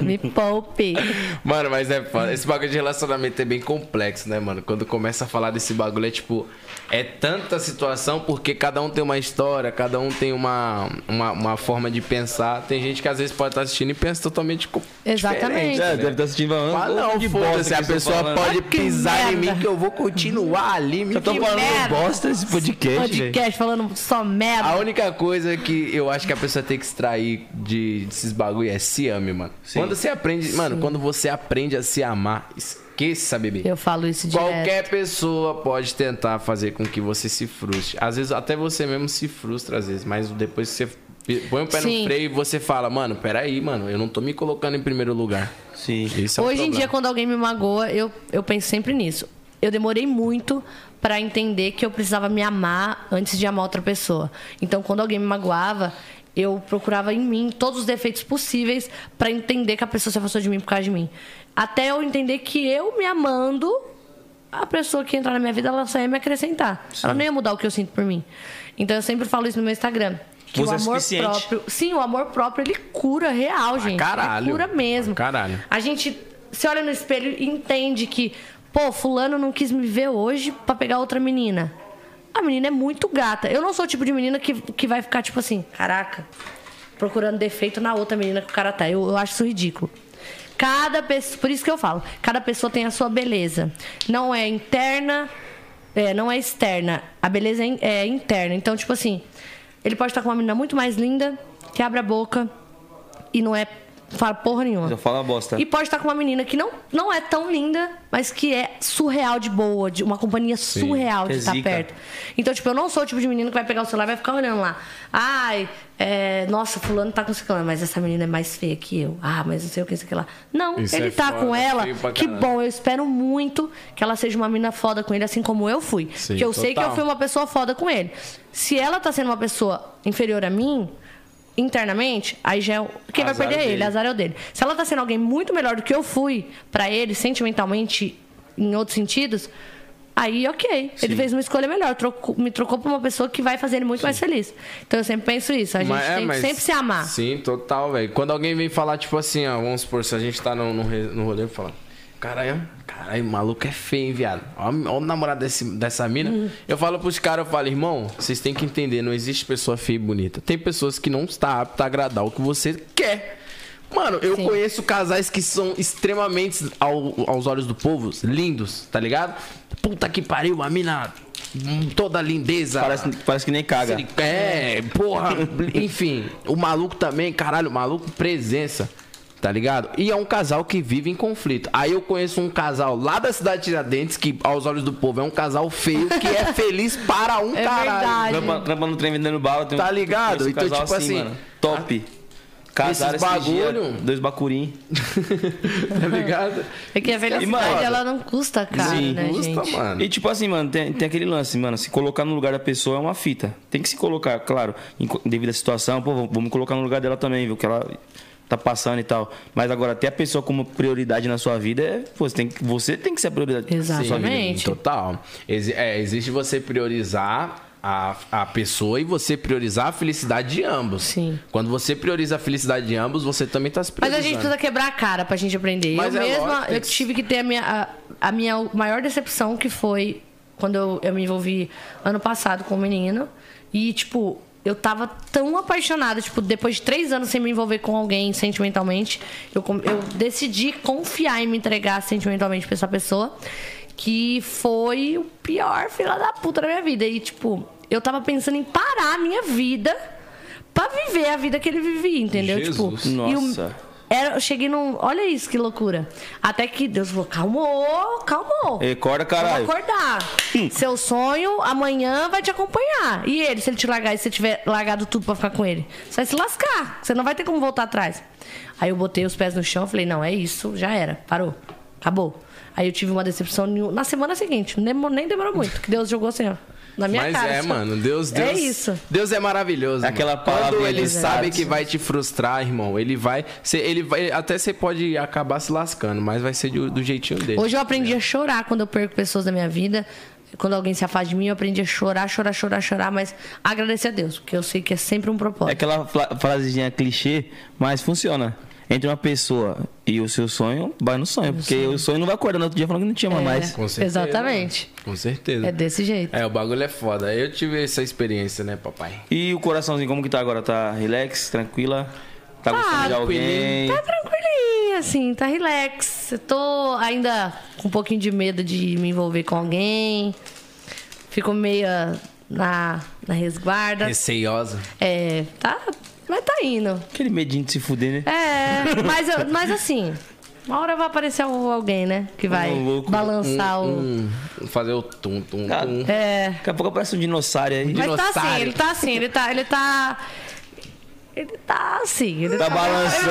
Me poupe. Mano, mas é foda. Esse bagulho de relacionamento é bem complexo, né, mano? Quando começa a falar desse bagulho, é tipo. É tanta situação porque cada um tem uma história, cada um tem uma, uma, uma forma de pensar. Tem gente que às vezes pode estar assistindo e pensa totalmente Exatamente. É, deve estar assistindo falando. Ah, não, de foda-se. A pessoa falando. pode Ah, pisar em mim que eu vou continuar ali. Me Eu tô Que falando merda. bosta esse podcast. Podcast falando só merda. A única coisa que eu acho que a pessoa tem que extrair de, desses bagulho é se ame, mano. Sim. Quando você aprende, mano, quando você aprende a se amar, esqueça, bebê. Eu falo isso direto. Qualquer pessoa pode tentar fazer com que você se frustre. Às vezes até você mesmo se frustra, às vezes, mas depois que você põe o pé Sim. no freio e você fala, mano, peraí, mano, eu não tô me colocando em primeiro lugar. Sim. Isso é um Hoje em dia, quando alguém me magoa, eu, eu penso sempre nisso. Eu demorei muito pra entender que eu precisava me amar antes de amar outra pessoa. Então, quando alguém me magoava, eu procurava em mim todos os defeitos possíveis pra entender que a pessoa se afastou de mim por causa de mim. Até eu entender que eu me amando, a pessoa que entrar na minha vida, ela só ia me acrescentar. Ela não ia mudar o que eu sinto por mim. Então, eu sempre falo isso no meu Instagram. Que Você o é amor suficiente. próprio. Sim, o amor próprio, ele cura real, gente. caralho. Ele cura mesmo. Pra caralho. A gente se olha no espelho e entende que, pô, fulano não quis me ver hoje pra pegar outra menina. A menina é muito gata. Eu não sou o tipo de menina que, que vai ficar, tipo assim, caraca, procurando defeito na outra menina que o cara tá. Eu, eu acho isso ridículo. Cada pessoa, por isso que eu falo, cada pessoa tem a sua beleza. Não é interna, é, não é externa. A beleza é, é interna. Então, tipo assim, ele pode estar com uma menina muito mais linda, que abre a boca e não é fala porra nenhuma. Já fala bosta. E pode estar com uma menina que não, não é tão linda, mas que é surreal de boa, de uma companhia surreal Que de é estar zica. perto. Então, tipo, eu não sou o tipo de menino que vai pegar o celular e vai ficar olhando lá. Ai, é, nossa, fulano tá com ciclano, mas essa menina é mais feia que eu. Ah, mas não sei o que, isso aqui lá. Não, Isso ele é tá foda, com ela. Que bom, eu espero muito que ela seja uma menina foda com ele, assim como eu fui. Sim, que eu sei que eu total. fui uma pessoa foda com ele. Se ela tá sendo uma pessoa inferior a mim, internamente, aí já é o... quem vai Azar perder é ele, azar é o dele. Se ela tá sendo alguém muito melhor do que eu fui pra ele, sentimentalmente, em outros sentidos, aí ok. Ele fez uma escolha melhor, trocou- me trocou pra uma pessoa que vai fazer ele muito mais feliz. Então eu sempre penso isso, a gente Mas- é, tem mas- que sempre se amar. Sim, total, velho. Quando alguém vem falar, tipo assim, ó, vamos supor, se a gente tá no, no, no rolê, fala, caralho, caralho, o maluco é feio, hein, viado. Ó o namorado desse, dessa mina. Uhum. Eu falo pros caras, eu falo, irmão, vocês têm que entender, não existe pessoa feia e bonita. Tem pessoas que não está apta a agradar o que você quer. Mano, eu Sim. conheço casais que são extremamente, ao- aos olhos do povo, lindos, tá ligado? Puta que pariu, a mina toda lindeza. Parece, parece que nem caga. É, porra. (laughs) Enfim, o maluco também, caralho, o maluco presença. Tá ligado? E é um casal que vive em conflito. Aí eu conheço um casal lá da cidade de Tiradentes, que aos olhos do povo é um casal feio, que é feliz para um (laughs) É caralho. verdade. Trampa, no trem vendendo bala. Tem um- Tá ligado? um Então, casal tipo assim, mano. Top. Casaram esses esses dias, bagulho- dois bacurim. (laughs) tá ligado? É que a felicidade, mano, ela não custa caro, Sim, né, Custa, gente? mano. E tipo assim, mano, tem, tem aquele lance, mano. Se colocar no lugar da pessoa é uma fita. Tem que se colocar, claro, em, devido à situação, pô, vamos- vamos colocar no lugar dela também, viu? Que ela tá passando e tal. Mas agora, ter a pessoa como prioridade na sua vida é. Pô, você tem, que- você tem que ser a prioridade. da sua vida. Exatamente. Total. Exi- é, existe você priorizar a, a pessoa e você priorizar a felicidade de ambos. Sim. Quando você prioriza a felicidade de ambos, você também tá se Mas a priorizando. gente precisa quebrar a cara pra gente aprender. Mas eu é mesma, lógico, eu tive que ter a minha, a, a minha maior decepção, que foi quando eu, eu me envolvi ano passado com um menino. E, tipo, eu tava tão apaixonada. Tipo, depois de três anos sem me envolver com alguém sentimentalmente, eu, eu decidi confiar em me entregar sentimentalmente pra essa pessoa. Que foi o pior filho da puta da minha vida. E, tipo, eu tava pensando em parar a minha vida pra viver a vida que ele vivia, entendeu? Jesus. Tipo, e o- Nossa. Era, eu cheguei num. Olha isso, que loucura. Até que Deus falou: calmou, calmou. Acorda, caralho. Vamos acordar. Seu sonho amanhã vai te acompanhar. E ele, se ele te largar e você tiver largado tudo pra ficar com ele, você vai se lascar. Você não vai ter como voltar atrás. Aí eu botei os pés no chão e falei: não, é isso, já era. Parou. Acabou. Aí eu tive uma decepção na semana seguinte. Nem demorou, nem demorou muito. Que Deus jogou assim, ó. Na minha Mas cara. é, assim, ó. mano, Deus, Deus. É isso. Deus é maravilhoso. Aquela mano. Quando ele de sabe que vai te frustrar, irmão, ele vai. cê- ele vai até você pode acabar se lascando, mas vai ser do, do jeitinho dele. Hoje eu aprendi a chorar quando eu perco pessoas da minha vida. Quando alguém se afasta de mim, eu aprendi a chorar, chorar, chorar, chorar, mas agradecer a Deus, porque eu sei que é sempre um É propósito. aquela fra- frasezinha clichê, mas funciona. Entre uma pessoa e o seu sonho, vai no sonho. Porque o sonho não vai acordar no outro dia falando que não tinha É, mais. Com certeza, Exatamente. Com certeza. É desse jeito. É, o bagulho é foda. Eu tive essa experiência, né, papai? E o coraçãozinho, como que tá agora? Tá relax, tranquila? Tá gostando de alguém? Tá tranquilinho, assim, tá relax. Eu tô ainda com um pouquinho de medo de me envolver com alguém. Fico meio na, na resguarda. Receiosa. É, tá. Mas tá indo. Aquele medinho de se fuder, né? É, mas, eu- mas assim, uma hora vai aparecer alguém, né? Que vai Um louco. balançar o. Hum, fazer o tum, tum, Cara, tum. É. Daqui a pouco aparece um dinossauro aí. Mas tá assim, dinossauro. ele tá assim, ele tá. Ele tá. Ele tá assim. Ele Tá balançando.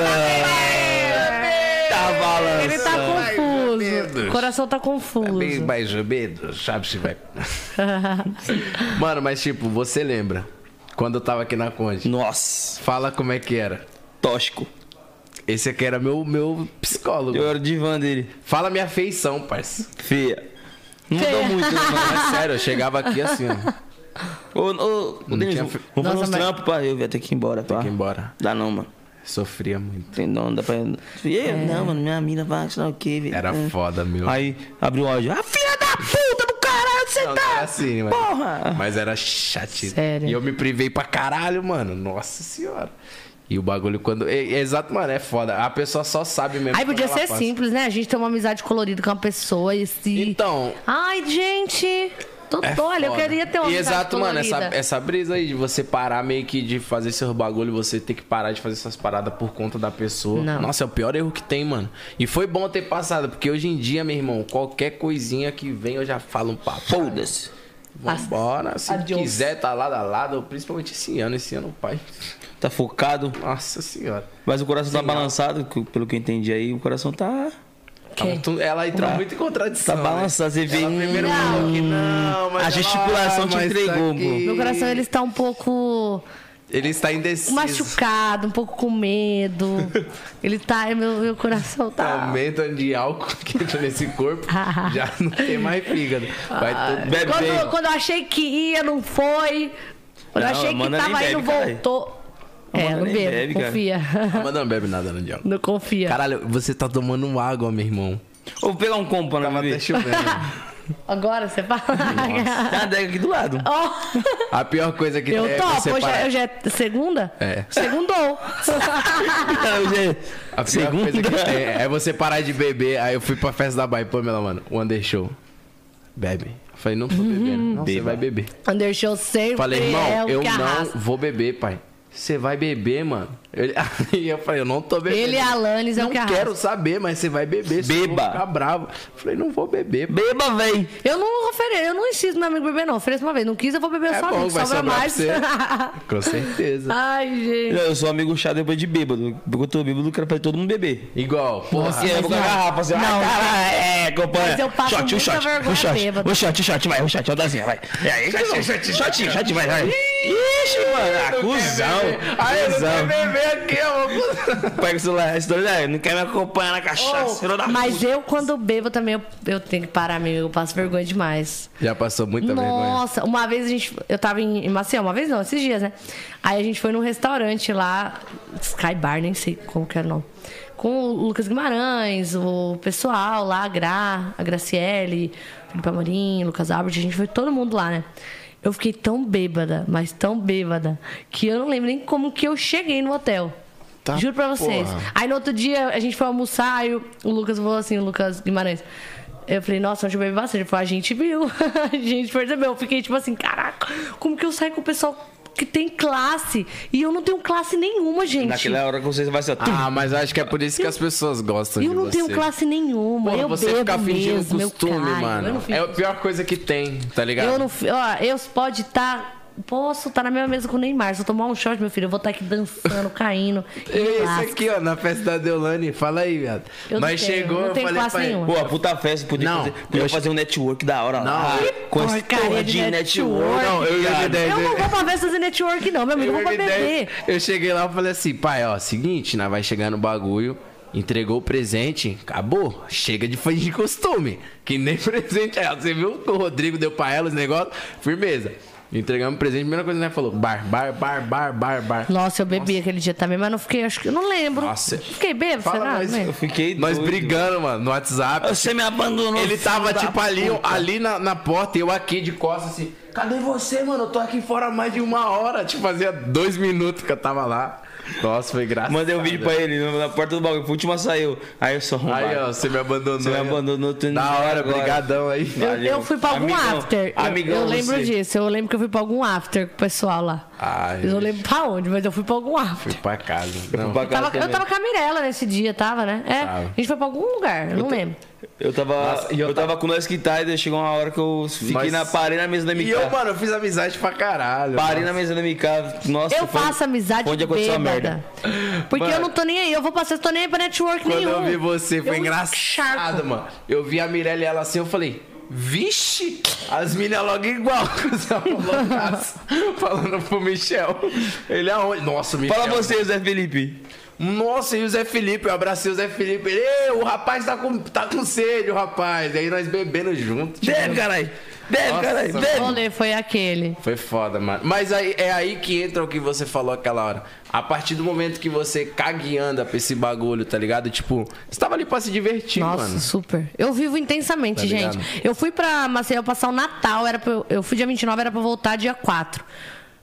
Tá balançando. Ele tá confuso. O coração tá confuso. Bem mais ou menos, sabe se vai. (laughs) Mano, mas tipo, você lembra? Quando eu tava aqui na Conde. Nossa, Fala como é que era. tóxico. Esse aqui era meu, meu psicólogo. Eu era o divã dele. Fala minha feição, parça. Feia. Não mudou muito, né, mano? É sério, eu chegava aqui assim, ó. Ô, ô, ô Denis, tinha vamos fazer uns mas- trampos pra eu, ia ter que ir embora, tá? que ir embora. Dá não, mano. Sofria muito. Tem não, não dá pra. Eu, não, mano, minha mina vai, sei lá o quê, velho. Era É. foda, meu. Aí abriu o áudio. Ah, filha da puta caralho, você Não, tá. não era assim, mas, Porra! mas era chatinho. Sério? E eu me privei pra caralho, mano. Nossa senhora. E o bagulho quando. É, é exato, mano, é foda. A pessoa só sabe mesmo. Aí podia ser passa. simples, né? A gente tem uma amizade colorida com uma pessoa e se. Então. Ai, gente. Tô É olha, eu queria ter uma E amizade Exato, mano, essa, essa brisa aí de você parar meio que de fazer seus bagulho, você ter que parar de fazer essas paradas por conta da pessoa. Não. Nossa, é o pior erro que tem, mano. E foi bom ter passado, porque hoje em dia, meu irmão, qualquer coisinha que vem eu já falo um papo. Foda-se. Vambora, se Adiós. quiser tá lado a lado, principalmente esse ano, esse ano, pai. Tá focado. Nossa senhora. Mas o coração tá balançado, pelo que eu entendi aí, o coração tá. Tu- Ela entrou Tá. muito em contradição. Tá né? balançado, você vê. Ela primeiro Não. que não, mas A gesticulação te mas entregou. Meu coração ele está um pouco Ele está indeciso. machucado, um pouco com medo. Ele tá, meu, meu coração tá. Aumento de álcool que entra nesse corpo, (laughs) já não tem mais fígado. Vai tudo Bebe, Quando, quando eu achei que ia, não foi. Quando eu Não, achei que tava indo, voltou. É, Amanda não bebe, bebe, cara. confia. (laughs) Mas não bebe nada, não, Diago. Não confia. Caralho, você tá tomando água, meu irmão. Ô, vou pegar um combo pra Tava não beber. chovendo. (laughs) Agora você fala. Tem uma adega aqui do lado. Ó, (laughs) A pior coisa que eu tem é topo. você Hoje é, hoje é segunda? É. Segundou. Hoje A é pior coisa que segunda. tem é você parar de beber. Aí eu fui pra festa da Bahia, Pamela, mano. O Undershow. Bebe. Eu falei, não tô bebendo. Não, você vai beber. Undershow sempre Falei, é irmão, o eu não vou beber, pai. Você vai beber, mano. Ele- (laughs) Aí eu falei, eu não tô bebendo. Ele e a Alanis é o Não que arrasta. quero saber, mas você vai beber. eu Beba. ficar bravo. Falei, não vou beber. Beba, véi. Eu não ofereço, eu não insisto meu amigo beber, não. Ofereço uma vez. Não quis, eu vou beber É sozinho. bom, vai Sobra mais. pra (laughs) Com certeza. Ai, gente. Eu sou amigo chato depois de bêbado. Porque eu tô bêbado, eu quero fazer todo mundo beber. Igual, porra. Assim, eu vou com a não. garrafa, assim, Não. ah, caralho, é, companheiro. Mas eu passo shot, muita shot, vergonha shot, bêbado. um shot, um shot, vai, um shot, uma dosinha, vai. E aí, shot, shot, shot, shot, vai, vai. Ixi, mano, ah, cuzão, Aí eu não cuzão. quero beber aqui, ó. Pega o celular, esse doido aí, não quer me acompanhar na cachaça, da Mas puta. eu, quando bebo, também eu, eu tenho que parar, amigo. Eu passo vergonha demais. Já passou muita vergonha. Nossa, uma vez a gente. Eu tava em, em Maceió, uma vez não, esses dias, né? Aí a gente foi num restaurante lá, Sky Bar, nem sei como que era o nome. Com o Lucas Guimarães, o pessoal lá, a Gra, a Graciele, Felipe Amorim, Lucas Albert, a gente foi todo mundo lá, né? Eu fiquei tão bêbada, mas tão bêbada, que eu não lembro nem como que eu cheguei no hotel. Tá, Juro pra vocês. porra. Aí no outro dia a gente foi almoçar, aí o Lucas falou assim, o Lucas Guimarães. Eu falei, nossa, hoje eu bebi bastante. Ele falou, a gente viu, (laughs) a gente percebeu. Eu fiquei tipo assim, caraca, como que eu saio com o pessoal que tem classe? E eu não tenho classe nenhuma, gente. Naquela hora que você vai ser, Ah, mas eu acho que é por isso que as pessoas gostam eu de não você. tenho classe nenhuma. Porra, eu você bebo ficar fingindo mesmo, eu costume, mano. Eu não É a pior coisa que tem, tá ligado? eu não, ó, eu pode estar. Posso estar na mesma mesa com o Neymar. Se eu tomar um shot, meu filho, eu vou estar aqui dançando, caindo. e (laughs) Esse lasco. aqui, ó, na festa da Deolane. Fala aí, viado. Eu Nós tenho, chegou, não eu falei classe pra ele. nenhuma. Pô, a puta festa, podia, Não, fazer, podia eu- fazer um network da hora lá. Não. Com essa porcaria porra de de network. network. Não, eu de ideia. Eu não vou pra festa fazer network, não, meu amigo. Eu vou pra Eu, beber. eu cheguei lá e falei assim, pai, ó, seguinte, nós vai chegar no bagulho, entregou o presente, acabou. Chega de fingir costume. Que nem (laughs) presente é. Você viu que o Rodrigo deu pra ela os negócios? Firmeza. Entregamos presente, a primeira coisa que nós falou: bar, bar, bar, bar, bar, bar. Nossa, eu bebi aquele dia também, mas não fiquei, acho que. Eu não lembro. Nossa. Fiquei bêbado, será? Não Eu fiquei Nós doido. brigando, mano, no WhatsApp. Você me abandonou. Ele tava, tipo, ali, puta. ali na, na porta e eu aqui de costas, assim. Cadê você, mano? Eu tô aqui fora há mais de uma hora. Tipo, fazia dois minutos que eu tava lá. Nossa, foi graça. Mandei um vídeo pra ele na porta do bagulho. Foi o último a saiu. Aí eu só arrombado. Aí, ó, você me abandonou. Você me abandonou. tô indo Da hora, agora. brigadão aí. Eu, Valeu. eu fui pra algum Amigão, after. Eu- amigão eu, lembro você. disso. Eu lembro que eu fui pra algum after com o pessoal lá. Ai, eu não lembro pra onde, mas eu fui pra algum after. Fui pra casa. Eu Não. fui pra casa Tava- eu tava com a Mirella nesse dia, tava, né? É. Tava. A gente foi pra algum lugar, eu não lembro. Eu tava, Nossa, eu eu, tava com nós que daí chegou uma hora que eu fiquei Mas- na parei na mesa da MK. E eu, mano, eu fiz amizade pra caralho. Parei na mesa da MK. Nossa, Eu foi- faço amizade onde aconteceu a bêbada. merda. Porque Mano. eu não tô nem aí. Eu vou passar, eu tô nem aí pra network Quando nenhum. eu vi você, foi Eu engraçado, mano. Eu vi a Mirella e ela assim, eu falei, vixe, as minas logo igual. (laughs) (laughs) Falando pro Michel. Ele aonde? Nossa, Michel. Fala você, Zé Felipe. Nossa, e o Zé Felipe, eu abracei o Zé Felipe. Ele, "Ei, o rapaz tá com, tá com sede, o rapaz. Aí nós bebendo junto. tipo, Deve, caralho. Deve, Nossa, caralho. O Deve. rolê foi aquele. Foi foda, mano. Mas aí, é aí que entra o que você falou aquela hora. A partir do momento que você caga e anda pra esse bagulho, tá ligado? Tipo, você tava ali pra se divertir, Nossa, mano. super. Eu vivo intensamente, Tá gente. Eu fui pra Maceió passar o Natal, era pra eu, eu fui dia 29, era pra voltar dia 4.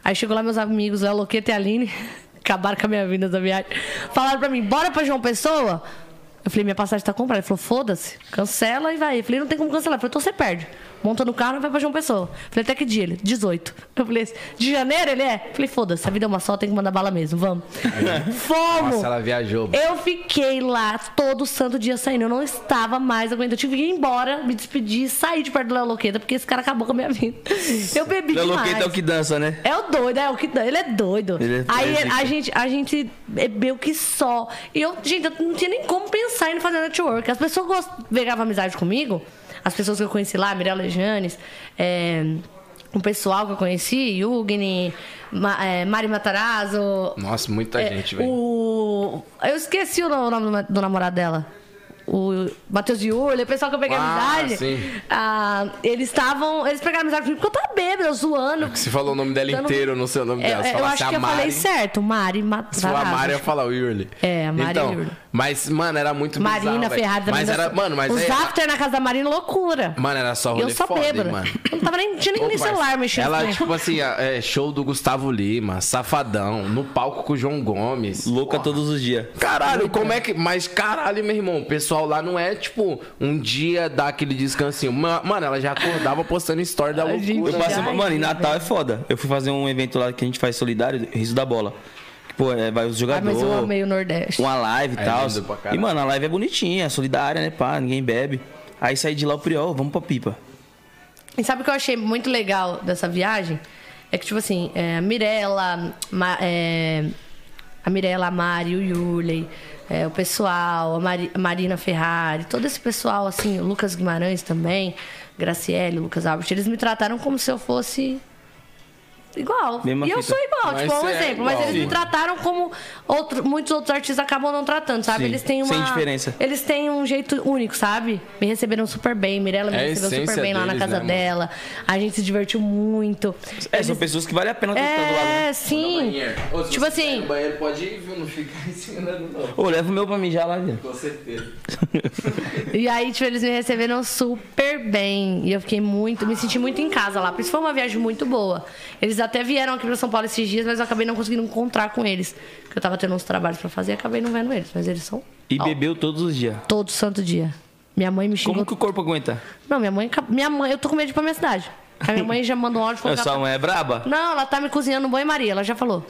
Aí chegou lá meus amigos, a Loqueta e a Aline, (laughs) acabaram com a minha vinda da viagem. Falaram pra mim, bora pra João Pessoa? Eu falei, minha passagem tá comprada. Ele falou, foda-se, cancela e vai. Eu falei, não tem como cancelar. Eu falei, então você perde. Monta no carro e vai pra João Pessoa. Falei, até que dia? Ele, 18. Eu falei, de janeiro ele é? Falei, foda-se, a vida é uma só, tem que mandar bala mesmo, vamos. (laughs) Fomos! Nossa, ela viajou. Eu fiquei lá todo santo dia saindo. Eu não estava mais aguentando. Eu tive que ir embora, me despedir, sair de perto do Léo Loqueta, porque esse cara acabou com a minha vida. (laughs) Eu bebi Léo demais. Loqueta é o que dança, né? É o doido, é o que ele é doido. Ele é- Aí a gente, a gente bebeu que só. E eu, gente, eu não tinha nem como pensar em fazer network. As pessoas pegavam amizade comigo, as pessoas que eu conheci lá, Mirella Janes, é, o pessoal que eu conheci, Yugni, Ma, é, Mari Matarazzo. Nossa, muita é, gente, velho. o... Eu esqueci o nome do, do namorado dela. O Matheus Yurli, o pessoal que eu peguei Ah, amizade. sim. ah, eles estavam. Eles pegaram amizade comigo porque eu tava bêbada, zoando. Você falou o nome dela Eu inteiro, eu não sei o nome É, dela. Você eu acho a que eu Mari. falei certo, Mari Se for a. Mari, eu ia falar o Yurli. É, a Mari então, Yurli. Mas, mano, era muito Marina bizarro. Ferrari também. Mas era, mano, mas Os era, after na casa da Marina, loucura. Mano, era só rolê eu só foda, bêbada. mano. Eu não tava nem, tinha nem, Ô, nem celular mexendo. Ela, tipo assim, é, show do Gustavo Lima, Safadão, no palco com o João Gomes. Louca todos os dias. Caralho, como é que. Mas caralho, meu irmão, o pessoal lá não é tipo um dia dar aquele descansinho. Ma- Mano, ela já acordava postando story da loucura. Eu passo, Ai, mano, em Natal é foda. Eu fui fazer um evento lá que a gente faz solidário, Riso da Bola. Que, Pô, é, vai os jogadores. mas eu amei o Nordeste. uma live e É tal. E, mano, a live é bonitinha, é solidária, né, pá, ninguém bebe. Aí saí de lá o Priol, vamos pra pipa. E sabe o que eu achei muito legal dessa viagem? É que, tipo assim, é, a Mirella, Ma- é, a Mirella, a Mari, o Yurley, é, o pessoal, a, Mari- a Marina Ferrari, todo esse pessoal, assim, o Lucas Guimarães também, Graciele, Lucas Albert, eles me trataram como se eu fosse igual. Mesma e eu fita. sou igual, Mas tipo, é um é exemplo. mas eles me trataram como outro- muitos outros artistas acabam não tratando, sabe? Sim, Eles têm uma. sem diferença. Eles têm um jeito único, sabe? Me receberam super bem. Mirella me É recebeu super bem lá na deles, casa né, dela. A gente se divertiu muito. É, são pessoas que vale a pena estar do lado. né? É, sim. Tipo assim, O banheiro pode ir, viu? Não fica (laughs) ensinando, não. Ô, leva o meu pra mijar lá, viu? Com certeza. (laughs) e aí, tipo, eles me receberam super bem. E eu fiquei muito, me senti muito em casa lá. Por isso foi uma viagem muito boa. Eles até vieram aqui pra São Paulo esses dias, mas eu acabei não conseguindo encontrar com eles. Porque eu tava tendo uns trabalhos pra fazer e acabei não vendo eles. Mas eles são E bebeu todos os dias. todo santo dia. Minha mãe me xingou. Como que o corpo aguenta? Não, minha mãe. Minha mãe, eu tô com medo de ir pra minha cidade. A minha mãe já mandou um áudio falou (laughs) que ela Sua mãe é braba? Não, ela tá me cozinhando no banho-maria, ela já falou.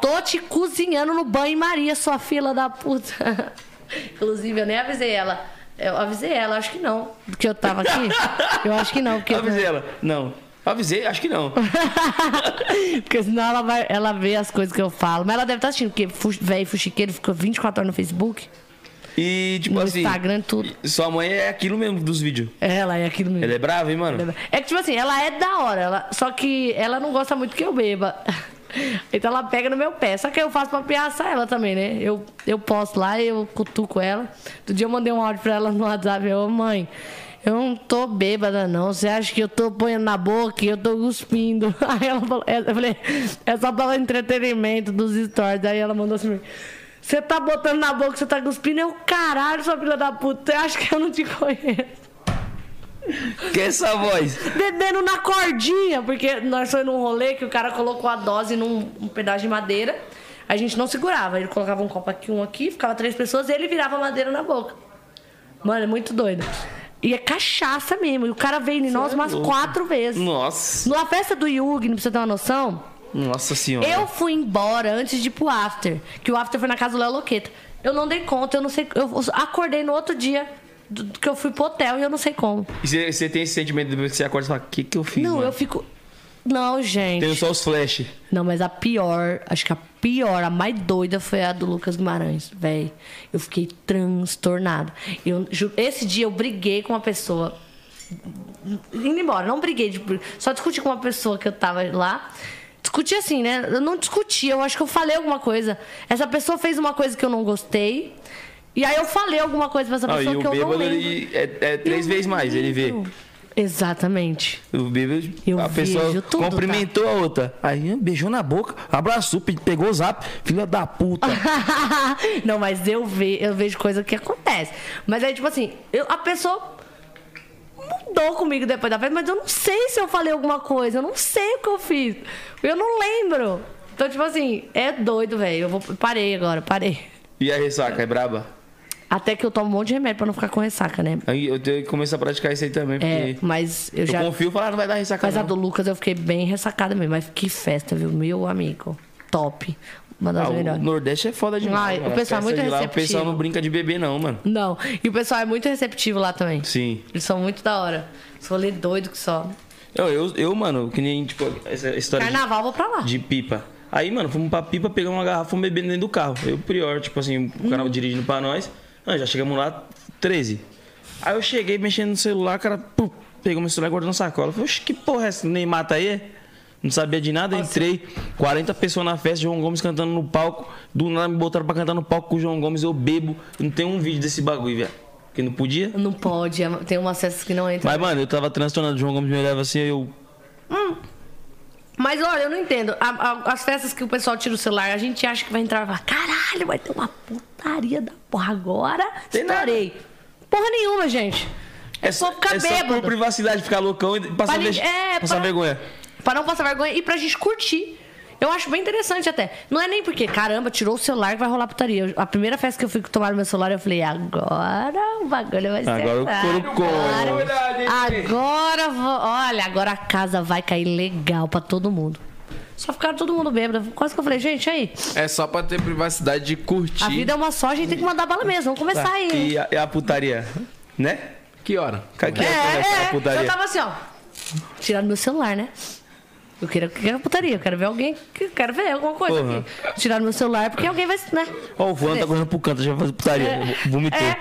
Tô te cozinhando no banho-maria, sua fila da puta. (laughs) Inclusive, eu nem avisei ela. Eu avisei ela, acho que não. Porque eu tava aqui. Eu acho que não, porque. (laughs) Avisei ela. Não. Avisei? Acho que não. (laughs) porque senão ela vai. Ela vê as coisas que eu falo. Mas ela deve estar assistindo, porque velho fuxiqueiro ficou 24 horas no Facebook, E, tipo no assim. Instagram, tudo. Sua mãe é aquilo mesmo dos vídeos. Ela é aquilo mesmo. Ela é brava, hein, mano? É que, tipo assim, ela é da hora, ela, só que ela não gosta muito que eu beba. (laughs) Então ela pega no meu pé. Só que eu faço pra piaçar ela também, né? Eu, eu posto lá, eu cutuco ela. Outro dia eu mandei um áudio pra ela no WhatsApp. Eu, mãe, eu não tô bêbada, não. Você acha que eu tô ponhando na boca e eu tô cuspindo? (laughs) Aí ela falou, eu falei, é só pelo entretenimento dos stories. Aí ela mandou assim, você tá botando na boca, você tá cuspindo? Eu, caralho, sua filha da puta, você acha que eu não te conheço? Que é essa voz? Bebendo na cordinha, porque nós foi num rolê que o cara colocou a dose num um pedaço de madeira. A gente não segurava. Ele colocava um copo aqui, um aqui, ficava três pessoas e ele virava a madeira na boca. Mano, é muito doido. E é cachaça mesmo. E o cara veio em nós é umas louco. quatro vezes. Nossa. Na festa do Yugi, pra você ter uma noção, Nossa senhora. eu fui embora antes de ir pro after. Que o after foi na casa do Léo Loqueta. Eu não dei conta, eu não sei. Eu acordei no outro dia do- que eu fui pro hotel e eu não sei como. E você, você tem esse sentimento depois que você acorda e fala, o que, que eu fiz? Não, mano? eu fico. Não, gente. Tenho só os flash. Não, mas a pior, acho que a pior, a mais doida foi a do Lucas Guimarães, véi. Eu fiquei transtornada. Eu, esse dia eu briguei com uma pessoa. Indo embora, não briguei, de- só discuti com uma pessoa que eu tava lá. Discuti assim, né? Eu não discuti, eu acho que eu falei alguma coisa. Essa pessoa fez uma coisa que eu não gostei. E aí eu falei alguma coisa pra essa pessoa que o eu não lembro. ele é, é três vezes mais, ele vê. Exatamente. O bêbado, Eu a pessoa tudo, tá? cumprimentou a outra. Aí beijou na boca, abraçou, pe- pegou o zap, filha da puta. (laughs) não, mas eu, ve, eu vejo coisa que acontece. Mas aí, tipo assim, eu- a pessoa mudou comigo depois da festa, mas eu não sei se eu falei alguma coisa, eu não sei o que eu fiz. Eu não lembro. Então, tipo assim, é doido, velho. Eu vou, parei agora, parei. E a ressaca, é braba? Até que eu tomo um monte de remédio pra não ficar com ressaca, né? Aí eu tenho que começar a praticar isso aí também, É, porque mas eu eu já. confio e falar, "Ah, não vai dar ressaca Mas a não. do Lucas eu fiquei bem ressacada mesmo. Mas que festa, viu? Meu amigo. Top. Uma das Ah, o melhores. Nordeste é foda demais. Ai, mano. o pessoal é muito de lá, O pessoal receptivo. não brinca de bebê, não, mano. Não. E o pessoal é muito receptivo lá também. Sim. Eles são muito da hora. Esse rolê doido que só. Eu, eu, eu, mano, que nem, tipo, essa história de- Carnaval, vou pra lá. de pipa. Aí, mano, fomos pra pipa, pegamos uma garrafa, fomos bebendo dentro do carro. Eu, o Prior, tipo assim, o cara dirigindo pra nós. Ah, já chegamos lá, 13. Aí eu cheguei mexendo no celular, cara, pum, pegou meu celular e guardou na sacola. Falei, oxe, que porra é essa? Neymar tá aí? Não sabia de nada, entrei. 40 pessoas na festa, João Gomes cantando no palco. Do nada me botaram pra cantar no palco com o João Gomes, eu bebo. Não tem um vídeo desse bagulho, velho. Que não podia. Não pode, é- tem umas festas que não entram. Mas, mano, eu tava transtornado. O João Gomes me olhava assim, aí eu. Mas olha, eu não entendo. A- a- as festas que o pessoal tira o celular, a gente acha que vai entrar e falar, caralho, vai ter uma putaria da porra agora. Tem nada. Estourei. Porra nenhuma, gente. É só ficar é só por bêbado. privacidade, ficar loucão e passar, Pra ve- ninguém- é, passar pra- vergonha. Pra não passar vergonha e pra gente curtir. Eu acho bem interessante até. Não é nem porque, caramba, tirou o celular que vai rolar putaria. A primeira festa que eu fui tomar meu celular, eu falei, agora o bagulho vai ser. Agora o come. Agora, agora vou- olha, agora a casa vai cair legal pra todo mundo. Só ficaram todo mundo bêbado. Quase que eu falei, gente, aí, É só pra ter privacidade de curtir. a vida é uma só, a gente tem que mandar bala mesmo. Vamos começar aí. E a, e a putaria, né? Que hora? Que É, que é, a é, putaria? eu tava assim, ó. Tirando meu celular, né? Eu quero, eu quero putaria, eu quero ver alguém, eu quero ver alguma coisa Porra. aqui. Tiraram meu celular porque alguém vai, né? Ó, o fulano tá correndo pro canto, já vai fazer putaria. Vomitou. É.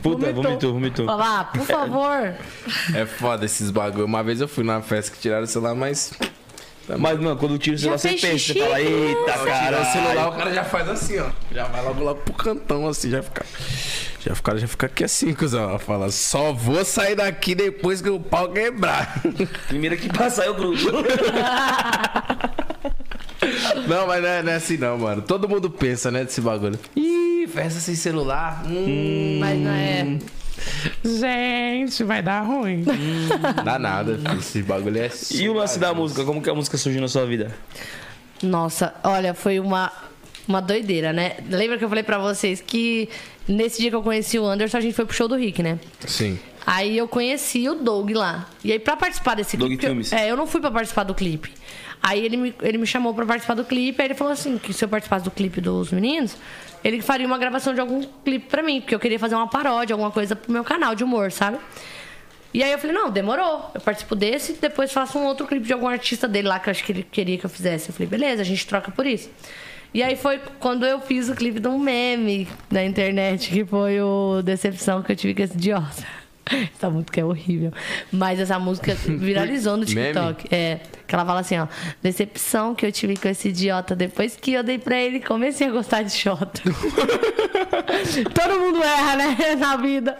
Puta, vomitou, vomitou. Fala, ah, por favor. É foda esses bagulho. Uma vez eu fui numa festa que tiraram o celular, mas. Mas, mano, quando tira o celular, você pensa, xixi, você fala, eita, Tirar cara. o celular, o cara já faz assim, ó. Já vai logo lá pro cantão, assim, já fica. Já o cara já fica aqui assim, cuzão. Fala, só vou sair daqui depois que o pau quebrar. (laughs) Primeiro que passar, eu grudo. (laughs) Não, mas não é, não é assim não, mano. Todo mundo pensa, né, desse bagulho. Ih, festa sem celular. Hum, Mas não é. Gente, vai dar ruim. dá nada, filho. Esse bagulho é E o lance da música? Como que a música surgiu na sua vida? Nossa, olha, foi uma, uma doideira, né? Lembra que eu falei pra vocês que nesse dia que eu conheci o Anderson, a gente foi pro show do Rick, né? Sim. Aí eu conheci o Doug lá. E aí, pra participar desse Doug clipe. eu- Filmes. é, eu não fui pra participar do clipe. Aí ele me, ele me chamou pra participar do clipe. Aí ele falou assim: que se eu participasse do clipe dos meninos, ele faria uma gravação de algum clipe pra mim. Porque eu queria fazer uma paródia, alguma coisa pro meu canal de humor, sabe? E aí eu falei: não, demorou. Eu participo desse, depois faço um outro clipe de algum artista dele lá que eu acho que ele queria que eu fizesse. Eu falei: beleza, a gente troca por isso. E aí foi quando eu fiz o clipe de um meme na internet, que foi o Decepção que eu tive com esse idiota. Essa música é horrível. Mas essa música viralizou no (laughs) TikTok. É. Que ela fala assim, ó. Decepção que eu tive com esse idiota depois que eu dei pra ele comecei a gostar de Xota. (laughs) Todo mundo erra, né? (laughs) Na vida.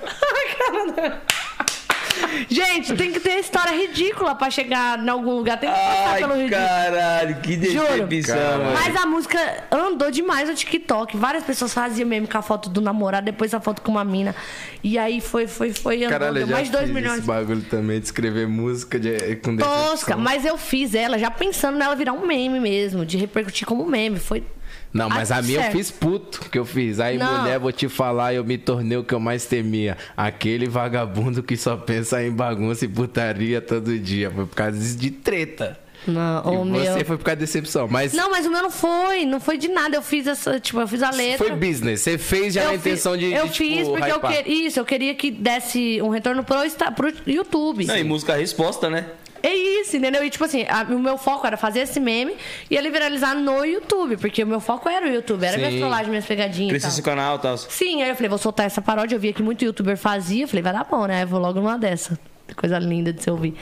Gente, tem que ter história ridícula pra chegar em algum lugar. Tem que passar Ai, pelo ridículo. caralho, que decepção, mano. Mas a música andou demais no TikTok. Várias pessoas faziam meme com a foto do namorado, depois a foto com uma mina. E aí foi, foi, foi, andou. Caralho, eu deu já mais 2 fiz milhões. esse bagulho também de escrever música de, com Tosca, decepção. mas eu fiz ela já pensando nela virar um meme mesmo, de repercutir como meme. Foi. Não, mas Ah, a minha certo. eu fiz puto que eu fiz. Aí, Não. mulher, vou te falar, eu me tornei o que eu mais temia. Aquele vagabundo que só pensa em bagunça e putaria todo dia. Foi por causa de treta. Não, e o meu. você foi por causa de decepção. Mas Não, mas o meu não foi. Não foi de nada. Eu fiz essa. Tipo, eu fiz a letra. foi business. Você fez já eu na fiz- intenção de, Eu de, fiz tipo, porque eu hypar. queria. Isso, eu queria que desse um retorno pro, pro YouTube. Não, e música resposta, né? É isso, entendeu? E tipo assim, a- o meu foco era fazer esse meme e ele viralizar no YouTube, porque o meu foco era o YouTube, era Sim. minhas trollagens, minhas pegadinhas. Crescer seu canal e tal. Sim, aí eu falei, vou soltar essa paródia. Eu via que muito youtuber fazia. Eu falei, vai dar bom, né? Eu vou logo numa dessa. Coisa linda de se ouvir.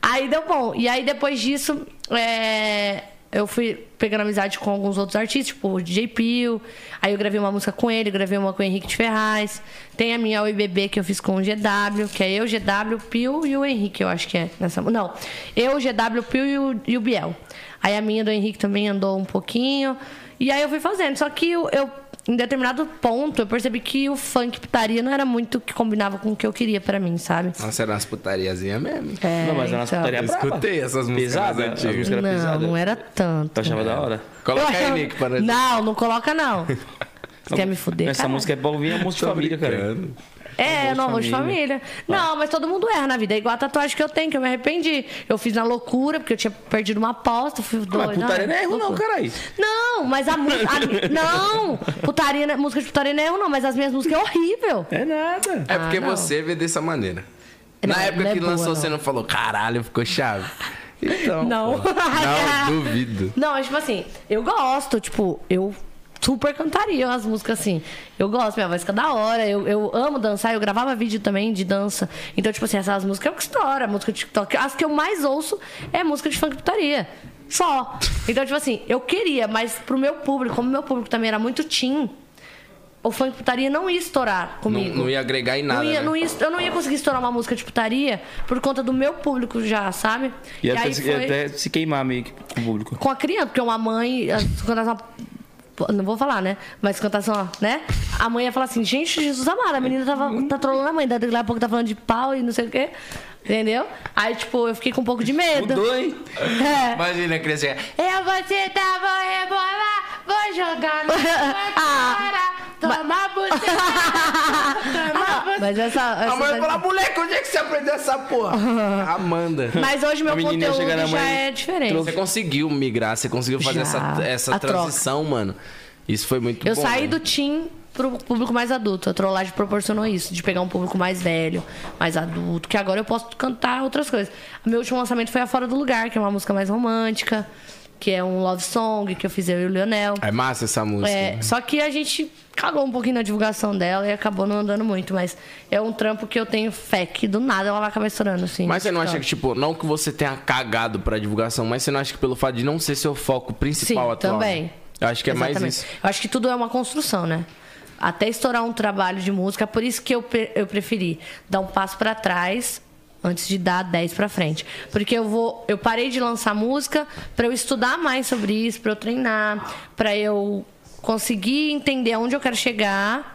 Aí deu bom. E aí depois disso, é, eu fui pegando amizade com alguns outros artistas, tipo o DJ Pio. Aí eu gravei uma música com ele, gravei uma com o Henrique de Ferraz. Tem a minha OIBB que eu fiz com o GW, que é eu, GW, Pio e o Henrique, eu acho que é. Nessa... Não, eu, GW, Pio e o, e o Biel. Aí a minha do Henrique também andou um pouquinho. E aí eu fui fazendo. Só que eu, eu, em determinado ponto, eu percebi que o funk putaria não era muito o que combinava com o que eu queria pra mim, sabe? Nossa, era umas putariazinhas mesmo. É, não, mas a nossa então. putaria Eu escutei essas músicas Pesada, antigas. a música era Não, pesada. não era tanto. Tu achava da hora? Coloca Eu aí, Nick, para Não, não coloca não. (laughs) Você quer me fuder, Essa música é pra ouvir a música de família, cara. É, não, almoço de família. Não, mas todo mundo erra na vida. É igual a tatuagem que eu tenho, que eu me arrependi. Eu fiz na loucura, porque eu tinha perdido uma aposta, fui doida. Mas putaria não é erro, não, caralho. Não, mas a música. (laughs) Não! Putaria, não- música de putaria não é erro, não, mas as minhas músicas é horrível. É nada. É porque Ah, você vê dessa maneira. Não, Na época não é que boa, lançou, não. você não falou, caralho, ficou chave. Então. Não. pô. (laughs) Não, duvido. Não, mas, tipo assim, eu gosto, tipo, eu super cantaria as músicas assim. Eu gosto, minha voz fica da hora. Eu, eu amo dançar, eu gravava vídeo também de dança. Então, tipo assim, essas músicas eu que estoura, música de TikTok. As que eu mais ouço é música de funk e putaria. Só. Então, tipo assim, eu queria, mas pro meu público, como meu público também era muito teen, o funk e putaria não ia estourar Não, comigo. não ia agregar em nada. Não ia- né? não ia- eu não ia conseguir estourar uma música de putaria por conta do meu público já, sabe? E, E até, aí se- foi- até se queimar meio que com o público. com a criança, porque uma mãe. Quando ela, não vou falar, né? Mas quando tá só, né? A mãe ia falar assim, gente, Jesus amado, a menina tava, tá trolando a mãe, daqui a pouco tá falando de pau e não sei o quê. Entendeu? Aí, tipo, eu fiquei com um pouco de medo. Mudou, hein? (laughs) É. Imagina a criança Eu vou te dar, vou rebolar, vou jogar na sua (laughs) cara, toma (laughs) buceta, Mas essa. A essa mãe vai falar, moleque, onde é que você aprendeu essa porra? Amanda. Mas hoje meu A conteúdo já mãe, é diferente. Você conseguiu migrar, você conseguiu fazer Já. essa, essa A troca. transição, mano. Isso foi muito Eu bom. saí né? do teen pro público mais adulto. A trollagem proporcionou isso, de pegar um público mais velho, mais adulto, que agora eu posso cantar outras coisas. O meu último lançamento foi A Fora do Lugar, que é uma música mais romântica, que é um love song que eu fiz eu e o Leonel. É massa essa música. É, só que a gente cagou um pouquinho na divulgação dela e acabou não andando muito, mas é um trampo que eu tenho fé que do nada ela vai acabar estourando, assim. Mas você não acha que, tipo, não que você tenha cagado pra divulgação, mas você não acha que pelo fato de não ser seu foco principal Sim, atual? também. Eu acho que é mais Exatamente. isso. Eu acho que tudo é uma construção, né? Até estourar um trabalho de música, por isso que eu, eu preferi dar um passo pra trás antes de dar 10 pra frente. Porque eu vou, eu parei de lançar música pra eu estudar mais sobre isso, pra eu treinar, pra eu conseguir entender aonde eu quero chegar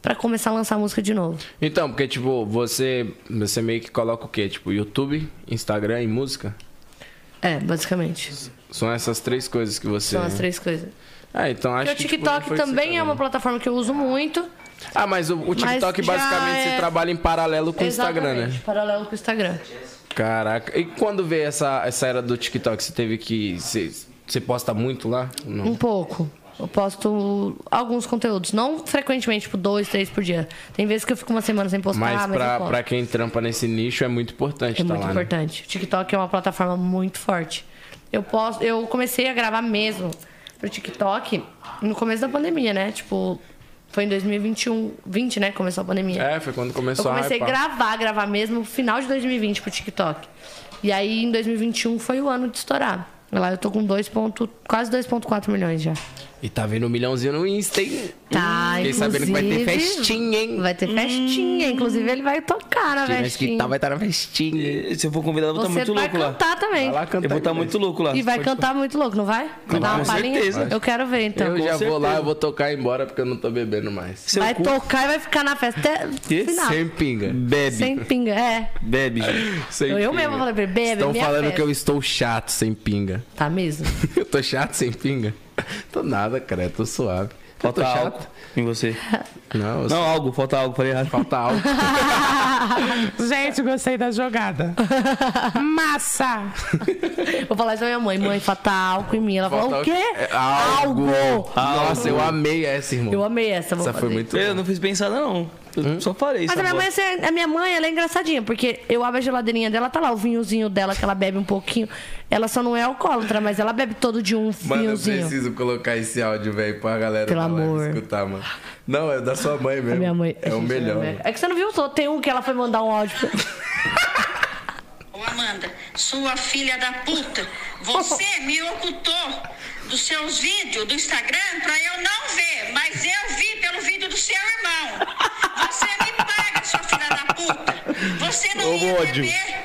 pra começar a lançar música de novo. Então, porque, tipo, você, você meio que coloca o quê? Tipo, YouTube, Instagram e música? É, basicamente. São essas três coisas que você... São as três coisas. Ah, então acho Porque o que... tipo, TikTok foi isso também é uma plataforma que eu uso muito. Ah, mas o, o TikTok já basicamente é- você trabalha em paralelo com o Instagram, né? Paralelo com o Instagram. Caraca. E quando veio essa, essa era do TikTok, você teve que. Você, você posta muito lá? Não. Um pouco. Eu posto alguns conteúdos. Não frequentemente, tipo, dois, três por dia. Tem vezes que eu fico uma semana sem postar, Mas mas, pra, posto. pra quem trampa nesse nicho é muito importante É tá muito lá, né? importante. O TikTok é uma plataforma muito forte. Eu posto, eu comecei a gravar mesmo pro TikTok no começo da pandemia, né? Tipo, foi em 2021, 20, né? Começou a pandemia. É, foi quando Eu começou comecei a a gravar, gravar mesmo no final de 2020 pro TikTok. E aí, em 2021, foi o ano de estourar. Lá eu tô com 2 ponto, quase 2,4 milhões já. E tá vendo um milhãozinho no Insta, hein? Tá, Fiquei sabendo que vai ter festinha, hein? Vai ter festinha. Inclusive, ele vai tocar na Quem vai festinha. esquitar vai estar na festinha. Se eu for convidado, eu vou estar Você muito vai louco lá. cantar também. Vai lá cantar. Eu vou estar muito louco lá. E vai Pode- cantar muito louco, não vai? Vai dar uma com palhinha? certeza. Eu quero ver, então. eu já com vou lá, certeza. eu vou tocar e ir embora porque eu não tô bebendo mais. Seu vai cu tocar e vai ficar na festa até final. Sem pinga. Bebe. Sem pinga, é. Bebe. Sem Eu, mesmo falei pra ele, bebe, Estão falando festa. que eu estou chato sem pinga. Tá mesmo? (laughs) eu tô chato sem pinga? (laughs) Tô nada, cara, tô suave. Falta algo em você. Não, eu Não, algo, falta algo, falei errado. falta algo. (laughs) Gente, gostei da jogada. Massa! Vou falar isso pra minha mãe. Mãe, falta álcool em mim. Ela falou, Falta o quê? É, algo. Algo. Nossa, eu amei essa, irmão. Eu amei essa, vou Essa foi muito Eu não fiz pensar, não. Eu só falei Mas isso. a minha, mãe, assim, a minha mãe, ela é engraçadinha, porque eu abro a geladeirinha dela, tá lá o vinhozinho dela, que ela bebe um pouquinho. Ela só não é alcoólatra, mas ela bebe todo dia um Mano, eu vinhozinho. preciso colocar esse áudio, velho, pra galera Pelo amor. escutar, mano. Não, é da sua mãe mesmo. A minha mãe. É o melhor. é- mano. Que você não viu outros. Tem um que ela foi mandar um áudio pra... Ô Amanda, sua filha da puta, você me ocultou dos seus vídeos do Instagram pra eu não ver, mas eu vi pelo vídeo do seu irmão. Você me paga, sua filha da puta. Você não Ô, ia ódio. beber.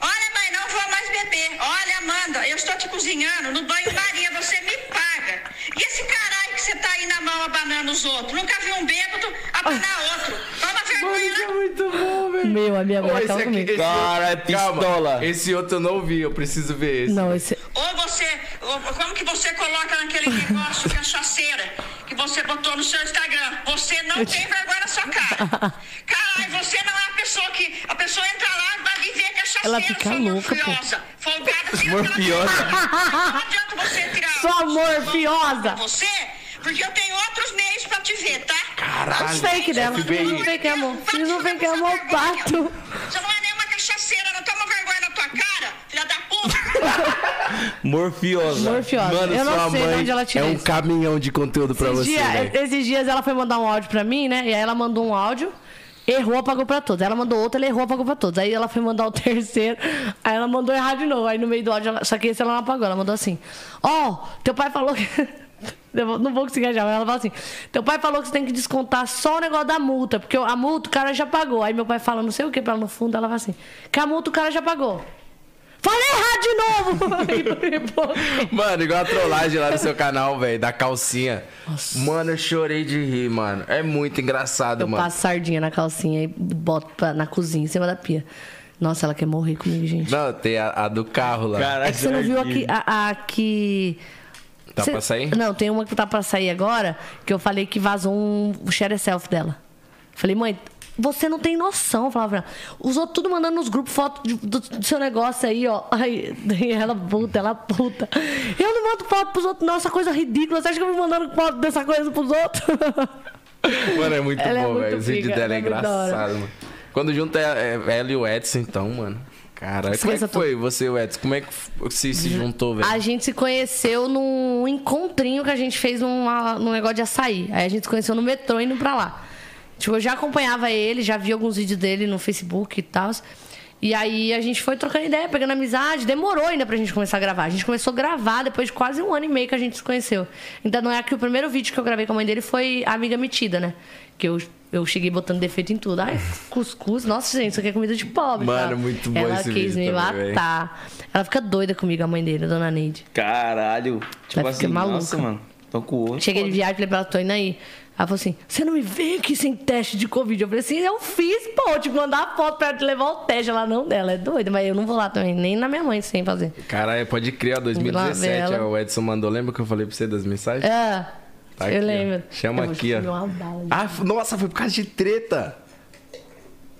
Olha, mãe, não vou mais beber. Olha, Amanda, eu estou te cozinhando no banho-maria, você me paga. E esse caralho que você tá aí na mão abanando os outros? Nunca vi um bêbado abanar outro. Toma vergonha Isso é na muito bom, velho. Meu, a minha mãe aqui, comigo. esse Cara, é outro- calma, pistola. esse outro eu não vi, eu preciso ver esse. Não, esse... Ou você, ou como que você coloca naquele negócio cachaceira que você botou no seu Instagram? Você não tem vergonha na sua cara. Caralho, você não é a pessoa que. A pessoa entra lá e vai viver cachaceira, Ela fica louca, pô. morfiosa. Folgada, tira Morfiosa. aquela- Não adianta você tirar. Sua morfiosa. pra Você, porque eu tenho outros meios pra te ver, tá? Caralho, Os fake dela. FBI. Fiz um fake amor. Fiz um fake amor Vergonha. pato. Você não é nenhuma cachaceira, não toma vergonha na tua cara, filha da puta. (laughs) Morfiosa. Morfiosa. Mano, eu sua não sei de onde ela é tirou um isso. caminhão de conteúdo pra Esses você, dias- velho. esses dias ela foi mandar um áudio pra mim, né? E aí ela mandou um áudio, errou, apagou pra todos. Aí ela mandou outro, ela errou, apagou pra todos. Aí ela foi mandar o (laughs) terceiro, aí ela mandou errar de novo. Aí no meio do áudio, ela- só que esse ela não apagou. Ela mandou assim: Ó, teu pai falou que. Eu não vou conseguir achar, mas ela falou assim: Teu pai falou que você tem que descontar só o negócio da multa, porque a multa o cara já pagou. Aí meu pai fala não sei o que pra ela no fundo, ela fala assim: Que a multa o cara já pagou. Falei errado de novo! (laughs) Eu falei, "Pô, Mano, igual a trollagem lá no seu canal, velho, da calcinha. Mano, eu chorei de rir, mano. É muito engraçado, Eu mano. passo sardinha na calcinha e boto pra- na cozinha, em cima da pia. Nossa, ela quer morrer comigo, gente. Não, tem a, a do carro lá. Caralho, É que você não viu aqui, a, a que... Tá Cê- pra sair? Não, tem uma que tá pra sair agora, que eu falei que vazou um, share self dela. Falei, mãe, você não tem noção. Falava. Os outros tudo mandando nos grupos foto de- do, do seu negócio aí, ó. Aí, (laughs) ela puta, ela puta. Eu não mando foto pros outros, não, essa coisa ridícula. Você acha que eu vou mandando foto dessa coisa pros outros? (laughs) Mano, é muito Ela é bom, muito velho. Os vídeos dela é é engraçado, mano. Quando junta é, é ela e o Edson, então, mano. Caralho, como é que foi você o Edson? Como é que f- se, se juntou, velho? A gente se conheceu num encontrinho que a gente fez numa, num negócio de açaí. Aí a gente se conheceu no metrô indo pra lá. Tipo, eu já acompanhava ele, já vi alguns vídeos dele no Facebook e tal. E aí a gente foi trocando ideia, pegando amizade. Demorou ainda pra gente começar a gravar. A gente começou a gravar depois de quase um ano e meio que a gente se conheceu. Então não é que o primeiro vídeo que eu gravei com a mãe dele foi a Amiga Metida, né? Que eu, eu cheguei botando defeito em tudo. Ai, cuscuz. Nossa, gente, isso aqui é comida de pobre. Mano, tal. muito bom Ela esse quis vídeo me também, matar. Ela fica doida comigo, a mãe dele, a dona Neide. Caralho. Tipo Vai ficar assim, maluca. nossa, mano. Tô com o olho. Cheguei de viagem, falei pra ela, tô indo aí. Ela falou assim: você não me vem aqui sem teste de Covid. Eu falei assim: eu fiz, pô, te mandar a foto pra ela te levar o teste. Ela não dela, é doida, mas eu não vou lá também, nem na minha mãe sem fazer. Caralho, pode criar, Lá 2017, vem ela. ó, o Edson mandou. Lembra que eu falei pra você das mensagens? É, Tá aqui, eu ó. lembro. Chama Eu aqui, ó. comer uma bala de- Ah, nossa, foi por causa de treta.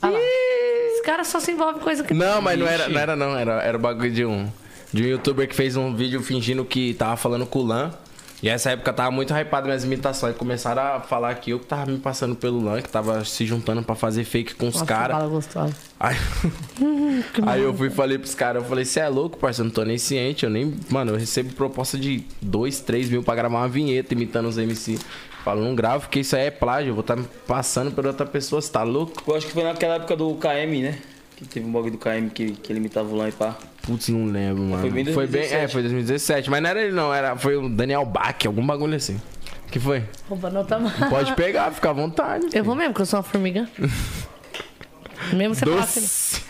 Olha lá. Esse cara só se envolve em coisa que. Não, mas não era, não era não, era, era o bagulho de um de um youtuber que fez um vídeo fingindo que tava falando com o Lan. E essa época tava muito hypado minhas imitações. E começaram a falar que eu que tava me passando pelo Lan, que tava se juntando pra fazer fake com os caras. Aí, (laughs) aí eu fui e falei pros caras, eu falei, você é louco, parceiro, eu não tô nem ciente, eu nem. Mano, eu recebo proposta de 2, 3 mil pra gravar uma vinheta imitando os MC. Falo, não gravo, porque isso aí é plágio, eu vou estar passando por outra pessoa, você tá louco? Eu acho que foi naquela época do KM, né? Que teve um bagulho do KM que, que ele imitava o Lan e pá. Putz, não lembro, mano. Foi bem Foi bem, 2017. é, foi 2017. Mas não era ele, não. Era, foi o Daniel Bach, algum bagulho assim. O que foi? Rouba nota mais. Pode pegar, fica à vontade. Eu vou mesmo, porque eu sou uma formiga. mesmo você assim. Doce.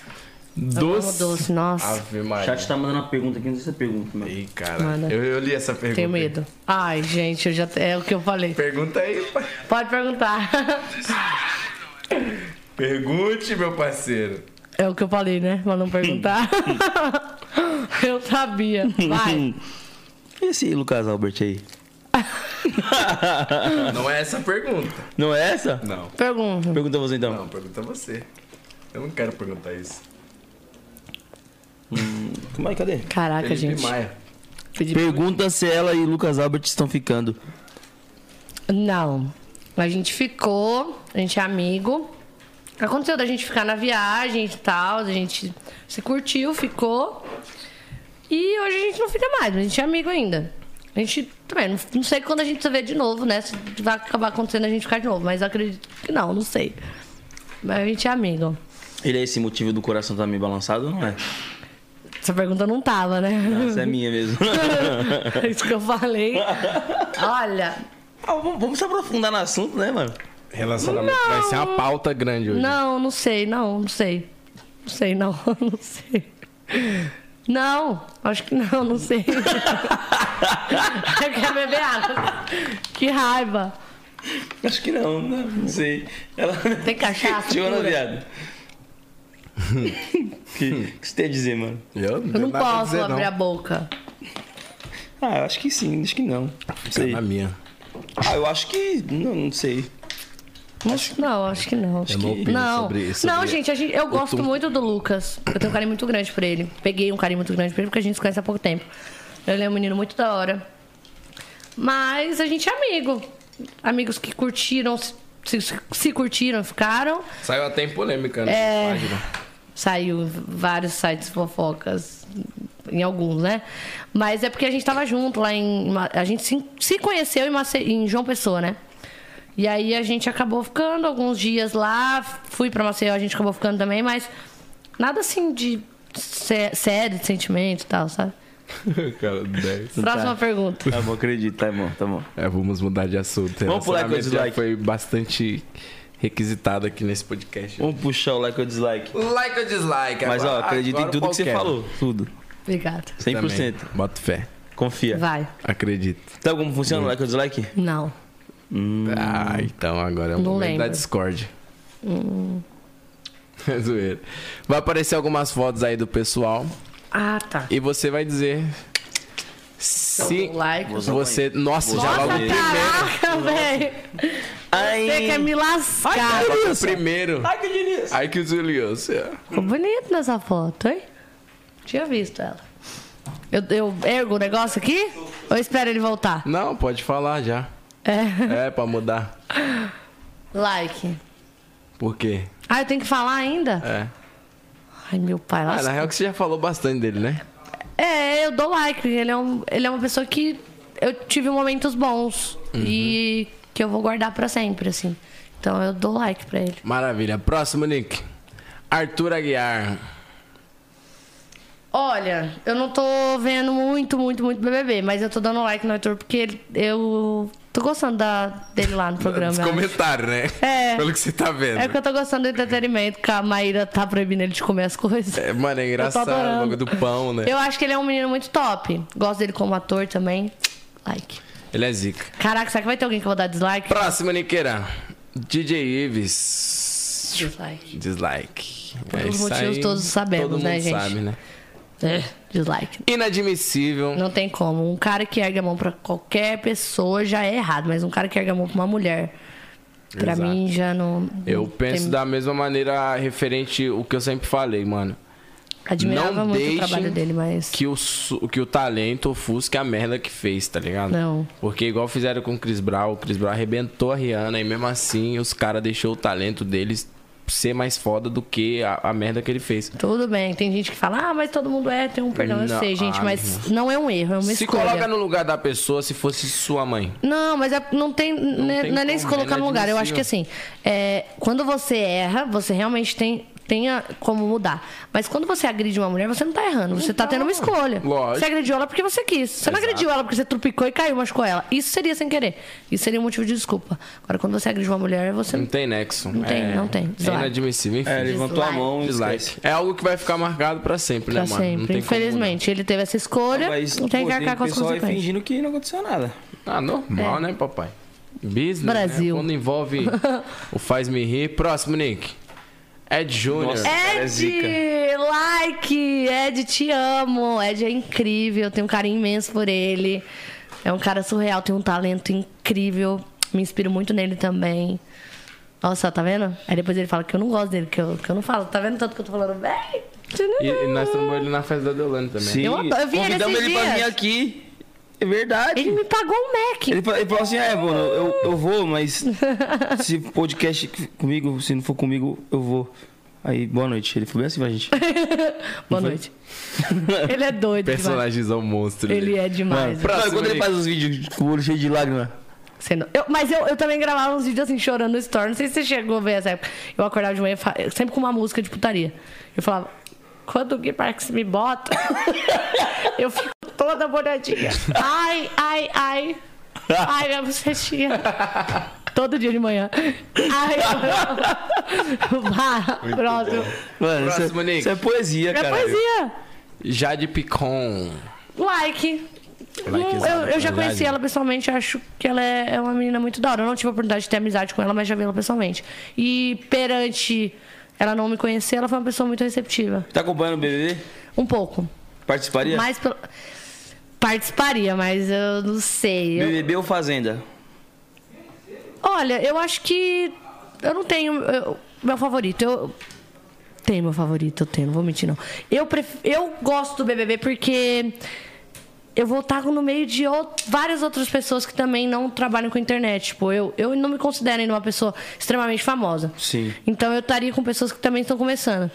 Doce. doce, nossa. Ave O chat tá mandando uma pergunta aqui, não sei se é pergunta, mas. Ih, cara. Manda. Eu, eu li essa pergunta. Tenho medo. Ai, gente, eu já. É o que eu falei. Pergunta aí, pai. Pode perguntar. Pergunte, meu parceiro. É o que eu falei, né? Mas não perguntar. (laughs) eu sabia. Vai. E esse Lucas Albert aí? (laughs) Não é essa a pergunta. Não é essa? Não. Pergunta. Pergunta você então. Não, pergunta você. Eu não quero perguntar isso. Como é? Cadê? Caraca, Felipe gente. Maia. Pedi- Pergunta se ela e Lucas Albert estão ficando. Não. A gente ficou, a gente é amigo. Aconteceu da gente ficar na viagem e tal, a gente se curtiu, ficou. E hoje a gente não fica mais, mas a gente é amigo ainda. A gente também, não, não sei quando a gente se vê de novo, né? Se vai acabar acontecendo a gente ficar de novo, mas eu acredito que não, não sei. Mas a gente é amigo. Ele é esse motivo do coração tá meio balançado ou não é? Essa pergunta não tava, né? Essa é minha mesmo. (laughs) É Isso que eu falei. (laughs) Olha, Ah, vamos, vamos se aprofundar no assunto, né, mano? Relacionamento vai ser uma pauta grande hoje. Não, não sei, não, não sei. Não sei, não, (laughs) não sei. Não, acho que não, não sei. (laughs) Eu quero beber água. Que raiva. Acho que não, não, não sei. Ela... Tem cachaça Tiona, pura? viado. que, que você tem a dizer, mano? Eu Eu não nada a posso dizer, abrir não. a boca. Ah, acho que sim, acho que não. Não sei. na minha. Ah, eu acho que. Não, não sei. Não, acho que não. Eu não opino Não, sobre sobre não, gente, gente, eu gosto tum- muito do Lucas. Eu tenho um carinho muito grande por ele. Peguei um carinho muito grande por ele porque a gente se conhece há pouco tempo. Ele é um menino muito da hora. Mas a gente é amigo. Amigos que curtiram, se, se- curtiram, ficaram. Saiu até em polêmica, né? É. Página. Saiu vários sites fofocas, em alguns, né? Mas é porque a gente tava junto lá em. A gente se, se conheceu em, Mace- em João Pessoa, né? E aí a gente acabou ficando alguns dias lá, fui pra Maceió, a gente acabou ficando também, mas nada assim de sé- sério, de sentimento e tal, sabe? (laughs) Cara, 10. Próxima pergunta. Tá bom, acredito, tá bom, tá bom. É, vamos mudar de assunto. Vamos pro like ou Relacionamento já dislike? foi bastante requisitado aqui nesse podcast. Vamos puxar o like ou dislike. Like ou dislike? Mas ó, Agora- acredita em agora tudo que você falou. Tudo. Obrigada. 100%. Também. Bota fé. Confia. Vai. Acredito. Sabe como funciona o like ou dislike? Não. Ah, então agora é o Não momento da lembro. Discord. (laughs) É zoeira. Vai aparecer algumas fotos aí do pessoal Ah, tá. e você vai dizer se Like. você... Nossa, já logo Nossa, caraca, velho. Ai, Você quer me lascar. primeiro. O primeiro. Ai, que delícia. Ai, que é. Ficou bonito nessa foto, hein? Tinha visto ela. Eu, eu ergo o negócio aqui? Ou espero ele voltar? Não, pode falar já. É. É, pra mudar. Like. Por quê? Ah, eu tenho que falar ainda? É. Ai, meu pai. Ah, na real que você já falou bastante dele, né? É, eu dou like. Ele é, um, ele é uma pessoa que eu tive momentos bons. E que eu vou guardar pra sempre, assim. Então eu dou like pra ele. Maravilha. Próximo, Nick. Arthur Aguiar. Olha, eu não tô vendo muito, muito, muito BBB, mas eu tô dando like no Arthur porque ele- eu tô gostando da, dele lá no programa. Dos comentários, né? É. Pelo que você tá vendo. É que eu tô gostando do entretenimento, que a Maíra tá proibindo ele de comer as coisas. É, mano, é engraçado o bagulho do pão, né? Eu acho que ele é um menino muito top. Gosto dele como ator também. Like. Ele é zica. Caraca, será que vai ter alguém que eu vou dar dislike? Próximo, Niqueira. DJ Ives. Dislike. Dislike. Por É motivos aí, todos sabemos, todo né, gente? sabe, né? É, dislike. Inadmissível. Não tem como. Um cara que ergue a mão pra qualquer pessoa já é errado, mas um cara que ergue a mão pra uma mulher, pra Exato. mim já não. Eu penso tem- da mesma maneira referente o que eu sempre falei, mano. Admirava não muito o trabalho dele, mas. Que o, que o talento ofusque a merda que fez, tá ligado? Não. Porque igual fizeram com o Chris Brown, o Chris Brown arrebentou a Rihanna e mesmo assim os caras deixou o talento deles ser mais foda do que a, a merda que ele fez. Tudo bem, tem gente que fala, ah, mas todo mundo é, tem um perdão. Eu Não, sei, gente, ah, mas não é um erro, é uma Se escolha. coloca no lugar da pessoa se fosse sua mãe. Não, mas é- não tem. né, tem não é nem se colocar é no lugar. Eu acho que assim, é, quando você erra, você realmente tem tenha como mudar. Mas quando você agride uma mulher, você não tá errando. Você tá tendo uma escolha. Lógico. Você agrediu ela porque você quis. Você não agrediu ela porque você trupicou e caiu, machucou ela. Isso seria sem querer. Isso seria um motivo de desculpa. Agora, quando você agride uma mulher, você Não tem nexo. Não tem, não tem. É Dislike. inadmissível, enfim. É, levantou a mão e Dislike. É algo que vai ficar marcado pra sempre, Pra né, mano? Sempre. tem Infelizmente, ele teve essa escolha. Mas, não tem pô, que arcar com as consequências. fingindo que não aconteceu nada. Ah, normal, né, papai? Business, Brasil. Né? Quando envolve (laughs) o faz-me rir. Próximo, Nick. Ed Júnior. É Ed, zica. like! Ed, te amo. Ed é incrível, eu tenho um carinho imenso por ele. É um cara surreal, tem um talento incrível. Me inspiro muito nele também. Nossa, tá vendo? Aí depois ele fala que eu não gosto dele, que eu, que eu não falo. Tá vendo tanto que eu tô falando? Véi! E, e nós trombamos ele na festa da Deolane também. Sim, Eu eu vi ele convidamos esses ele pra vir aqui. É verdade. Ele me pagou um Mac. Ele, ele falou assim, é, mano, eu, eu vou, mas (laughs) se podcast comigo, se não for comigo, eu vou. Aí, boa noite. Ele falou bem assim pra gente. (laughs) Boa noite. ele é doido. (laughs) Personagemzão monstro. Ele é demais. Próximo, Sabe quando ele faz os vídeos com o olho cheio de lágrima? Sendo- eu- mas eu, eu também gravava uns vídeos assim, chorando no story. Não sei se você chegou a ver essa época. Eu acordava de manhã, sempre com uma música de putaria. Eu falava, quando o Gui Parks me bota, eu fico toda molhadinha. Ai, ai, ai. Ai, minha bochechinha. Todo dia de manhã. Ai, (laughs) Vá, próximo. Mano, isso Próximo, é, Nick. isso é poesia, É cara. poesia. Jade Picon. Like. Likezada, eu, eu já conheci ela pessoalmente, acho que ela é, é uma menina muito da hora. Eu não tive a oportunidade de ter amizade com ela, mas já vi ela pessoalmente. E perante ela não me conhecer, ela foi uma pessoa muito receptiva. Tá acompanhando o BBB? Um pouco. Participaria? Mais pelo... Participaria, mas eu não sei. Eu- BBB ou Fazenda? Olha, eu acho que eu não tenho eu- meu favorito. Eu tenho meu favorito, eu tenho, não vou mentir não. Eu pref... eu gosto do BBB porque eu vou estar no meio de out- várias outras pessoas que também não trabalham com internet. Tipo, eu, eu não me considero ainda uma pessoa extremamente famosa. Sim. Então eu estaria com pessoas que também estão começando.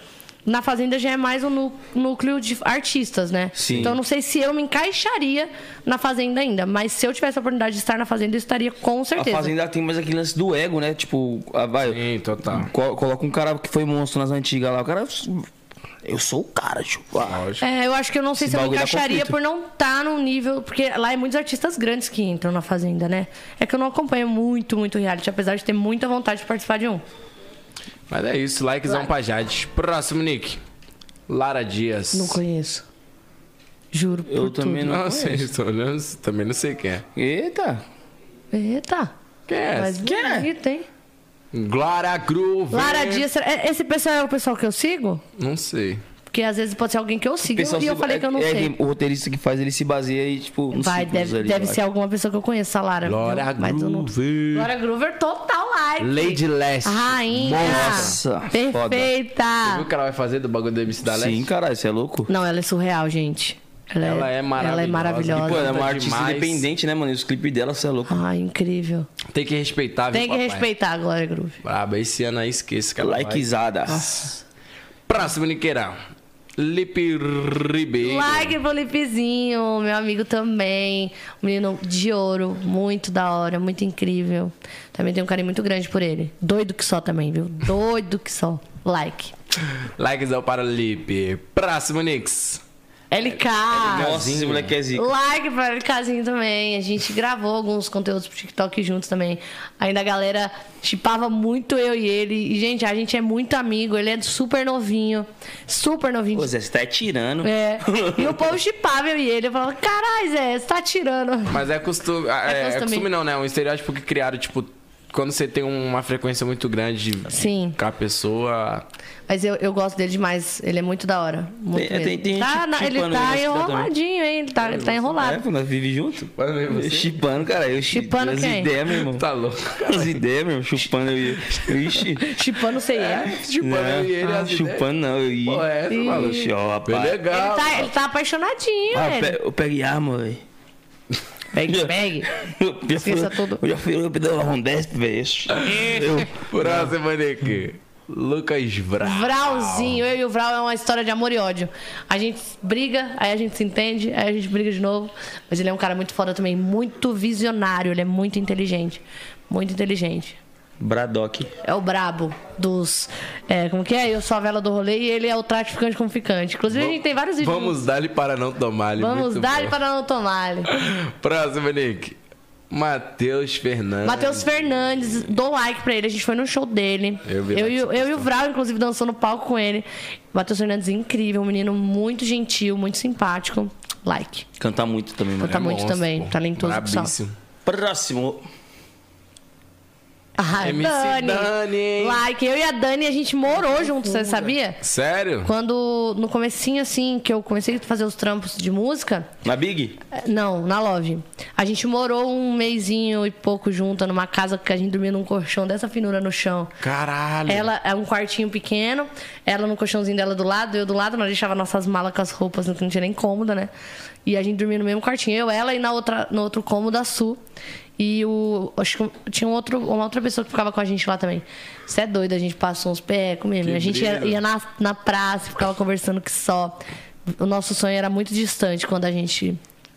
Na Fazenda já é mais um nú- núcleo de artistas, né? Sim. Então eu não sei se eu me encaixaria na Fazenda ainda, mas se eu tivesse a oportunidade de estar na Fazenda, eu estaria com A certeza. Fazenda tem mais aquele lance do ego, né? Tipo, ah, vai, Sim, total. co- coloca um cara que foi monstro nas antigas lá. O cara. Eu sou o cara, tipo. ah. É, eu acho que eu não sei se eu me encaixaria por não estar num nível. Porque lá é muitos artistas grandes que entram na Fazenda, né? É que eu não acompanho muito, muito reality, apesar de ter muita vontade de participar de um. Mas é isso, likezão pra Jade. Próximo, Nick. Lara Dias. Não conheço. Juro por Eu tudo. também não. Não sei, tô olhando, também não sei quem é. Eita! Eita. Quem é? Mas Quem é? hein? Glória Groove. Lara Dias, é- esse pessoal é o pessoal que eu sigo? Não sei. Porque às vezes pode ser alguém que eu sigo e eu se- falei que eu não é, sei. O roteirista que faz, ele se baseia aí, tipo, nos Vai, deve, ali, deve ser alguma pessoa que eu conheço, a Lara. Mas eu não-. Glória Groover, total like. Lady Leste. A rainha. Nossa, foda. Você Perfeita. viu o que ela vai fazer do bagulho do MC da Leste? Sim, caralho, você é louco? Não, ela é surreal, gente. Ela, Ela é Ela é maravilhosa. maravilhosa. Pô, ela é uma artista demais. independente, né, mano? E os clipes dela, você é louco. Ai, incrível. Tem que respeitar, viu, Tem que papai? respeitar a Glória Groove. Braba, esse ano aí esqueça que ela vai. Likezada. Próximo, Niqueirão. Lipe Ribeiro. Like pro Lipezinho, meu amigo também. Um menino de ouro, muito da hora, muito incrível. Também tenho um carinho muito grande por ele. Doido que só também, viu? Doido que só. Like. (laughs) Likezão para Lipe. Próximo, Nix. LK. Nossa, esse moleque é zica. Like pra LKzinho também. A gente gravou alguns conteúdos pro TikTok juntos também. Ainda a galera chipava muito eu e ele. E, gente, a gente é muito amigo. Ele é super novinho. Super novinho. Pô, Zé, você tá tirando. É. E o (laughs) povo chipava eu e ele. Eu falava, caralho, Zé, você tá tirando. Mas é costume. É, é costume. costume não, né? Um estereótipo que criaram, tipo, quando você tem uma frequência muito grande de Sim. com a pessoa. Mas eu, eu gosto dele demais. Ele é muito da hora. Muito Tem- mesmo. tem- tem tá, na- ele tá enroladinho, hein? Ele tá, ele tá É, enrolado. pô, nós vivemos junto. Chipando, cara. Eu Chipando as quem? ideias, meu irmão. Tá louco. As ideias, meu irmão. Chupando eu ia. Ixi. (laughs) Chipando sei é. Chupando eu e ele Ah, chupando não, eu ia. Pô, é essa, maluco? Ó, rapaz. legal. Ele tá, ele tá apaixonadinho, Ah, pe- eu peguei arma, velho. Pegue, pegue. Eu já (laughs) fui, Esqueça tudo. eu já fui eu uma Rondesp, velho. Eu- Próximo, Nick. Lucas Vral. Vralzinho, eu e o Vral é uma história de amor e ódio. A gente briga, aí a gente se entende, aí a gente briga de novo. Mas ele é um cara muito foda também, muito visionário, ele é muito inteligente. Muito inteligente. Braddock. É o brabo dos. É, como que é? Eu sou a vela do rolê e ele é o tratificante como ficante. Inclusive, a gente tem vários vídeos. Vamos dar-lhe para não tomar-lhe. Vamos muito dar bom. para não tomar. (laughs) Próximo, Nick. Matheus Fernandes. Matheus Fernandes, dou like pra ele. A gente foi no show dele. Eu vi eu, e, eu e o Vral, inclusive, dançou no palco com ele. Matheus Fernandes, incrível. Um menino muito gentil, muito simpático. Like. Canta muito também, mano. Canta muito monstro, também, pô. talentoso. Brabíssimo. Próximo. Ah, MC Dani. Dani? Like. Eu e a Dani, a gente morou juntos, você sabia? Sério? Quando, no comecinho, assim, que eu comecei a fazer os trampos de música... Na Big? É, Não, na Love. A gente morou um mêsinho e pouco junto numa casa que a gente dormia num colchão dessa finura no chão. Caralho. Ela é um quartinho pequeno, ela no colchãozinho dela do lado, eu do lado, nós deixava nossas malas com as roupas, não tinha nem cômoda, né? E a gente dormia no mesmo quartinho, eu, ela e na outra, no outro cômodo a Su. E o. Acho que tinha um outro, uma outra pessoa que ficava com a gente lá também. Você é doido, a gente passou uns pecos mesmo. Que a gente ia, ia na, na praça, ficava conversando que só. O nosso sonho era muito distante quando a gente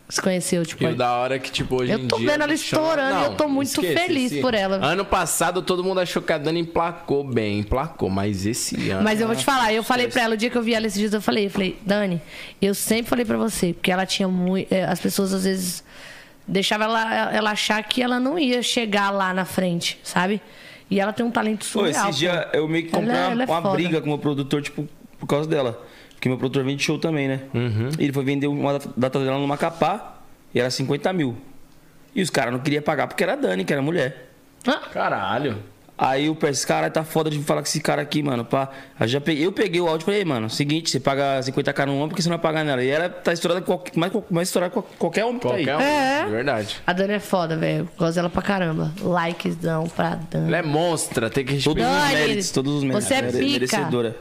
se conheceu, tipo. E o da hora que, tipo, hoje Eu tô vendo ela estourando e eu tô muito feliz por ela. Ano passado, todo mundo achou que a Dani emplacou bem, emplacou. Mas esse ano... Mas eu vou te falar, eu falei pra ela, o dia que eu vi ela esses dias, eu falei, eu falei, Dani, eu sempre falei pra você, porque ela tinha muito. As pessoas às vezes deixavam ela, ela achar que ela não ia chegar lá na frente, sabe? E ela tem um talento Pô, surreal. esses pô. dias eu meio que comprei Ela é- uma, ela é uma briga com o meu produtor, tipo, por causa dela. Porque meu produtor vende show também, né? E ele foi vender uma data dela no Macapá e era 50 mil. E os caras não queriam pagar porque era a Dani, que era mulher. Hã? Caralho. Aí eu pensei, cara, tá foda de falar com esse cara aqui, mano. Pá. Aí já peguei, eu peguei o áudio e falei, mano, seguinte, você paga 50k no homem porque você não vai pagar nela. E ela tá estourada com qualquer- mais, mais estourada com qualquer homem que tá aí. Qualquer um. É. Verdade. A Dani é foda, velho. Gosto dela pra caramba. Likezão pra Dani. Ela é monstra, tem que Todos respeitar. os Dani, méritos, todos os méritos. você é pica. Merecedora.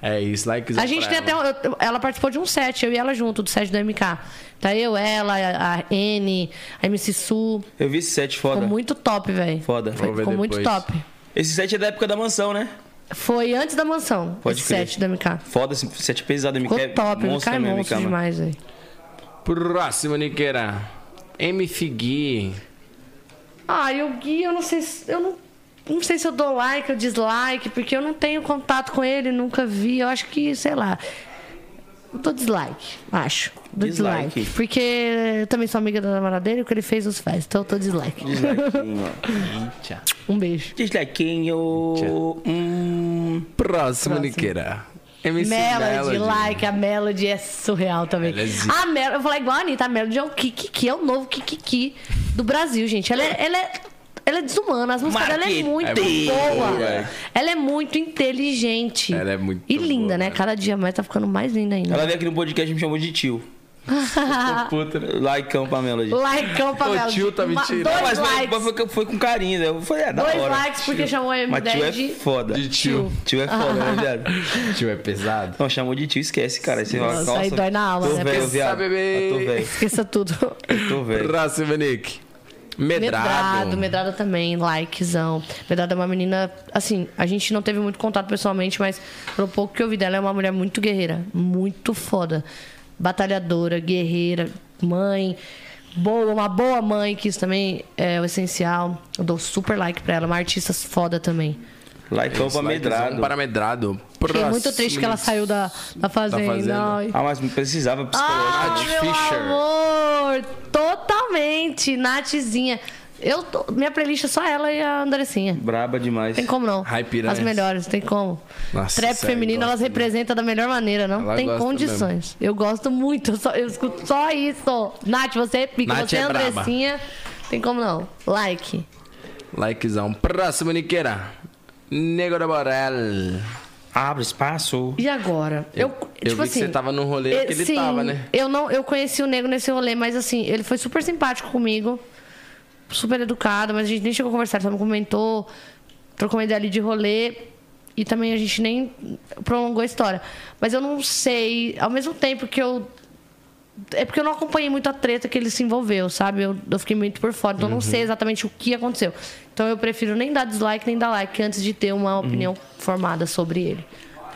É isso, like A gente tem até. um- eu- Ela participou de um set, eu e ela junto, do set do MK. Tá eu, ela, a N, a MC Su. Eu vi esse set foda. Ficou muito top, velho. Foda. Foi- Ficou muito depois. top. Esse set é da época da mansão, né? Foi antes da mansão, Pode esse crer. set do MK. Foda, esse set pesado. MK Ficou é top, MK é monstro MK, demais, velho. Próximo, Niqueira. M. Figui. Ah, e o Gui, eu não sei se. Eu não, não sei se eu dou like ou dislike, porque eu não tenho contato com ele, nunca vi. Eu acho que, sei lá. Eu dou dislike, acho. Dou dislike. Dislike. Porque eu também sou amiga da namorada dele, o que ele fez os faz. Então eu tô dislike. Um beijo. Dislikinho. Hum. Próximo, Niqueira. MC Melody, like, a Melody é surreal também. Ela é a Melody, eu falei igual a Anitta, a Melody é o Kiki, é o novo Kiki do Brasil, gente. Ela é, ela é, ela é desumana, as músicas dela é muito Marqueteira. boa. velho. Ela é muito inteligente. Ela é muito E linda, boa, né? Cada dia mais tá ficando mais linda ainda. Ela veio aqui no podcast e me chamou de tio. (laughs) Puta, né? Likeão pra Melody. Likeão pra Melody. tio tá Uma- mentindo. Dois Não, mas foi, likes. foi, foi com carinho, né? Eu falei, é da Dois hora. likes porque chamou a Mas tio M10 é de... foda. De tio. Tio é foda, né, viado? (laughs) Tio é pesado. Não, chamou de tio, esquece, cara. Você fala, Nossa, aí dói na alma, tô né? velho, viado. bebê. Eu tô velho. Esqueça tudo. Eu tô velho. Próximo, Nick. Medrado. Medrado, Medrado também, likezão. Medrado é uma menina, assim, a gente não teve muito contato pessoalmente, mas pelo pouco que eu vi dela, é uma mulher muito guerreira, muito foda. Batalhadora, guerreira, mãe, boa, uma boa mãe, que isso também é o essencial. Eu dou super like pra ela, uma artista foda também. Likeão pra medrado. Para Medrado. Fiquei muito triste que ela saiu da, da fazenda. fazenda. Ai. Ah, mas precisava psicológico. Ah, Nath meu Fischer. amor! Totalmente, Nathzinha. Eu tô- minha playlist é só ela e a Andressinha. Braba demais. Tem como não. As melhores, tem como. Nossa, Trap feminino, elas representam da melhor maneira, não Ela tem condições. Eu gosto muito, eu, só, eu escuto só isso. Nath, você é pica, Nath você é é braba. Andressinha. Tem como não. Like. Likezão. Próximo, Niqueira. Nego da Borel. Abre espaço. E agora? Eu, eu tipo vi que você tava no rolê eh, que ele sim, tava, né? Eu não, eu conheci o nego nesse rolê, mas assim, ele foi super simpático comigo, super educado, mas a gente nem chegou a conversar, só me comentou, trocou uma ideia ali de rolê e também a gente nem prolongou a história. Mas eu não sei, ao mesmo tempo que eu é porque eu não acompanhei muito a treta que ele se envolveu, sabe? Eu, eu fiquei muito por fora, então eu não sei exatamente o que aconteceu. Então eu prefiro nem dar dislike nem dar like antes de ter uma opinião formada sobre ele.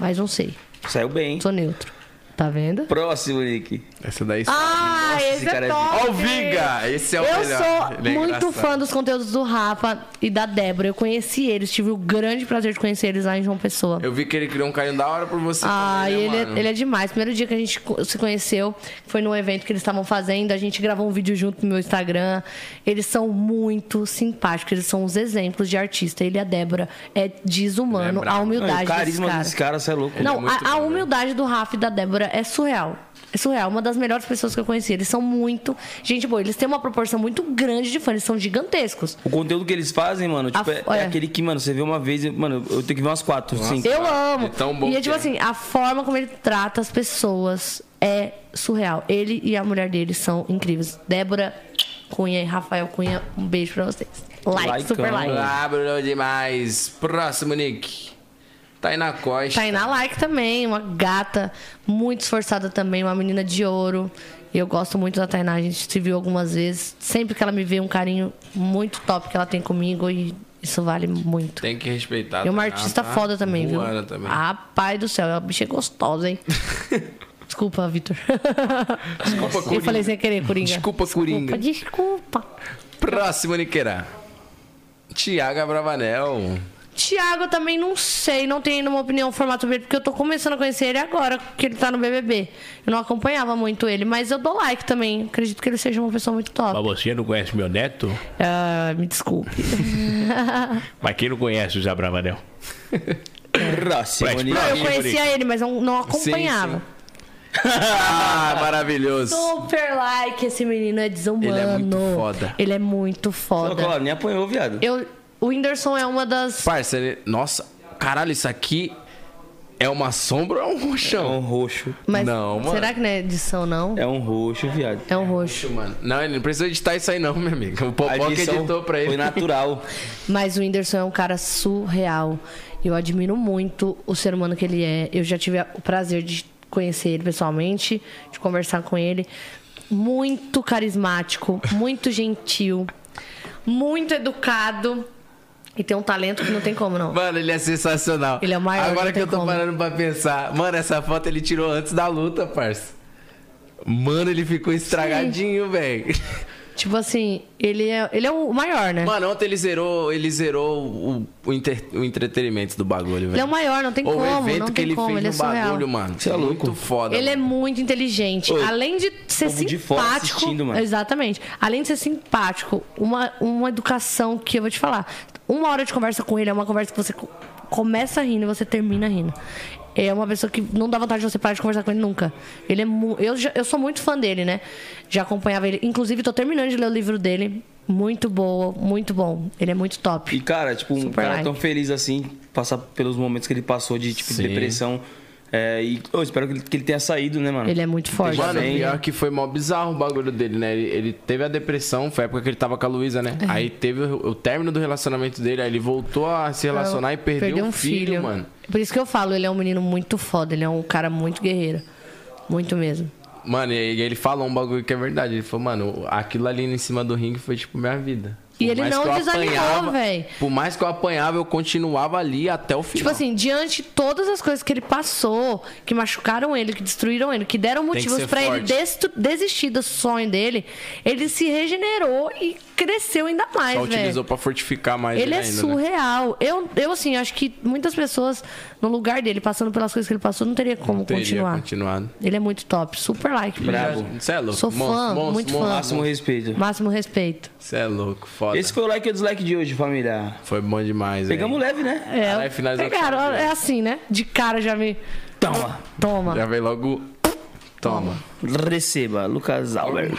Mas não sei. Saiu bem. Sou neutro. Tá vendo? Próximo, Nick. Essa daí Ah, Nossa, esse, esse cara é é top! Ó o Viga! Esse é o eu melhor. sou Ele é muito engraçado. fã dos conteúdos do Rafa e da Débora. Eu conheci eles, tive o grande prazer de conhecer eles lá em João Pessoa. Eu vi que ele criou um carinho da hora por você Ah, também, né, ele, é, mano? ele é demais. Primeiro dia que a gente se conheceu foi num evento que eles estavam fazendo. A gente gravou um vídeo junto no meu Instagram. Eles são muito simpáticos. Eles são os exemplos de artista. Ele e a Débora é desumano é a Não, humildade o carisma desse desse cara, você é louco. Não, é a, a bom, humildade do Rafa e da Débora é surreal. É surreal. Uma das melhores pessoas que eu conheci. Eles são muito. Gente, boa, eles têm uma proporção muito grande de fãs. Eles são gigantescos. O conteúdo que eles fazem, mano, tipo, A- é, olha. é aquele que, mano, você vê uma vez, mano, eu tenho que ver umas quatro, cinco. Eu amo. é tão bom e é tipo é. assim, a forma como ele trata as pessoas é surreal. Ele e a mulher dele são incríveis. Débora Cunha e Rafael Cunha, um beijo pra vocês. Like, Likeão. super like. Ah, Bruno, demais. Próximo, Nick. Tainá Costa. Tainá Like também, uma gata muito esforçada também, uma menina de ouro. Eu gosto muito da Tainá, a gente se viu algumas vezes. Sempre que ela me vê, um carinho muito top que ela tem comigo e isso vale muito. Tem que respeitar. E uma Tainá, artista tá foda também, viu? também. Ah, pai do céu, a bicha é gostosa, hein? (laughs) Desculpa, Vitor. Desculpa, Eu Coringa. falei sem querer, Coringa. Desculpa, Coringa. Desculpa. Próximo, Niqueira. Tiago Abravanel. Tiago, eu também não sei, não tenho ainda uma opinião formada sobre ele, porque eu tô começando a conhecer ele agora, que ele tá no BBB. Eu não acompanhava muito ele, mas eu dou like também. Acredito que ele seja uma pessoa muito top. Mas você não conhece meu neto? Ah, me desculpe. (laughs) Mas quem não conhece o Zé Bravanel? (laughs) Próximo, pra- eu conhecia ele, mas não, não acompanhava. sim. (laughs) Ah, maravilhoso. Super like, esse menino é desumano. Ele é muito foda. Ele é muito foda. Claro, nem apanhou, viado. Eu, o Whindersson é uma das. Parça, ele... Nossa, caralho, isso aqui é uma sombra ou é um É um roxão? roxo. Mas Não, mano. será que não é edição, não? É um roxo, viado. É um roxo. Mano, não, ele não precisa editar isso aí não, meu amigo. O Popó que editou pra ele. Foi natural. (laughs) Mas o Whindersson é um cara surreal. Eu admiro muito o ser humano que ele é. Eu já tive o prazer de conhecer ele pessoalmente, de conversar com ele. Muito carismático, muito gentil, muito educado. E tem um talento que não tem como, não. Mano, ele é sensacional. Ele é o maior, Agora que eu tô como. parando pra pensar. Mano, essa foto ele tirou antes da luta, parça. Mano, ele ficou estragadinho, velho. (laughs) Tipo assim, ele é, ele é o maior, né? Mano, ontem ele zerou, ele zerou o, o, inter- o entretenimento do bagulho, velho. Ele é o maior, não tem O como, evento não que ele como, fez ele é no surreal. bagulho, mano. Você é louco. Muito foda. Ele é mano. muito inteligente. Ô, Além de ser de simpático. mano. Exatamente. Além de ser simpático, uma, uma educação que eu vou te falar. Uma hora de conversa com ele é uma conversa que você co- começa rindo e você termina rindo. É uma pessoa que não dá vontade de você parar de conversar com ele nunca. Ele é eu, já- eu sou muito fã dele, né? Já acompanhava ele. Inclusive, tô terminando de ler o livro dele. Muito boa, muito bom. Ele é muito top. E, cara, tipo, um Super cara like. tão feliz assim, passar pelos momentos que ele passou de, tipo, Sim. depressão. É, e eu espero que ele, que ele tenha saído, né, mano? Ele é muito forte. Mano, bem. pior que foi mó bizarro o bagulho dele, né? Ele, ele teve a depressão, foi a época que ele tava com a Luísa, né? É. Aí teve o, o término do relacionamento dele, aí ele voltou a se relacionar e perdeu, um filho, mano. Por isso que eu falo, ele é um menino muito foda, ele é um cara muito guerreiro. Muito mesmo. Mano, e ele falou um bagulho que é verdade. Ele falou, mano, aquilo ali em cima do ringue foi tipo minha vida. E ele não desanimou, véi. Por mais que eu apanhava, eu continuava ali até o final. Tipo assim, diante de todas as coisas que ele passou, que machucaram ele, que destruíram ele, que deram motivos pra ele desistir do sonho dele, ele se regenerou e cresceu ainda mais, Só velho. utilizou pra fortificar mais Ele é ainda, né? surreal. Eu, eu, assim, acho que muitas pessoas, no lugar dele, passando pelas coisas que ele passou, não teria como Teria continuar. continuado. Ele é muito top. Super like. Bravo. Você é louco. Sou fã, muito fã. Máximo respeito. Máximo respeito. Você é louco, foda. Esse foi o like e o dislike de hoje, família. Foi bom demais, Pegamos leve, né? É, Caralho, finalizou pegaram, é assim, né? De cara já me. Toma. Toma. Já veio logo... Toma. Receba, Lucas Albert.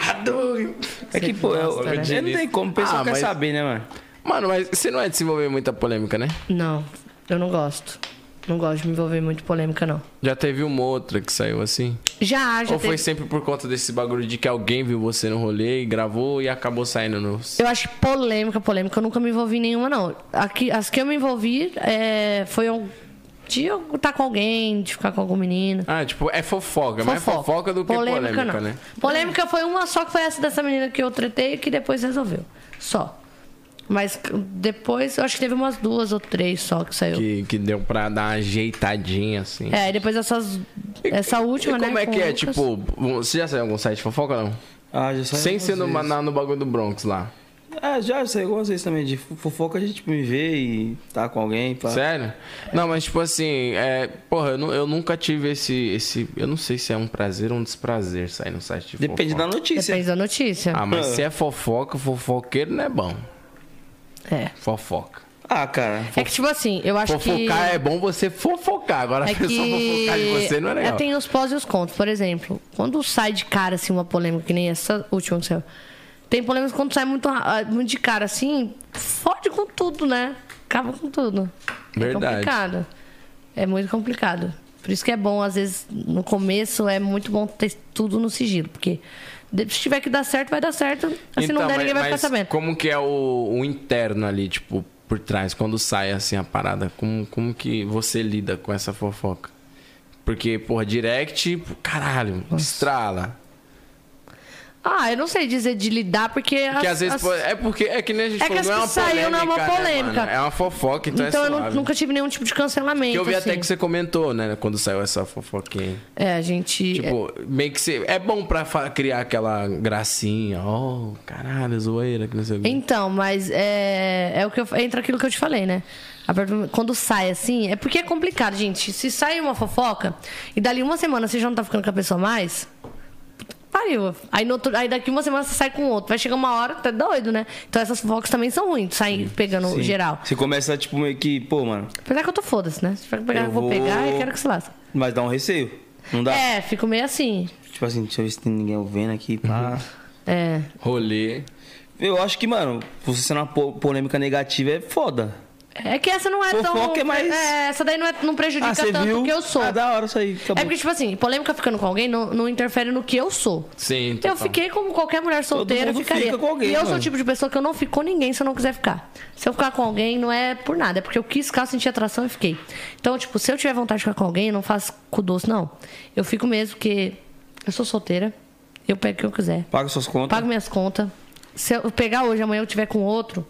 É que, pô, eu, né? eu não tem como, o pessoal Ah, quer mas- saber, né, mano? Mano, mas você não é de se envolver em muita polêmica, né? Não, eu não gosto. Não gosto de me envolver em muito polêmica, não. Já teve uma outra que saiu assim? Já, já Ou foi teve- sempre por conta desse bagulho de que alguém viu você no rolê e gravou e acabou saindo no... Eu acho que polêmica, polêmica, eu nunca me envolvi em nenhuma, não. Aqui, as que eu me envolvi é, foi um, de eu estar com alguém, de ficar com algum menino. Ah, tipo, é fofoca, mais fofoca do que polêmica, né? Polêmica foi uma só que foi essa dessa menina que eu tretei que depois resolveu. Só. Mas depois, eu acho que teve umas duas ou três só que saiu. Que, que deu pra dar uma ajeitadinha, assim. É, e depois essas. Essa última, e né? como é com que é? Lucas. Tipo, você já saiu em algum site de fofoca não? Ah, já saiu Sem ser no, na- no bagulho do Bronx lá. Ah, já saiu algumas vezes também. De fofoca a gente tipo, me vê e tá com alguém. Pá. Sério? Não, mas tipo assim, é, porra, eu, eu nunca tive esse, esse. Eu não sei se é um prazer ou um desprazer sair no site de Depende da fofoca. notícia. Depende da notícia. Ah, mas se é fofoca, fofoqueiro não é bom. É. Fofoca. Ah, cara. É que, tipo assim, eu acho que. Fofocar é bom você fofocar. Agora É a pessoa que fofocar de você não é legal. tem os pós e os contras. Por exemplo, quando sai de cara assim uma polêmica, que nem essa última que saiu. Tem polêmicas quando sai muito, ra- muito de cara assim, fode com tudo, né? Acaba com tudo. Verdade. É complicado. É muito complicado. Por isso que é bom, às vezes, no começo, é muito bom ter tudo no sigilo. Porque se tiver que dar certo, vai dar certo. Se não der, mas- ninguém vai ficar sabendo. Como que é o, o interno ali, tipo, por trás, quando sai assim a parada? Como, como que você lida com essa fofoca? Porque, porra, direct, caralho, estrala. Ah, eu não sei dizer de lidar, porque. Porque as- às vezes as- é porque é que nem a gente É que falou, as não é que uma saiu polêmica, não é uma né, polêmica. mano? é uma fofoca, então, Então, é eu nu- suave. nunca tive nenhum tipo de cancelamento. Que eu vi até assim. que você comentou, né, quando saiu essa fofoquinha. É, a gente. Tipo, meio que você. É bom pra criar aquela gracinha. Oh, caralho, zoeira, que não sei o quê. Então, mas é, é o que eu, entra aquilo que eu te falei, né? Quando sai assim, é porque é complicado, gente. Se sai uma fofoca e dali uma semana você já não tá ficando com a pessoa mais, pariu. Aí, no outro- aí daqui uma semana você sai com outro. Vai chegar uma hora, tá doido, né? Então essas fofocas também são ruins, sair pegando Sim. geral. Você começa, tipo, meio que, pô, mano, Apesar que eu tô foda-se, né? Se pegar, Eu vou, vou- pegar e quero que se lasque. mas dá um receio. Não dá? É, fico meio assim. Tipo assim, deixa eu ver se tem ninguém ouvindo aqui. Pá. É. Rolê. Eu acho que, mano, você sendo uma po- polêmica negativa é foda. É que essa não é tão. Fofoca é mais- É, essa daí não, é, não prejudica Ah, tanto viu? o que eu sou. Ah, da hora isso aí. É Acabou. porque, tipo assim, polêmica ficando com alguém não, não interfere no que eu sou. Sim, Eu fiquei como qualquer mulher solteira mundo ficaria. fica com alguém, e eu sou mano. o tipo de pessoa que eu não fico com ninguém se eu não quiser ficar. Se eu ficar com alguém, não é por nada. É porque eu quis ficar, senti atração e fiquei. Então, tipo, se eu tiver vontade de ficar com alguém, eu não faço com doce, não. Eu fico mesmo, porque eu sou solteira. Eu pego o que eu quiser. Paga suas contas. Pago minhas contas. Se eu pegar hoje, amanhã eu tiver com outro,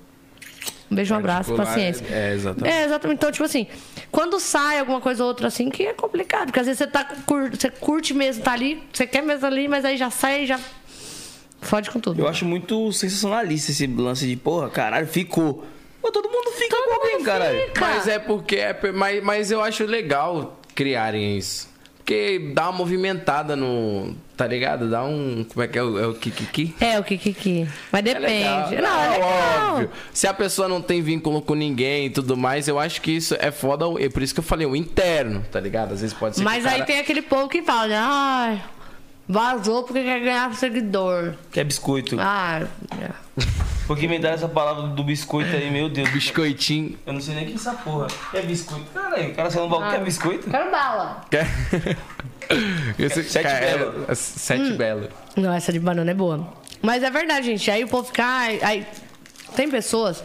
um beijo, um abraço, paciência. é, é, exatamente. É, exatamente. Então, tipo assim, quando sai alguma coisa ou outra assim, que é complicado. Porque às vezes você tá você curte mesmo, tá ali, você quer mesmo ali, mas aí já sai e já fode com tudo. Eu acho muito sensacionalista esse lance de, porra, caralho, ficou. Pô, todo mundo fica com alguém, caralho. Mas é porque. É, mas, mas eu acho legal criarem isso. Porque dá uma movimentada no. Tá ligado? Dá um. Como é que é o, é o Kikiki? É, o que. Mas É depende. não, é legal. óbvio. Se a pessoa não tem vínculo com ninguém e tudo mais, eu acho que isso é foda. É por isso que eu falei, o interno, tá ligado? Às vezes pode ser Mas aí cara- tem aquele povo que fala? Ai, vazou porque quer ganhar seguidor. Que é biscoito. Ah, é. (laughs) Porque inventaram essa palavra do biscoito aí, meu Deus. Biscoitinho. Eu não sei nem o que é essa porra. Que é biscoito? Caralho, o cara no balcão que é biscoito? quero bala. Quer? (laughs) Esse, Sete cara, é- belo. é Sete belo. Não, essa de banana é boa. Mas é verdade, gente. Aí o povo fica. Aí, tem pessoas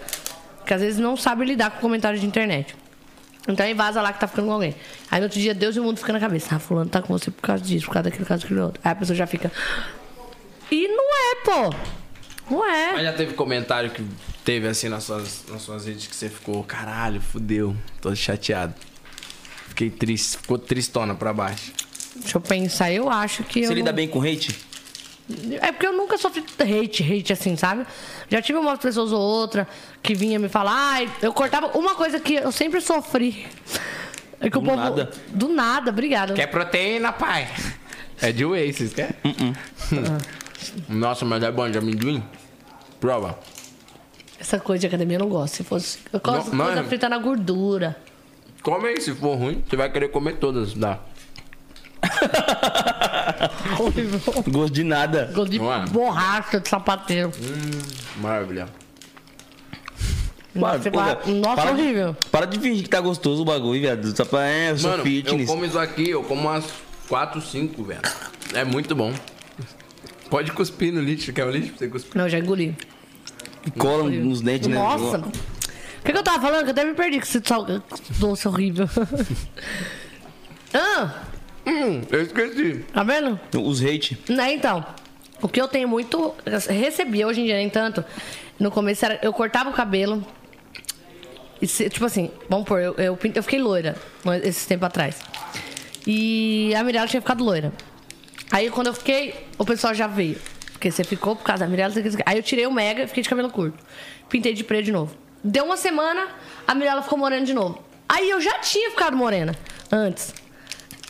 que às vezes não sabem lidar com comentário de internet. Então aí vaza lá que tá ficando com alguém. Aí no outro dia Deus e o mundo fica na cabeça. Ah, fulano tá com você por causa disso, por causa daquilo, por causa daquilo outro. Aí a pessoa já fica. E não é, pô. Não Mas é. já teve comentário que teve assim nas suas, nas suas redes que você ficou, caralho, fudeu, tô chateado. Fiquei triste, ficou tristona pra baixo. Deixa eu pensar, eu acho que. Você eu lida bem com hate? É porque eu nunca sofri hate, hate assim, sabe? Já tive umas pessoas ou outra que vinha me falar, ai, eu cortava. Uma coisa que eu sempre sofri. É que o Do povo. nada. Do nada, obrigada. Quer proteína, pai? É de whey, vocês querem? Nossa, mas é bom de amendoim? Prova. Essa coisa de academia eu não gosto. Se fosse. Eu gosto de Não, coisa frita na gordura. Come aí, se for ruim, você vai querer comer todas, dá. (laughs) Gosto de nada. Gosto de Não é? borracha de sapateiro. Maravilha. Nossa, você vai- Nossa, para de- horrível. Para de fingir que tá gostoso o bagulho, viado. Só pra, é, eu sou Mano, fitness. eu como isso aqui, eu como umas 4, 5, velho. É muito bom. Pode cuspir no lixo, quer o lixo pra você cuspir? Não, já engoli. Cola nos dentes, né? Nossa. O que, que eu tava falando? Que eu até me perdi com esse sal... doce horrível. (laughs) ah, Hum, eu esqueci. tá vendo? Os hate. Né, então, o que eu tenho muito. Recebi hoje em dia, nem tanto. No começo era, eu cortava o cabelo. E se- tipo assim, vamos pôr, eu, eu, eu fiquei loira esse tempo atrás. E a Mirella tinha ficado loira. Aí quando eu fiquei, o pessoal já veio. Porque você ficou por causa da Mirella. Aí eu tirei o mega e fiquei de cabelo curto. Pintei de preto de novo. Deu uma semana, a Mirella ficou morena de novo. Aí eu já tinha ficado morena antes.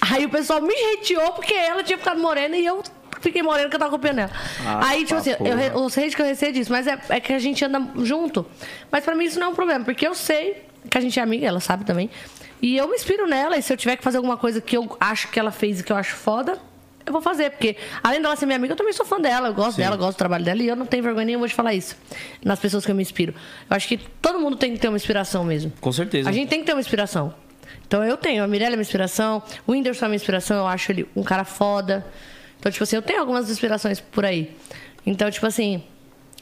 Aí o pessoal me hateou porque ela tinha ficado morena e eu fiquei morena porque eu tava copiando ela. Ah, Aí, tipo pra assim, eu, porra. os hate que eu recebi disso, mas é, é que a gente anda junto. Mas pra mim isso não é um problema, porque eu sei que a gente é amiga, ela sabe também. E eu me inspiro nela, e se eu tiver que fazer alguma coisa que eu acho que ela fez e que eu acho foda, eu vou fazer. Porque além dela ser minha amiga, eu também sou fã dela, eu gosto dela, eu gosto do trabalho dela, e eu não tenho vergonha nenhuma de falar isso nas pessoas que eu me inspiro. Eu acho que todo mundo tem que ter uma inspiração mesmo. Com certeza. A gente tem que ter uma inspiração. Então eu tenho, a Mirella é minha inspiração, o Whindersson é minha inspiração, eu acho ele um cara foda. Então, tipo assim, eu tenho algumas inspirações por aí. Então, tipo assim,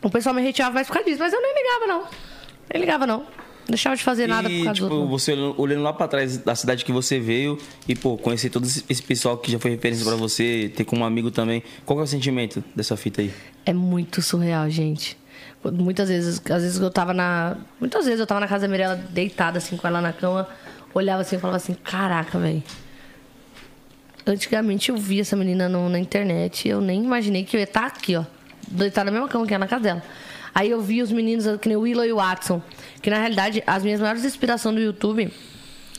o pessoal me hateava mais por causa disso, mas eu nem ligava, não. Nem ligava, não. Não deixava de fazer nada por E, causa tipo, do você olhando, lá pra trás da cidade que você veio e, pô, conhecer todo esse pessoal que já foi referência pra você, ter como amigo também. Qual é o sentimento dessa fita aí? É muito surreal, gente. Muitas vezes, às vezes eu tava na. Muitas vezes eu tava na casa da Mirella deitada assim com ela na cama, olhava assim e falava assim, caraca, velho. Antigamente eu via essa menina no- na internet e eu nem imaginei que eu ia estar aqui, ó. Deitada na mesma cama que ela na casa dela. Aí eu vi os meninos, que nem o Willow e o Watson. Que na realidade, as minhas maiores inspirações do YouTube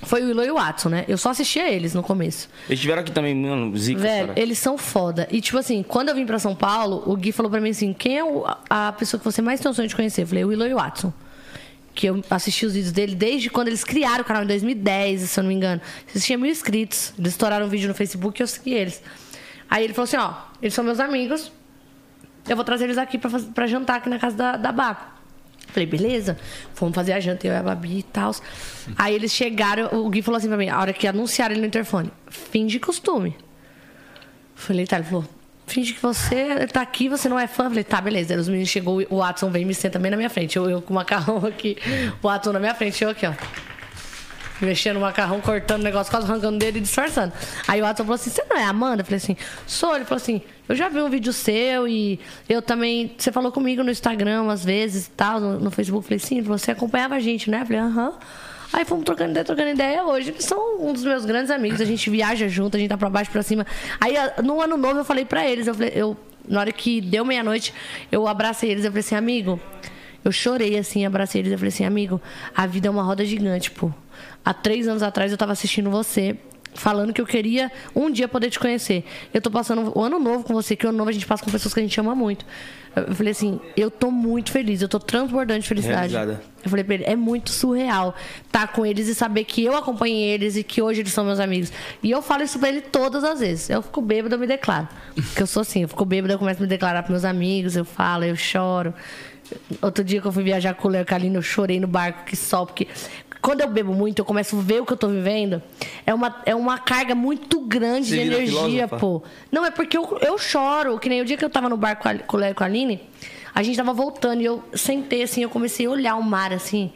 foi o Willow e o Watson, né? Eu só assistia eles no começo. Eles tiveram aqui também, mano, zica, Velho, cara. eles são foda. E, tipo assim, quando eu vim pra São Paulo, o Gui falou pra mim assim: quem é o- a pessoa que você mais tem o sonho de conhecer? Eu falei, o Willow Watson. Que eu assisti os vídeos dele desde quando eles criaram o canal, em 2010, se eu não me engano. Eles tinham mil inscritos. Eles estouraram um vídeo no Facebook e eu segui eles. Aí ele falou assim: ó, eles são meus amigos. Eu vou trazer eles aqui pra, faz- pra jantar aqui na casa da, da Baco. Falei, beleza, fomos fazer a janta, eu e a Babi e tal. Aí eles chegaram, o Gui falou assim pra mim, a hora que anunciaram ele no interfone, fim de costume. Falei, tá, ele falou, finge que você tá aqui, você não é fã. Falei, tá, beleza. Aí os meninos chegou, o Watson vem e me senta bem na minha frente. Eu, eu com o macarrão aqui, o Watson na minha frente, eu aqui, ó. Mexendo no macarrão, cortando o negócio, quase arrancando dele e disfarçando. Aí o Watson falou assim: Você não é Amanda? Eu falei assim: Sou. Ele falou assim: Eu já vi um vídeo seu e eu também. Você falou comigo no Instagram umas vezes e tal, no, no Facebook. Eu falei: Sim, você acompanhava a gente, né? Eu falei: Aham. Aí fomos trocando ideia, trocando ideia. Hoje eles são um dos meus grandes amigos. A gente viaja junto, a gente tá pra baixo, pra cima. Aí a- no ano novo eu falei pra eles: eu, falei, eu Na hora que deu meia-noite, eu abracei eles. Eu falei assim: Amigo. Eu chorei assim, abracei eles. Eu falei assim, amigo, a vida é uma roda gigante, pô. Há três anos atrás eu tava assistindo você, falando que eu queria um dia poder te conhecer. Eu tô passando o ano novo com você, que o ano novo a gente passa com pessoas que a gente ama muito. Eu falei assim, eu tô muito feliz, eu tô transbordando de felicidade. Realizada. Eu falei pra ele, é muito surreal estar com eles e saber que eu acompanhei eles e que hoje eles são meus amigos. E eu falo isso pra ele todas as vezes. Eu fico bêbada, eu me declaro. Porque eu sou assim, eu fico bêbada, eu começo a me declarar pros meus amigos, eu falo, eu choro. Outro dia que eu fui viajar com o Léo Calino, eu chorei no barco, que sol, porque quando eu bebo muito, eu começo a ver o que eu tô vivendo. É uma, é uma carga muito grande Você de energia, pô. Não, é porque eu, eu choro. Que nem o dia que eu tava no barco com a- com a Aline, a gente tava voltando e eu sentei assim, eu comecei a olhar o mar assim.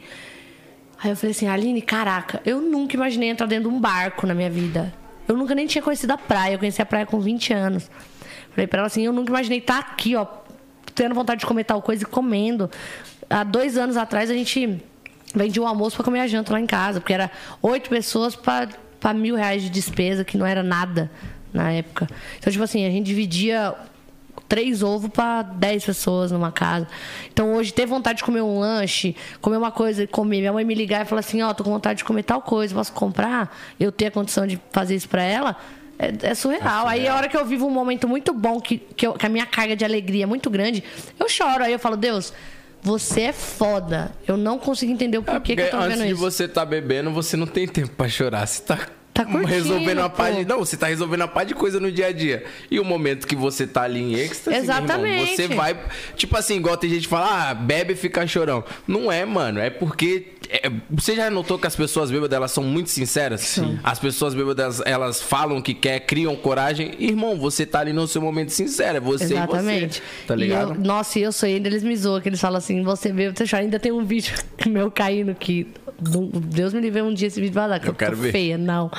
Aí eu falei assim, Aline, caraca, eu nunca imaginei entrar dentro de um barco na minha vida. Eu nunca nem tinha conhecido a praia, eu conheci a praia com 20 anos. Falei pra ela assim, eu nunca imaginei estar aqui, ó, tendo vontade de comer tal coisa e comendo. Há dois anos atrás a gente vendia um almoço pra comer a janta lá em casa, porque era oito pessoas pra mil reais de despesa, que não era nada na época. Então, tipo assim, a gente dividia três ovos para dez pessoas numa casa. Então hoje ter vontade de comer um lanche, comer uma coisa e comer, minha mãe me ligar e falar assim, ó, tô com vontade de comer tal coisa, posso comprar? Eu ter a condição de fazer isso para ela. É, é surreal. Aí a hora que eu vivo um momento muito bom, que, que, eu- que a minha carga de alegria é muito grande, eu choro. Aí eu falo, Deus, você é foda. Eu não consigo entender o porquê que eu tô antes vendo de isso. você tá bebendo, você não tem tempo pra chorar. Você tá, Tá curtindo, resolvendo uma pá de... Não, você tá resolvendo uma pá de coisa no dia a dia. E o momento que você tá ali em êxtase, meu irmão, Exatamente. você vai... Tipo assim, igual tem gente que fala, ah, bebe e fica chorão. Não é, mano. É porque... é, você já notou que as pessoas bêbadas, elas são muito sinceras? Sim. As pessoas bêbadas, elas falam que quer, criam coragem. Irmão, você tá ali no seu momento sincero. É você Exatamente. e você. Tá E ligado? eu- nossa, e eu sou ainda, eles me zoam, que eles falam assim, você vê, você chora. Ainda tem um vídeo (laughs) meu caindo que Deus me livre um dia esse vídeo vazar, que Eu eu, quero tô ver. feia, não.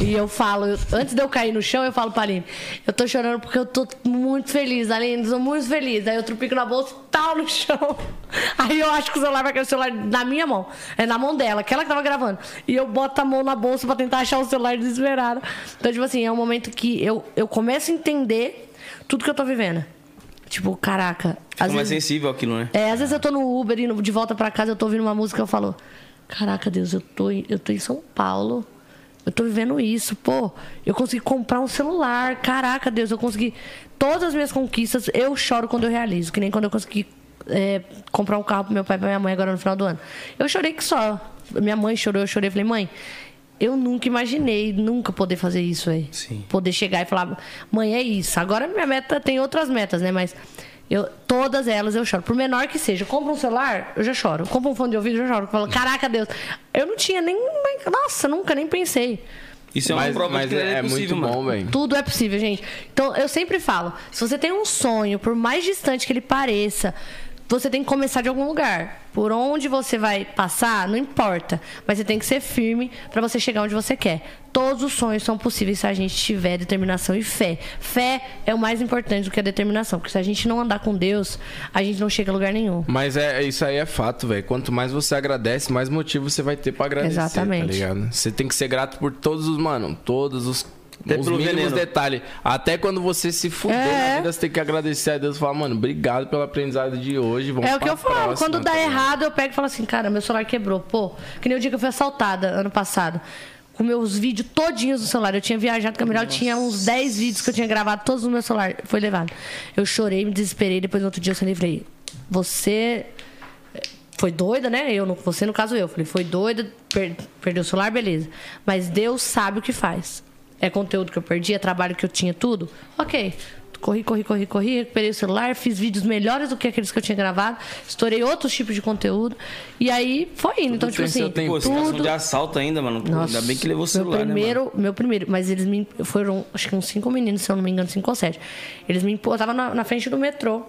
E eu falo, eu- antes de eu cair no chão, eu falo pra Aline, eu tô chorando porque eu tô muito feliz, Aline, eu tô muito feliz. Aí eu trupico na bolsa e tal no chão. (laughs) Aí eu acho que o celular vai cair o celular na minha mão. É na mão dela, aquela que tava gravando. E eu boto a mão na bolsa pra tentar achar o celular desesperado. Então, tipo assim, é um momento que eu, eu começo a entender tudo que eu tô vivendo. Tipo, caraca. Fica às mais vezes- sensível aquilo, né? é, às vezes eu tô no Uber indo de volta pra casa, eu tô ouvindo uma música e eu falo, caraca, Deus, eu tô, eu tô em São Paulo. Eu tô vivendo isso, pô. Eu consegui comprar um celular. Caraca, Deus, eu consegui. Todas as minhas conquistas, eu choro quando eu realizo. Que nem quando eu consegui é, comprar um carro pro meu pai e pra minha mãe agora no final do ano. Eu chorei que só. Minha mãe chorou, eu chorei. Falei, mãe, eu nunca imaginei, nunca poder fazer isso, aí. Poder chegar e falar, mãe, é isso. Agora minha meta tem outras metas, né? Mas eu, todas elas eu choro. Por menor que seja. Eu compro um celular, eu já choro. Eu compro um fone de ouvido, eu já choro. Eu falo, caraca, Deus. Eu não tinha nem. Nossa, nunca nem pensei. Isso é uma Mas, prova mas de que é, é, possível, muito mano. bom, velho. Tudo é possível, gente. Então, eu sempre falo: se você tem um sonho, por mais distante que ele pareça, você tem que começar de algum lugar. Por onde você vai passar, não importa. Mas você tem que ser firme pra você chegar onde você quer. Todos os sonhos são possíveis se a gente tiver determinação e fé. Fé é o mais importante do que a determinação. Porque se a gente não andar com Deus, a gente não chega a lugar nenhum. Mas é, isso aí é fato, velho. Quanto mais você agradece, mais motivo você vai ter pra agradecer. Exatamente. Tá ligado? Você tem que ser grato por todos os, mano, todos os. Até os mínimos veneno. detalhes. Até quando você se fuder É. na vida, você tem que agradecer a Deus e falar, mano, obrigado pelo aprendizado de hoje. Vamos É o que eu falo. próxima, Quando dá tá errado, eu pego e falo assim, cara, meu celular quebrou. Pô, que nem o dia que eu fui assaltada ano passado. Com meus vídeos todinhos no celular. Eu tinha viajado com a melhor, tinha uns 10 vídeos que eu tinha gravado, todos no meu celular. Foi levado. Eu chorei, me desesperei. Depois, no outro dia, eu só falei, você foi doida, né? Eu, no- você, no caso, eu. Falei, foi doida, per- perdeu o celular, beleza. Mas Deus sabe o que faz. É conteúdo que eu perdi, é trabalho que eu tinha, tudo. Ok. Corri, corri, corri, corri, recuperei o celular, fiz vídeos melhores do que aqueles que eu tinha gravado, estourei outros tipos de conteúdo. E aí foi indo. Então, tipo assim, tempo. Pô, caso tudo. de assalto ainda, mano. Nossa, ainda bem que levou o celular, meu primeiro, né? Meu primeiro, mas eles me. Foram, acho que uns cinco meninos, se eu não me engano, cinco ou sete. Eles me. Eu tava na, na frente do metrô.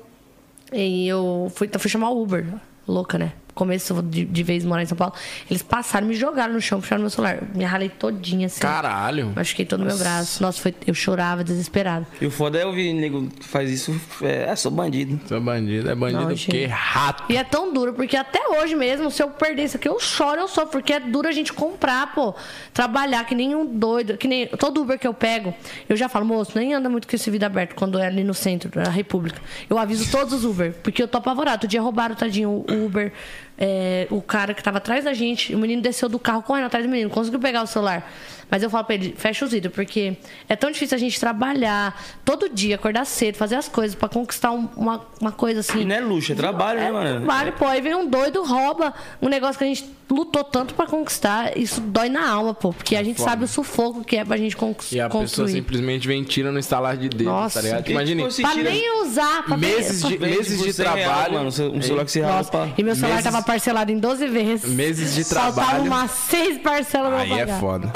E eu fui, fui chamar o Uber. Louca, né? Começo de, de vez morar em São Paulo. Eles passaram, me jogaram no chão, puxaram meu celular. Me ralei todinha, assim. Caralho. Machuquei todo o meu braço. Nossa, foi, eu chorava desesperado. E o foda é ouvir nego que faz isso. É, sou bandido. É bandido, é bandido Não, porque rato. E é tão duro, porque até hoje mesmo, se eu perder isso aqui, eu choro, eu sofro, porque é duro a gente comprar, pô. Trabalhar que nem um doido, que nem todo Uber que eu pego, eu já falo, moço, nem anda muito com esse vida aberto quando é ali no centro da República. Eu aviso todos os Uber, porque eu tô apavorado. Outro dia roubaram, tadinho, o Uber, é, o cara que tava atrás da gente, o menino desceu do carro correndo atrás do menino, conseguiu pegar o celular. Mas eu falo pra ele, fecha os vidros, porque é tão difícil a gente trabalhar todo dia, acordar cedo, fazer as coisas pra conquistar um- uma, uma coisa assim. E não é luxo, é trabalho, né, É mano? trabalho, pô. Aí vem um doido, rouba um negócio que a gente lutou tanto pra conquistar. Isso dói na alma, pô. Porque a gente foda. sabe o sufoco que é pra gente conquistar. E a pessoa simplesmente vem tira no estalar de dedo, Nossa. tá ligado? Imagine, assim, Pra nem usar, pra meses de, meses de 100 real, trabalho. mano. Um celular que você pra... e meu celular Meses- tava parcelado em 12 vezes. Meses de Faltava trabalho. umas seis parcelas Aí é foda.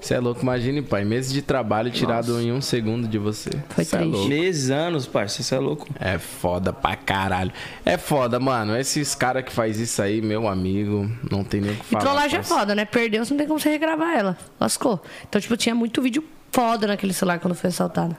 Você é louco, imagine, pai. Meses de trabalho tirado em um segundo de você. Foi Cê é triste. louco. Meses, anos, parça. Você é louco. É foda pra caralho. É foda, mano. Esses caras que faz isso aí, meu amigo, não tem nem o que E falar. trollagem é foda, né? Perdeu, você não tem como você regravar ela. Lascou. Então, tipo, tinha muito vídeo foda naquele celular quando foi assaltado.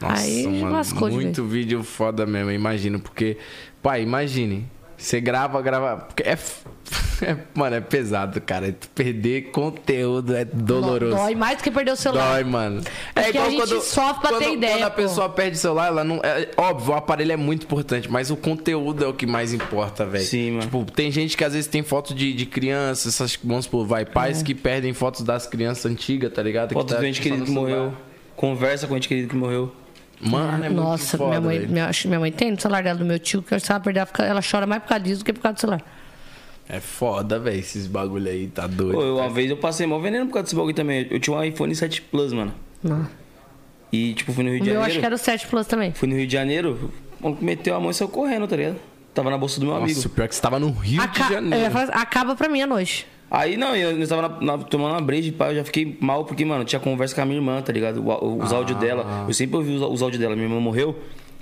Nossa, Aí mano, lascou de muito vídeo foda mesmo, imagino. Porque, pai, imagine. Você grava, grava. Porque é, (laughs) é- Mano, é pesado, cara. Tu Perder conteúdo é doloroso. Dói mais do que perder o celular. Dói, mano. Porque a gente sofre pra quando, ter ideia, Quando a pô. pessoa perde o celular, ela não. É, óbvio, o aparelho é muito importante, mas o conteúdo é o que mais importa, velho. Sim, mano. Tipo, tem gente que às vezes tem foto de, de crianças, essas, vamos supor, vai, pais É. que perdem fotos das crianças antigas, tá ligado? Foto tá do ente querido que morreu. Conversa com o ente querido que morreu. Mano, é muito Nossa, foda, minha, mãe, velho. minha, acho que minha mãe tem no celular dela do meu tio, que se ela perder, ela, chora mais por causa disso do que por causa do celular. É foda, velho, esses bagulho aí, tá doido. Pô, eu, uma vez eu passei mal veneno por causa desse bagulho também. Eu tinha um iPhone 7 Plus, mano. Não. E, tipo, fui no Rio de Janeiro. acho que era o 7 Plus também. Fui no Rio de Janeiro, meteu a mão e saiu correndo, tá ligado? Tava na bolsa do meu amigo. Nossa, pior que você tava no Rio Aca- de eu ia Janeiro. falar assim, acaba pra mim a noite. Aí não, eu, eu tava na- na- tomando uma breja, pá, eu já fiquei mal, porque, mano, tinha conversa com a minha irmã, tá ligado? O- Os áudios dela. Eu sempre ouvi os, os áudios dela. Minha irmã morreu,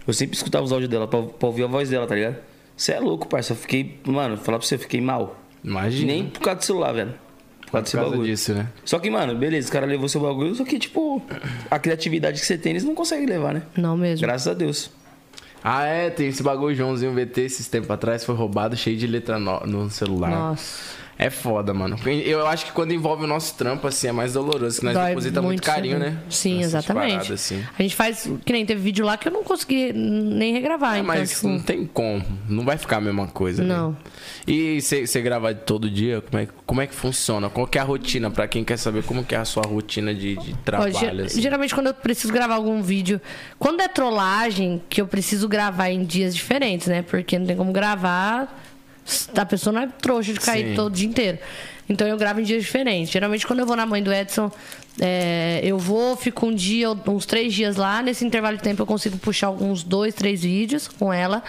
eu sempre escutava os áudios dela pra, pra ouvir a voz dela, tá ligado? Você é louco, parça. Eu fiquei, mano, falar pra você, eu fiquei mal. Imagina. Nem por causa do celular, velho. Por causa por desse causa bagulho. disso, né? Só que, mano, beleza, o cara levou seu bagulho, só que, tipo, a criatividade que você tem, eles não conseguem levar, né? Não mesmo. Graças a Deus. Ah, é, tem esse bagulho, Joãozinho VT, esses tempos atrás, foi roubado cheio de letra no, no celular. Nossa. É foda, mano. Eu acho que quando envolve o nosso trampo, assim, é mais doloroso, que nós Dói depositamos muito carinho, saber. né? Sim, Nessas exatamente. paradas, assim. A gente faz. Que nem teve vídeo lá que eu não consegui nem regravar. É, então, mas tipo, não tem como. Não vai ficar a mesma coisa. né? Não. E você gravar todo dia, como é, como é que funciona? Qual que é a rotina? Pra quem quer saber como que é a sua rotina de, de Ó, trabalho, ge- assim. Geralmente quando eu preciso gravar algum vídeo. Quando é trollagem, que eu preciso gravar em dias diferentes, né? Porque não tem como gravar. A pessoa não é trouxa de cair Sim. todo dia inteiro. Então eu gravo em dias diferentes. Geralmente quando eu vou na mãe do Edson, é, eu vou, fico um dia, uns três dias lá. Nesse intervalo de tempo eu consigo puxar alguns dois, três vídeos com ela.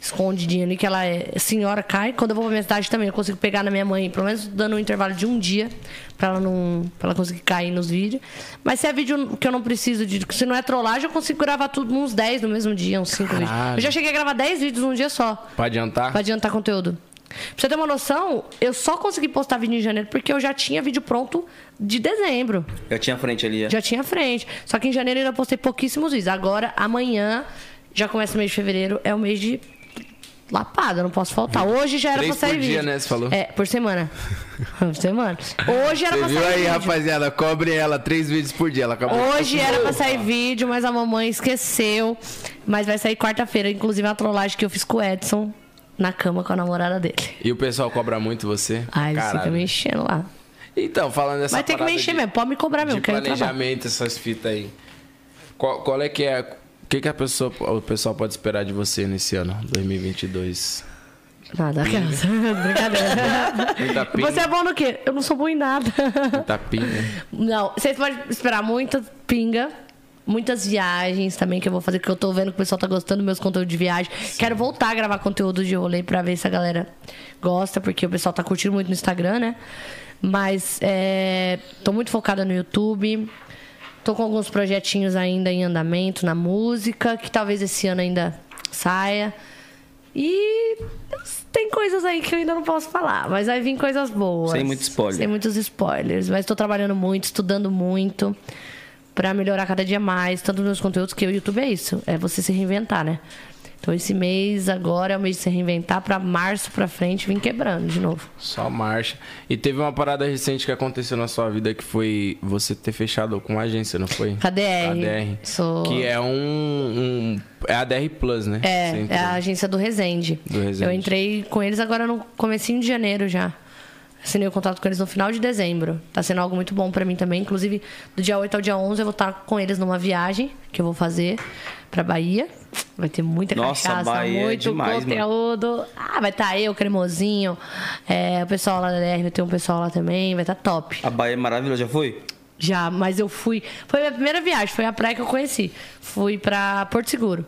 Escondidinha ali, que ela é senhora cai. Quando eu vou pra minha cidade também, eu consigo pegar na minha mãe, pelo menos dando um intervalo de um dia, pra ela não. pra ela conseguir cair nos vídeos. Mas se é vídeo que eu não preciso de. Se não é trollagem, eu consigo gravar tudo uns 10 no mesmo dia, uns 5 vídeos. Eu já cheguei a gravar 10 vídeos num dia só. Pra adiantar? Pra adiantar conteúdo. Pra você ter uma noção, eu só consegui postar vídeo em janeiro porque eu já tinha vídeo pronto de dezembro. Eu tinha frente ali, é. Já tinha frente. Só que em janeiro eu ainda postei pouquíssimos vídeos. Agora, amanhã, já começa o mês de fevereiro, é o mês de lapada, não posso faltar. Hoje já era Três pra sair por dia, vídeo. né, você falou? É, por semana. (laughs) por semana. Hoje era Você pra viu sair aí, vídeo. rapaziada? Cobre ela três vídeos por dia. Ela acabou de- Hoje era pra sair vídeo, mas a mamãe esqueceu. Mas vai sair quarta-feira. Inclusive a trollagem que eu fiz com o Edson na cama com a namorada dele. E o pessoal cobra muito você? Ai, ele fica Caralho. me enchendo lá. Então, falando dessa Vai ter que me encher de- mesmo. Pode me cobrar mesmo, de planejamento, essas fitas aí. Qual, qual é que é... O que, que a pessoa, o pessoal pode esperar de você nesse ano, 2022? Nada. (laughs) Brincadeira. Muita pinga, Você é bom no quê? Eu não sou bom em nada. muita pinga. Não, vocês podem esperar muita pinga. Muitas viagens também que eu vou fazer, que eu tô vendo que o pessoal tá gostando dos meus conteúdos de viagem. Quero voltar a gravar conteúdo de rolê pra ver se a galera gosta, porque o pessoal tá curtindo muito no Instagram, né? Mas é, tô muito focada no YouTube. Tô com alguns projetinhos ainda em andamento na música, que talvez esse ano ainda saia. E tem coisas aí que eu ainda não posso falar, mas vai vir coisas boas. Sem muito spoiler. Sem muitos spoilers. Mas tô trabalhando muito, estudando muito pra melhorar cada dia mais, tanto nos meus conteúdos, que o YouTube é isso, é você se reinventar, né? Então esse mês agora é o mês de se reinventar pra março pra frente vir quebrando de novo. Só marcha. E teve uma parada recente que aconteceu na sua vida que foi você ter fechado com uma agência, não foi? KDR. KDR. Sou- Que é um, um- É a DR Plus, né? É, é a agência do Resende. Do Resende. Eu entrei com eles agora no comecinho de janeiro já. Assinei o contrato com eles no final de dezembro. Tá sendo algo muito bom pra mim também. Inclusive, do dia 8 ao dia 11 eu vou estar com eles numa viagem que eu vou fazer pra Bahia. Vai ter muita Nossa, cachaça, Bahia é muito demais, conteúdo. Ah, vai estar eu, Cremosinho. É, o pessoal lá da DR, vai ter um pessoal lá também. Vai estar top. A Bahia é maravilhosa, já foi? Já, mas eu fui. Foi a minha primeira viagem, foi a praia que eu conheci. Fui pra Porto Seguro.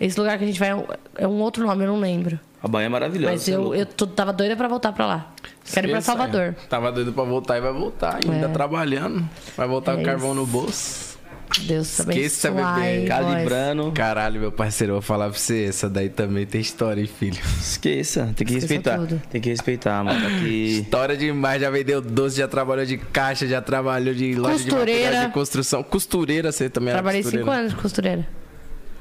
Esse lugar que a gente vai é um, é um outro nome, eu não lembro. A Bahia é maravilhosa. Mas é eu, louco. eu tô- tava doida pra voltar pra lá. Quero ir pra Salvador. é. Tava doido pra voltar e vai voltar. Ainda É. trabalhando. Vai voltar É com carvão no bolso. Deus Esqueça, bebê. Calibrando. Caralho, meu parceiro, eu vou falar pra você. Essa daí também tem história, hein, filho? Esqueça, tem que Esqueça respeitar. tudo. Tem que respeitar, mano. Tá Aqui... História demais. Já vendeu doce, já trabalhou de caixa, já trabalhou de loja de Costureira. material de construção. Costureira, você também era Trabalhei cinco anos de costureira.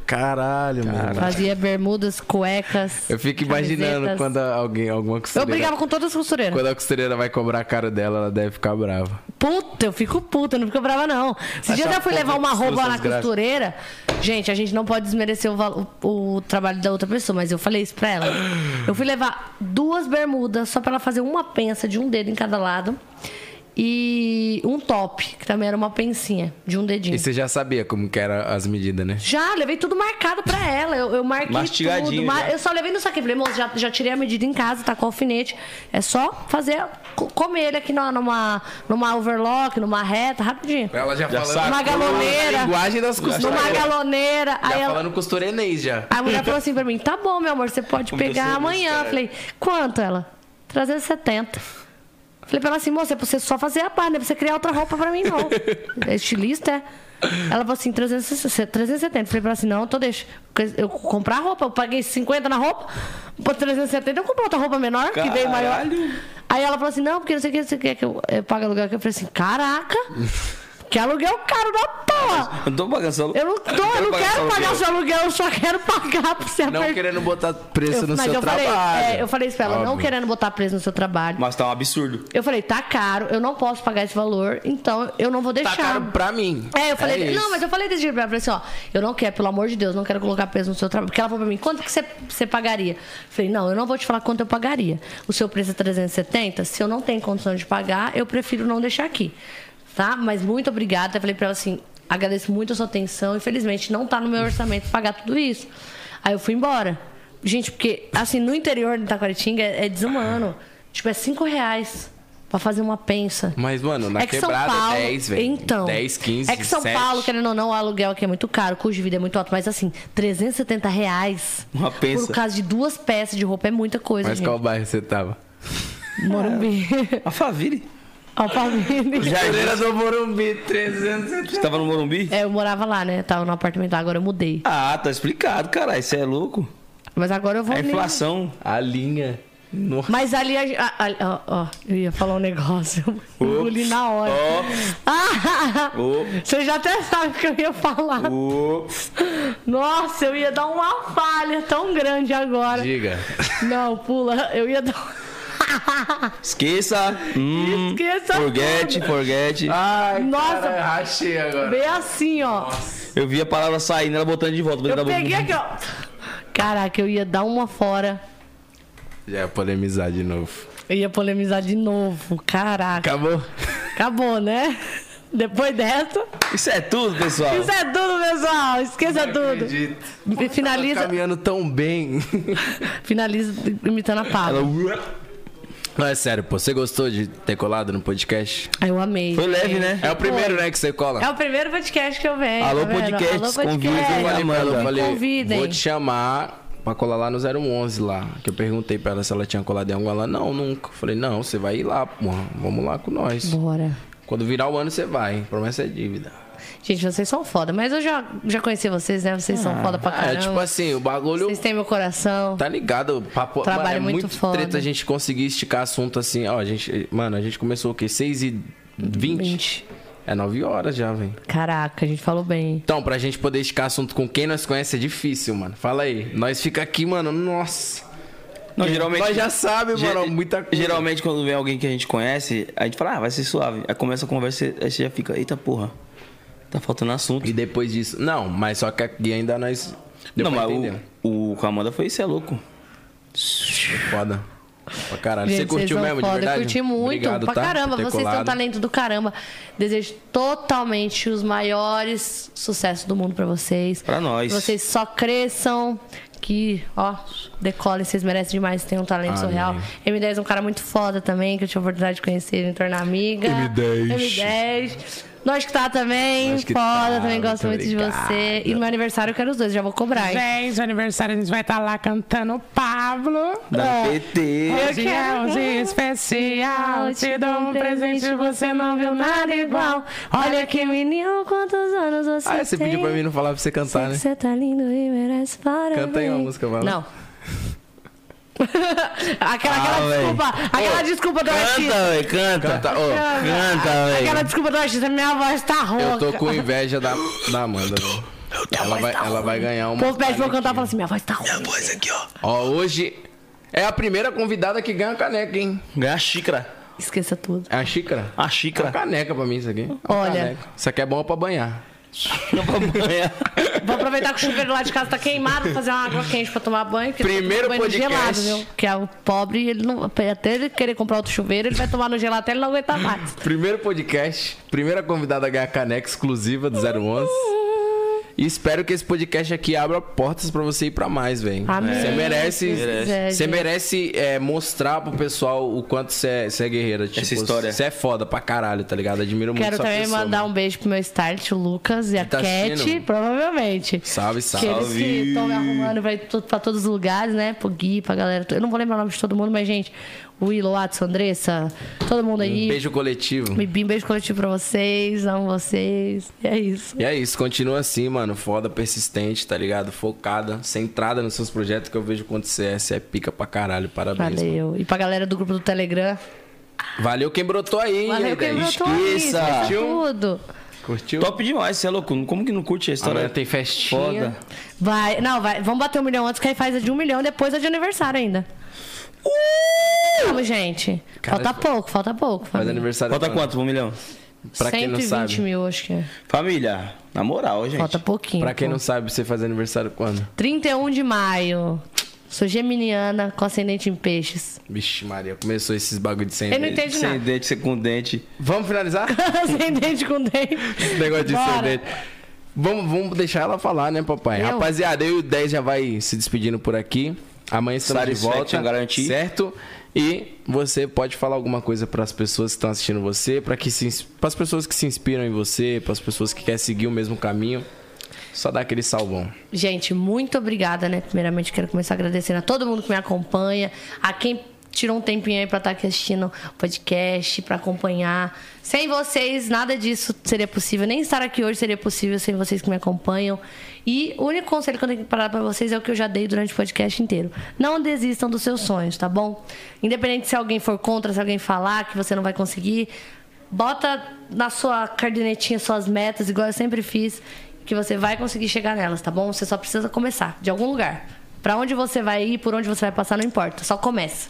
Caralho, mano. Fazia bermudas, cuecas. Eu fico imaginando camisetas. quando alguém, alguma Eu costureira... brigava com todas as costureiras. Quando a costureira vai cobrar a cara dela, ela deve ficar brava. Puta, eu fico puta, não fico brava, não. Esse dia eu fui levar uma roupa na costureira. Gente, a gente não pode desmerecer o, val- o- o trabalho da outra pessoa, mas eu falei isso pra ela. Eu fui levar duas bermudas só pra ela fazer uma pensa de um dedo em cada lado. E um top, que também era uma pensinha de um dedinho. E você já sabia como que eram as medidas, né? Já, levei tudo marcado pra ela. Eu, eu marquei Mastigadinho tudo. ma- já. Eu só levei no saquinho. Falei, moço, já, já tirei a medida em casa, tá com alfinete. É só fazer, co- comer ele aqui numa, numa, numa overlock, numa reta, rapidinho. Ela já, Já falando. Numa galoneira. a linguagem das Numa costureiras. galoneira. Já Aí ela, falando costurenês já. a mulher falou assim pra mim: tá bom, meu amor, você pode Como pegar amanhã. falei, quanto ela? 370. Falei pra ela assim, moça, é pra você só fazer a barra, não é pra você criar outra roupa pra mim, não. (laughs) É estilista, é. Ela falou assim, 360, 370. Eu falei pra ela assim, não, então deixa. Eu comprar roupa, eu paguei 50 na roupa, por 370 eu comprei outra roupa menor, que veio maior. Caralho. Aí ela falou assim, não, porque não sei o que, você quer que eu, eu pague aluguel aqui. Eu falei assim, caraca, (laughs) que aluguel caro da porra. Eu não tô pagando só. Eu não, tô, eu não quero pagar seu aluguel, eu só quero pagar pra você Não aper- querendo botar preço eu, no mas seu eu falei, trabalho. é, eu falei isso pra ela, não Óbvio. querendo botar preço no seu trabalho. Mas tá um absurdo. Eu falei, tá caro, eu não posso pagar esse valor, então eu não vou Tá deixar. caro pra mim. É, eu falei, isso. não, mas eu falei desse jeito pra ela, eu falei assim, ó, eu não quero, pelo amor de Deus, não quero colocar peso no seu trabalho. Porque ela falou pra mim, quanto que você, você pagaria? Eu falei, não, eu não vou te falar quanto eu pagaria. O seu preço é 370, se eu não tenho condição de pagar, eu prefiro não deixar aqui. Tá? Mas muito obrigada. Eu falei pra ela assim, agradeço muito a sua atenção. Infelizmente, não tá no meu orçamento pagar tudo isso. Aí eu fui embora. Gente, porque, assim, no interior de Itaquaritinga é, é desumano. Tipo, é 5 reais pra fazer uma pensa. Mas, mano, na É que São quebrada Paulo, é 10, velho. Então. 10, 15, É que São 7. Paulo, querendo ou não, o aluguel aqui é muito caro, o custo de vida é muito alto, mas assim, 370 reais Uma pensa. por causa de duas peças de roupa é muita coisa, Mas gente. qual bairro você tava? Morumbi. (laughs) A Faville. Alphaville. Jardim. do Morumbi, 300. Você tava no Morumbi? É, eu morava lá, né? Tava no apartamento lá, agora eu mudei. Ah, tá explicado, caralho. Você é louco? Mas agora eu vou. A inflação. A linha. Nossa. Mas ali, a, a- a- ó, ó, eu ia falar um negócio. Eu engoli na hora. Ó. (laughs) Ah. Você já até sabe o que eu ia falar. Ô. Nossa, eu ia dar uma falha tão grande agora. Diga. Não, pula. Eu ia dar. (laughs) Esqueça. Hum, Esqueça Forget, tudo. forget. Ai, Nossa. cara, rachei agora. Bem assim, ó. Eu vi a palavra saindo, ela botando de volta. Eu peguei aqui, ó. Caraca, eu ia dar uma fora. Já ia polemizar de novo. Eu ia polemizar de novo. Caraca. Acabou? Acabou, né? Depois dessa. Isso é tudo, pessoal. Isso é tudo, pessoal. Esqueça tudo. Tá Finaliza, caminhando tão bem. (laughs) finaliza imitando a Pablo. Não, é sério, pô. Você gostou de ter colado no podcast? Eu amei. Foi leve, né? É o primeiro, né, que você cola? É o primeiro podcast que eu venho. Alô, tá vendo? podcasts, Alô, podcast. Eu falei eu falei, Convidem. vou te chamar pra colar lá no 011 lá. Que eu perguntei pra ela se ela tinha colado em algum. Ela, não, nunca. Eu falei, não, você vai ir lá, porra. Vamos lá com nós. Bora. Quando virar o ano, você vai. Promessa é dívida. Gente, vocês são foda. Mas eu já, já conheci vocês, né? Vocês são foda pra caramba. É, tipo assim, o bagulho... Vocês têm meu coração. Tá ligado? Papo, Trabalho mano, é muito muito, foda. treta a gente conseguir esticar assunto assim. Ó, a gente, mano, a gente começou o quê? 6 e 20? 20. É 9 horas já, velho. Caraca, a gente falou bem. Então, pra gente poder esticar assunto com quem nós conhece é difícil, mano. Fala aí. Nós fica aqui, mano, nossa. Não, geralmente. Nós já sabe, Ge- mano, muita coisa. Geralmente, quando vem alguém que a gente conhece, a gente fala, ah, vai ser suave. Aí começa a conversa, aí você já fica, eita porra, tá faltando assunto. E depois disso. Não, mas só que aqui ainda nós. Deu não, mas entender. o, o com a Amanda foi, isso é louco. Foda. Pra caralho. Gente, você curtiu mesmo, de foda. verdade? Eu curti muito. Obrigado, pra tá? caramba. Vocês têm um colado. talento do caramba. Desejo totalmente os maiores sucessos do mundo pra vocês. Pra nós. Que vocês só cresçam. Que, ó, decolem, vocês merecem demais, tem um talento Amém. surreal. M10 é um cara muito foda também, que eu tive a oportunidade de conhecer e me tornar amiga. M10. M10. Nós que tá também, que foda, tá, também gosto muito muito de você. E no meu aniversário eu quero os dois, já vou cobrar, hein? Gente, o aniversário a gente vai estar lá cantando Pablo. Da PT. Eu Hoje é quero um dia especial. Te dou um presente, você não viu nada igual. Olha que menino, quantos anos você Ah, você tem? pediu pra mim não falar pra você cantar, né? Você tá lindo e merece parabéns. Canta aí uma música, vai. Não. (laughs) aquela aquela Ah, véi. desculpa, aquela desculpa do artista. Canta, velho, canta. Canta, ô. Canta, Aquela velho. desculpa do artista, minha voz tá rouca. Eu tô com inveja da, da Amanda, velho. Ela vai, ela vai ganhar O uma. povo pede pra eu cantar e fala assim, minha voz tá rouca. Voz aqui, ó. Ó, hoje é a primeira convidada que ganha a caneca, hein? Ganha a xícara. Esqueça tudo. É a xícara? A É uma xícara. caneca pra mim isso aqui. É Olha. caneca. Isso aqui é bom pra banhar. Vou aproveitar que o chuveiro lá de casa tá queimado, fazer uma água quente pra tomar banho. Primeiro banho podcast. Gelado, viu? Que é o pobre, ele não, até ele querer comprar outro chuveiro, ele vai tomar no gelado até ele não aguentar mais. Primeiro podcast, primeira convidada a ganhar caneca exclusiva do 011. E espero que esse podcast aqui abra portas pra você ir pra mais, velho. Amém. Você merece, quiser, você merece é, mostrar pro pessoal o quanto você é, é guerreira. Tipo, história. Você é foda pra caralho, tá ligado? Admiro muito Quero também pessoa, mandar mano. um beijo pro meu start, o Lucas e a tá Cat, assistindo? provavelmente. Salve, Que eles salve. que estão me arrumando, vai tudo pra todos os lugares, né? Pro Gui, pra galera. Eu não vou lembrar o nome de todo mundo, mas, gente, Willow, Watson, Andressa, todo mundo aí. Um beijo coletivo. Um beijo coletivo pra vocês, amo vocês. E é isso. E é isso, continua assim, mano. Foda, persistente, tá ligado? Focada, centrada nos seus projetos que eu vejo quando você é, você é pica pra caralho. Parabéns. mano. Valeu. E pra galera do grupo do Telegram. Valeu quem brotou aí, Valeu hein, quem brotou aí, esqueça. Curtiu? tudo. Curtiu? Top demais, você é louco. Como que não curte a história? Amanhã tem festinha. Foda. Vai, não, vai. Vamos bater um milhão antes, que aí faz a de um milhão, depois a de aniversário ainda. Vamos, gente. Cara, falta pouco, falta pouco. Faz família. aniversário. Falta quando? quanto? Um milhão? Pra quem não 120 sabe. mil, acho que é. Família, na moral, gente. Falta pouquinho. Pra quem pô. não sabe, você faz aniversário quando? 31 de maio. Sou geminiana com ascendente em peixes. Vixe, Maria, começou esses bagulho de sem Ele não dente. entende Sem nada. dente, sem com dente. Vamos finalizar? (laughs) ascendente com dente. Esse negócio de Bora. sem dente. Vamos, vamos deixar ela falar, né, papai? Eu? Rapaziada, eu e o 10 já vai se despedindo por aqui. Amanhã estamos de Satisfaction volta. garantir. Certo? E você pode falar alguma coisa para as pessoas que estão assistindo você, para que para as pessoas que se inspiram em você, para as pessoas que querem seguir o mesmo caminho. Só dá aquele salvão. Gente, muito obrigada, né? Primeiramente, quero começar agradecendo a todo mundo que me acompanha, a quem tirou um tempinho aí pra estar aqui assistindo o podcast, pra acompanhar. Sem vocês, nada disso seria possível. Nem estar aqui hoje seria possível sem vocês que me acompanham. E o único conselho que eu tenho que parar pra vocês é o que eu já dei durante o podcast inteiro. Não desistam dos seus sonhos, tá bom? Independente se alguém for contra, se alguém falar que você não vai conseguir, bota na sua cardenetinha suas metas, igual eu sempre fiz, que você vai conseguir chegar nelas, tá bom? Você só precisa começar, de algum lugar. Pra onde você vai ir, por onde você vai passar, não importa. Só começa.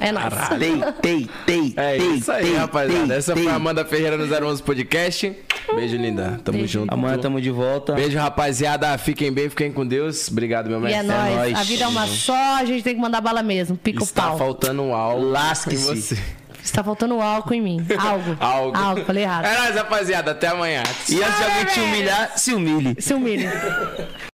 É nóis. Tei, tei, tei, É tei, isso aí, tei, rapaziada. tei, Essa foi a Amanda Ferreira no 011 Podcast. Beijo, linda. Tamo Beijo. junto. Amanhã tamo de volta. Beijo, rapaziada. Fiquem bem, fiquem com Deus. Obrigado, meu E é mestre. nóis. nóis. A vida é uma só, a gente tem que mandar bala mesmo. Pica o Está pau. faltando um álcool. Lasque-se. em você. Está faltando álcool em mim. (laughs) Algo. Algo. Algo, falei errado. É nóis, rapaziada. Até amanhã. E antes de alguém te humilhar, se humilhe. Se humilhe. (laughs)